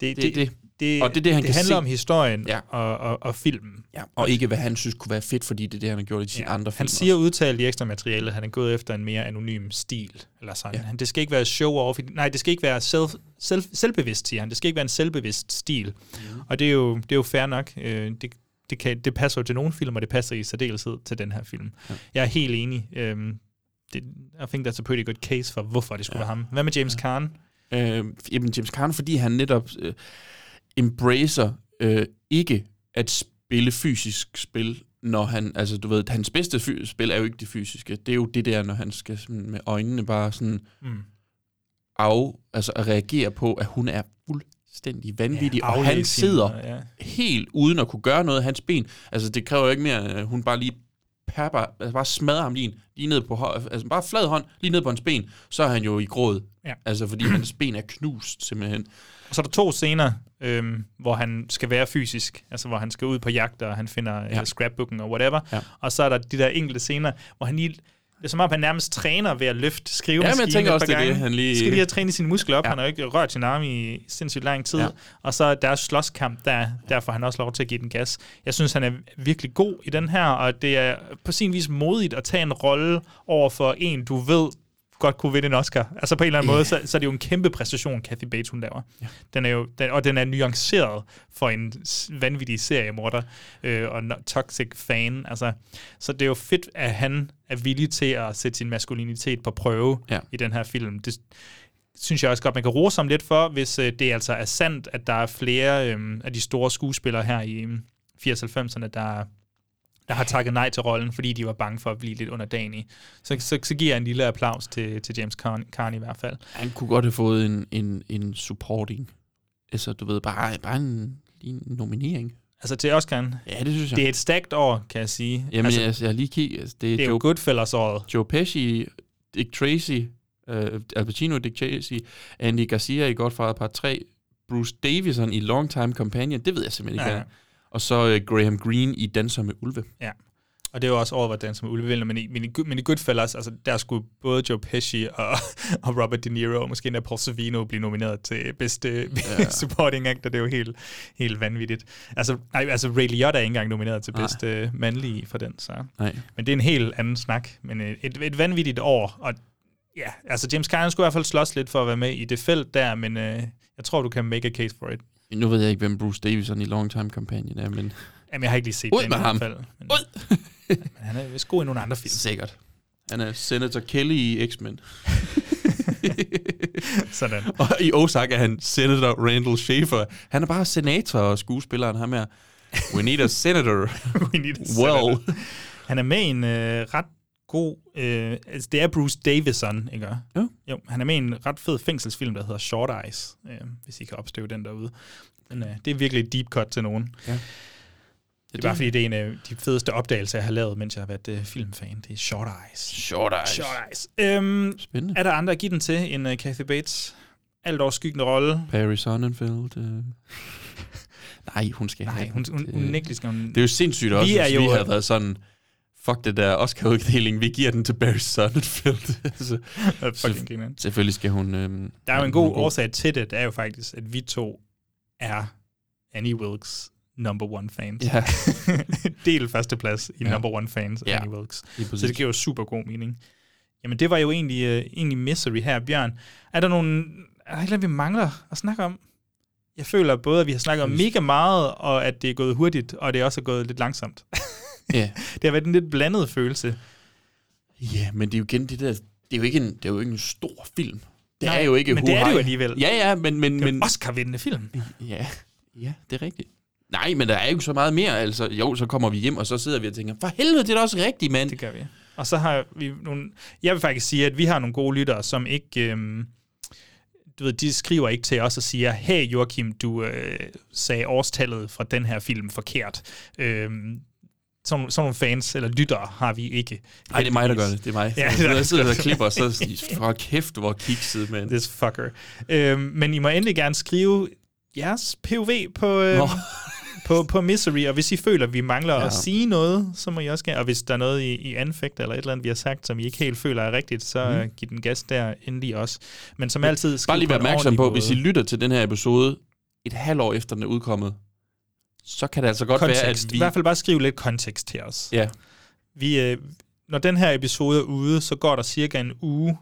[SPEAKER 1] Det,
[SPEAKER 2] Det er det.
[SPEAKER 1] det,
[SPEAKER 2] Og det er det, han
[SPEAKER 1] det
[SPEAKER 2] kan
[SPEAKER 1] handler
[SPEAKER 2] se.
[SPEAKER 1] om historien
[SPEAKER 2] Ja.
[SPEAKER 1] og, og, og filmen.
[SPEAKER 2] ja. Og ikke hvad han synes kunne være fedt, fordi det er det, han har gjort i sine
[SPEAKER 1] Ja.
[SPEAKER 2] andre film.
[SPEAKER 1] Han siger udtalt i ekstra materiale, at han er gået efter en mere anonym stil. Eller sådan.
[SPEAKER 2] Ja.
[SPEAKER 1] Ja. Det skal ikke være show-off. Nej, det skal ikke være selv, selv, selvbevidst, siger han. Det skal ikke være en selvbevidst stil.
[SPEAKER 2] Mhm.
[SPEAKER 1] Mm. Og det er, jo, det er jo fair nok. Øh, Det, det, kan, det passer jo til nogle film, og det passer i særdeleshed til den her film. Ja. Jeg er helt enig. Øhm, det, I think that's a pretty good case for, hvorfor det skulle ja. være ham. Hvad med James ja. Caan?
[SPEAKER 2] Øh, jamen James Caan, fordi han netop øh, embracer øh, ikke at spille fysisk spil, når han, altså du ved, hans bedste fy- spil er jo ikke det fysiske. Det er jo det der, når han skal sådan, med øjnene bare sådan
[SPEAKER 1] Mm.
[SPEAKER 2] af, altså at reagere på, at hun er fuldstændig vanvittig,
[SPEAKER 1] Ja,
[SPEAKER 2] og han sidder
[SPEAKER 1] ja.
[SPEAKER 2] helt uden at kunne gøre noget af hans ben. Altså det kræver jo ikke mere, at hun bare lige pepper, altså bare smadrer ham lige, lige ned på, altså bare flad hånd, lige ned på hans ben, så er han jo i gråd.
[SPEAKER 1] Ja.
[SPEAKER 2] Altså fordi hans ben er knust simpelthen.
[SPEAKER 1] Og så er der to scener, øhm, hvor han skal være fysisk, altså hvor han skal ud på jagt, og han finder ja.
[SPEAKER 2] Ja.
[SPEAKER 1] scrapbooken og whatever.
[SPEAKER 2] Ja.
[SPEAKER 1] Og så er der de der enkelte scener, hvor han lige... Det er som om, han nærmest træner ved at løfte skrivemaskinen
[SPEAKER 2] Ja, men jeg tænker også, det er det,
[SPEAKER 1] gange.
[SPEAKER 2] han lige-
[SPEAKER 1] Skal lige have trænet sine muskler op. Ja. Han har jo ikke rørt sin arm i sindssygt lang tid. Ja.
[SPEAKER 2] Ja.
[SPEAKER 1] Og så deres slåskamp, der, der får han også lov til at give den gas. Jeg synes, han er virkelig god i den her, og det er på sin vis modigt at tage en rolle over for en, du ved godt kunne vinde en Oscar. Altså på en eller anden
[SPEAKER 2] Ja.
[SPEAKER 1] måde, så, så er det jo en kæmpe præstation, Kathy Bates hun laver. Ja. Den er jo, den, og den er nuanceret for en vanvittig seriemorder øh, og toxic fan. Altså, så det er jo fedt, at han er villig til at sætte sin maskulinitet på prøve
[SPEAKER 2] Ja.
[SPEAKER 1] i den her film. Det synes jeg også godt, man kan rose ham lidt for, hvis øh, det altså er sandt, at der er flere øh, af de store skuespillere her i øh, 80-90'erne, der der har takket nej til rollen, fordi de var bange for at blive lidt underdanige. Så, så, så giver jeg en lille applaus til, til James Caan i hvert fald.
[SPEAKER 2] Han kunne godt have fået en, en, en supporting. Altså, du ved, bare, bare en, en nominering.
[SPEAKER 1] Altså til Oscar'en.
[SPEAKER 2] Ja, det synes jeg.
[SPEAKER 1] Det er et stærkt år, kan jeg sige.
[SPEAKER 2] Jamen,
[SPEAKER 1] altså,
[SPEAKER 2] jeg har lige kigget. Altså, det er,
[SPEAKER 1] det er jo
[SPEAKER 2] Joe,
[SPEAKER 1] Goodfellas-året.
[SPEAKER 2] Joe Pesci, Dick Tracy, uh, Al Pacino, Dick Tracy, Andy Garcia i Godfather Part 3, Bruce Davison i Long Time Companion, det ved jeg simpelthen ikke,
[SPEAKER 1] Ja,
[SPEAKER 2] hvad. Og så uh, Graham Greene i Danser med Ulve.
[SPEAKER 1] Ja. Og det er jo også over, hvordan som Ulve vinder, men i, men, i, men i Goodfellas, altså, der skulle både Joe Pesci og, og Robert De Niro, og måske endda Paul Sorvino blive nomineret til bedste ja. supporting actor. Det er jo helt, helt vanvittigt. Altså, nej, altså Ray Liotta er ikke engang nomineret til
[SPEAKER 2] Nej.
[SPEAKER 1] bedste mandlige for den. Så.
[SPEAKER 2] Nej.
[SPEAKER 1] Men det er en helt anden snak. Men øh, et, et vanvittigt år, og ja, altså James Caan skulle i hvert fald slås lidt for at være med i det felt der, men øh, jeg tror, du kan make a case for it.
[SPEAKER 2] Nu ved jeg ikke, hvem Bruce Davison i Long Time Companion er, men...
[SPEAKER 1] Jamen, jeg har ikke lige set
[SPEAKER 2] Ud
[SPEAKER 1] den
[SPEAKER 2] med
[SPEAKER 1] i
[SPEAKER 2] ham.
[SPEAKER 1] hvert fald. Men,
[SPEAKER 2] Ud!
[SPEAKER 1] men han er vist god i nogle andre film.
[SPEAKER 2] Sikkert. Han er Senator Kelly i X-Men.
[SPEAKER 1] Sådan.
[SPEAKER 2] Og i Ozark er han Senator Randall Schaefer. Han er bare senator og skuespilleren ham her. We need a senator.
[SPEAKER 1] We need a
[SPEAKER 2] well.
[SPEAKER 1] senator. Han er med i en øh, ret god... Øh, altså, det er Bruce Davison, ikke?
[SPEAKER 2] Jo.
[SPEAKER 1] jo. Han er med i en ret fed fængselsfilm, der hedder Short Eyes, øh, hvis I kan opstøve den derude. Men, øh, det er virkelig et deep cut til nogen.
[SPEAKER 2] Ja.
[SPEAKER 1] Det er bare fordi, det er en af de fedeste opdagelser, jeg har lavet, mens jeg har været øh, filmfan. Det er Short Eyes.
[SPEAKER 2] Short Eyes.
[SPEAKER 1] Short Eyes. Øhm,
[SPEAKER 2] Spændende.
[SPEAKER 1] er der andre at give den til end uh, Kathy Bates? Alt overskyggende rolle.
[SPEAKER 2] Barry Sonnenfeld. Øh. Nej, hun skal
[SPEAKER 1] Nej,
[SPEAKER 2] have
[SPEAKER 1] hun, hun,
[SPEAKER 2] Det-
[SPEAKER 1] hun unægteligt skal hun...
[SPEAKER 2] Det er jo sindssygt også,
[SPEAKER 1] Vi er
[SPEAKER 2] hvis
[SPEAKER 1] jo-
[SPEAKER 2] vi havde været sådan, fuck det der Oscar-uddeling, vi giver den til Barry Sonnenfeld. altså,
[SPEAKER 1] fucking grineren.
[SPEAKER 2] selvfølgelig skal hun... Øhm,
[SPEAKER 1] Der er jo en god årsag til det, det er jo faktisk, at vi to er Annie Wilkes number one fans.
[SPEAKER 2] Ja.
[SPEAKER 1] Del førsteplads i
[SPEAKER 2] Ja.
[SPEAKER 1] number one fans af
[SPEAKER 2] Ja,
[SPEAKER 1] Annie Wilkes. Så det giver jo super god mening. Jamen det var jo egentlig, uh, egentlig misery her, Bjørn. Er der nogle, er der noget, vi mangler at snakke om? Jeg føler både, at vi har snakket om mega meget, og at det er gået hurtigt, og det er også er gået lidt langsomt.
[SPEAKER 2] Ja.
[SPEAKER 1] det har været en lidt blandet følelse.
[SPEAKER 2] Ja, men det er jo igen det der... Det er jo ikke en, det er jo ikke en stor film. Det
[SPEAKER 1] Nej,
[SPEAKER 2] er jo ikke
[SPEAKER 1] men det er det jo alligevel.
[SPEAKER 2] Ja, ja, men... men,
[SPEAKER 1] Det er
[SPEAKER 2] men
[SPEAKER 1] en Oscar-vindende film.
[SPEAKER 2] Ja, ja, det er rigtigt. Nej, men der er jo ikke så meget mere. Altså, jo, så kommer vi hjem, og så sidder vi og tænker, for helvede, det er da også rigtigt, mand.
[SPEAKER 1] Det gør vi. Og så har vi nogle... Jeg vil faktisk sige, at vi har nogle gode lyttere, som ikke... Øhm, du ved, de skriver ikke til os og siger, hey Joachim, du øh, sagde årstallet fra den her film forkert. Øhm, sådan, sådan nogle fans eller lyttere har vi ikke.
[SPEAKER 2] Nej, det er mig, der gør det. Det er mig.
[SPEAKER 1] Ja, er
[SPEAKER 2] jeg sidder
[SPEAKER 1] der
[SPEAKER 2] og klipper, og så for kæft, hvor kikset, mand.
[SPEAKER 1] This fucker. Øhm, men I må endelig gerne skrive jeres POV på, øhm, på, på Misery, og hvis I føler, at vi mangler ja. At sige noget, så må I også gerne, og hvis der er noget i, i anfægt eller et eller andet, vi har sagt, som I ikke helt føler er rigtigt, så mm. giv den gas der endelig også. Men som altid,
[SPEAKER 2] Bare lige være opmærksom på,
[SPEAKER 1] måde.
[SPEAKER 2] hvis I lytter til den her episode et halvt år efter den er udkommet, så kan det altså godt
[SPEAKER 1] kontekst.
[SPEAKER 2] være, at vi...
[SPEAKER 1] I hvert fald bare skrive lidt kontekst til os.
[SPEAKER 2] Ja,
[SPEAKER 1] Vi, øh, når den her episode er ude, så går der cirka en uge,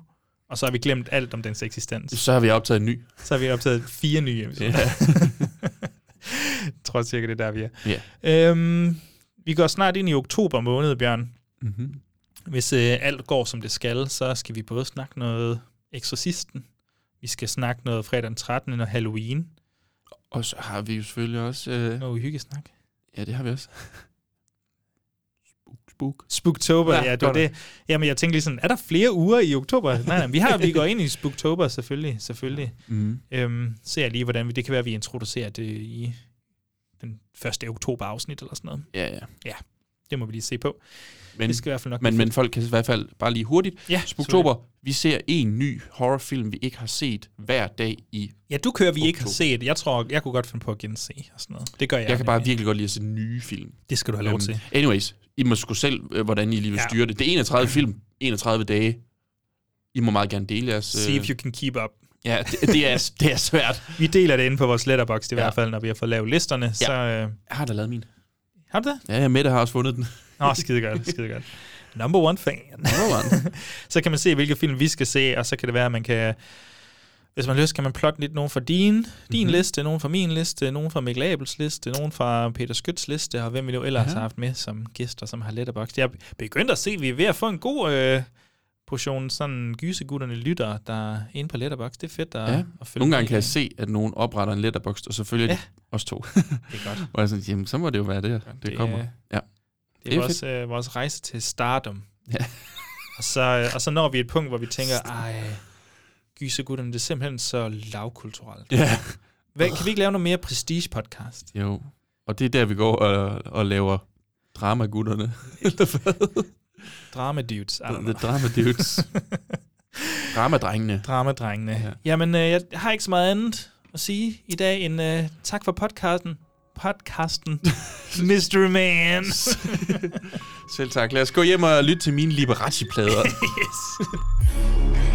[SPEAKER 1] og så har vi glemt alt om dens eksistens.
[SPEAKER 2] så har vi optaget en ny.
[SPEAKER 1] Så har vi optaget fire nye episoder.
[SPEAKER 2] Ja.
[SPEAKER 1] tror cirka, det er der, vi er.
[SPEAKER 2] Ja.
[SPEAKER 1] Øhm, vi går snart ind i oktober måned, Bjørn.
[SPEAKER 2] Mm-hmm.
[SPEAKER 1] Hvis øh, alt går, som det skal, så skal vi både snakke noget Exorcisten, vi skal snakke noget fredag den 13. og Halloween.
[SPEAKER 2] Og så har vi jo selvfølgelig også... Øh,
[SPEAKER 1] Noget hyggesnak.
[SPEAKER 2] ja, det har vi også. spook, spook.
[SPEAKER 1] Spooktober, ja,
[SPEAKER 2] Ja,
[SPEAKER 1] ja det var det. Jamen, jeg tænkte lige sådan, er der flere uger i oktober? nej, nej, vi, har, vi går ind i Spooktober, selvfølgelig. selvfølgelig.
[SPEAKER 2] Mm.
[SPEAKER 1] Øhm, ser jeg lige, hvordan vi, det kan være, at vi introducerer det i den første oktober-afsnit eller sådan noget.
[SPEAKER 2] Ja, ja.
[SPEAKER 1] Det må vi lige se på.
[SPEAKER 2] Men,
[SPEAKER 1] det skal i hvert fald nok
[SPEAKER 2] men, men folk kan i hvert fald bare lige hurtigt.
[SPEAKER 1] Ja,
[SPEAKER 2] Spooktober, vi ser en ny horrorfilm, vi ikke har set hver dag i...
[SPEAKER 1] Ja, du kører, vi ikke har
[SPEAKER 2] Oktober.
[SPEAKER 1] set. Jeg tror, jeg kunne godt finde på at gense og sådan noget. Det gør jeg.
[SPEAKER 2] Jeg kan bare virkelig godt lide at se nye film.
[SPEAKER 1] Det skal du have lov
[SPEAKER 2] Øhm,
[SPEAKER 1] til.
[SPEAKER 2] Anyways, I må sgu selv, øh, hvordan I lige vil
[SPEAKER 1] Ja.
[SPEAKER 2] styre det. Det er 31 film, 31 dage. I må meget gerne dele jeres...
[SPEAKER 1] See
[SPEAKER 2] øh,
[SPEAKER 1] if you can keep up.
[SPEAKER 2] Ja, det, det, er, det er svært.
[SPEAKER 1] Vi deler det inde på vores letterbox i
[SPEAKER 2] Ja.
[SPEAKER 1] hvert fald, når vi har fået lavet listerne. Ja. Så, øh,
[SPEAKER 2] Jeg har da lavet min.
[SPEAKER 1] Har du det?
[SPEAKER 2] Ja, ja, Mette har også fundet den.
[SPEAKER 1] Nå, skide godt, skide godt. Number one fan.
[SPEAKER 2] Number one.
[SPEAKER 1] så kan man se, hvilke film vi skal se, og så kan det være, at man kan... Hvis man har lyst, kan man plotte lidt nogen fra din, din
[SPEAKER 2] Mhm.
[SPEAKER 1] mm-hmm. liste, nogen fra min liste, nogen fra Mikkel Abels liste, nogen fra Peter Skyts liste, og hvem vi nu ellers
[SPEAKER 2] Ja.
[SPEAKER 1] har haft med som gæster, som har letterbox. Jeg er begyndt at se, at vi er ved at få en god øh, portion sådan gysegutterne lytter, der er inde på letterbox. Det er fedt at,
[SPEAKER 2] Ja.
[SPEAKER 1] at følge
[SPEAKER 2] Nogle gange kan jeg se, at nogen opretter en letterbox, og så følger
[SPEAKER 1] Ja.
[SPEAKER 2] de os to.
[SPEAKER 1] Det er godt.
[SPEAKER 2] Og jeg sådan, jamen, så må det jo være det, det, det kommer.
[SPEAKER 1] er-
[SPEAKER 2] Ja.
[SPEAKER 1] Det er,
[SPEAKER 2] Det er
[SPEAKER 1] vores, øh, vores rejse til stardom.
[SPEAKER 2] Ja.
[SPEAKER 1] Og så, øh, og så når vi et punkt, hvor vi tænker, ej, gysegutterne, det er simpelthen så lavkulturelt.
[SPEAKER 2] Ja.
[SPEAKER 1] Hvad, kan vi ikke lave noget mere prestige-podcast?
[SPEAKER 2] Jo. Og det er der, vi går og, og laver dramagutterne.
[SPEAKER 1] Drama dudes.
[SPEAKER 2] The
[SPEAKER 1] know.
[SPEAKER 2] drama dudes. Dramadrengene.
[SPEAKER 1] Dramadrengene.
[SPEAKER 2] Ja.
[SPEAKER 1] Ja. Jamen, øh, jeg har ikke så meget andet at sige i dag end øh, tak for podcasten. Podcasten. Mystery Man.
[SPEAKER 2] Selv tak. Lad os gå hjem og lytte til mine Liberace-plader.
[SPEAKER 1] yes.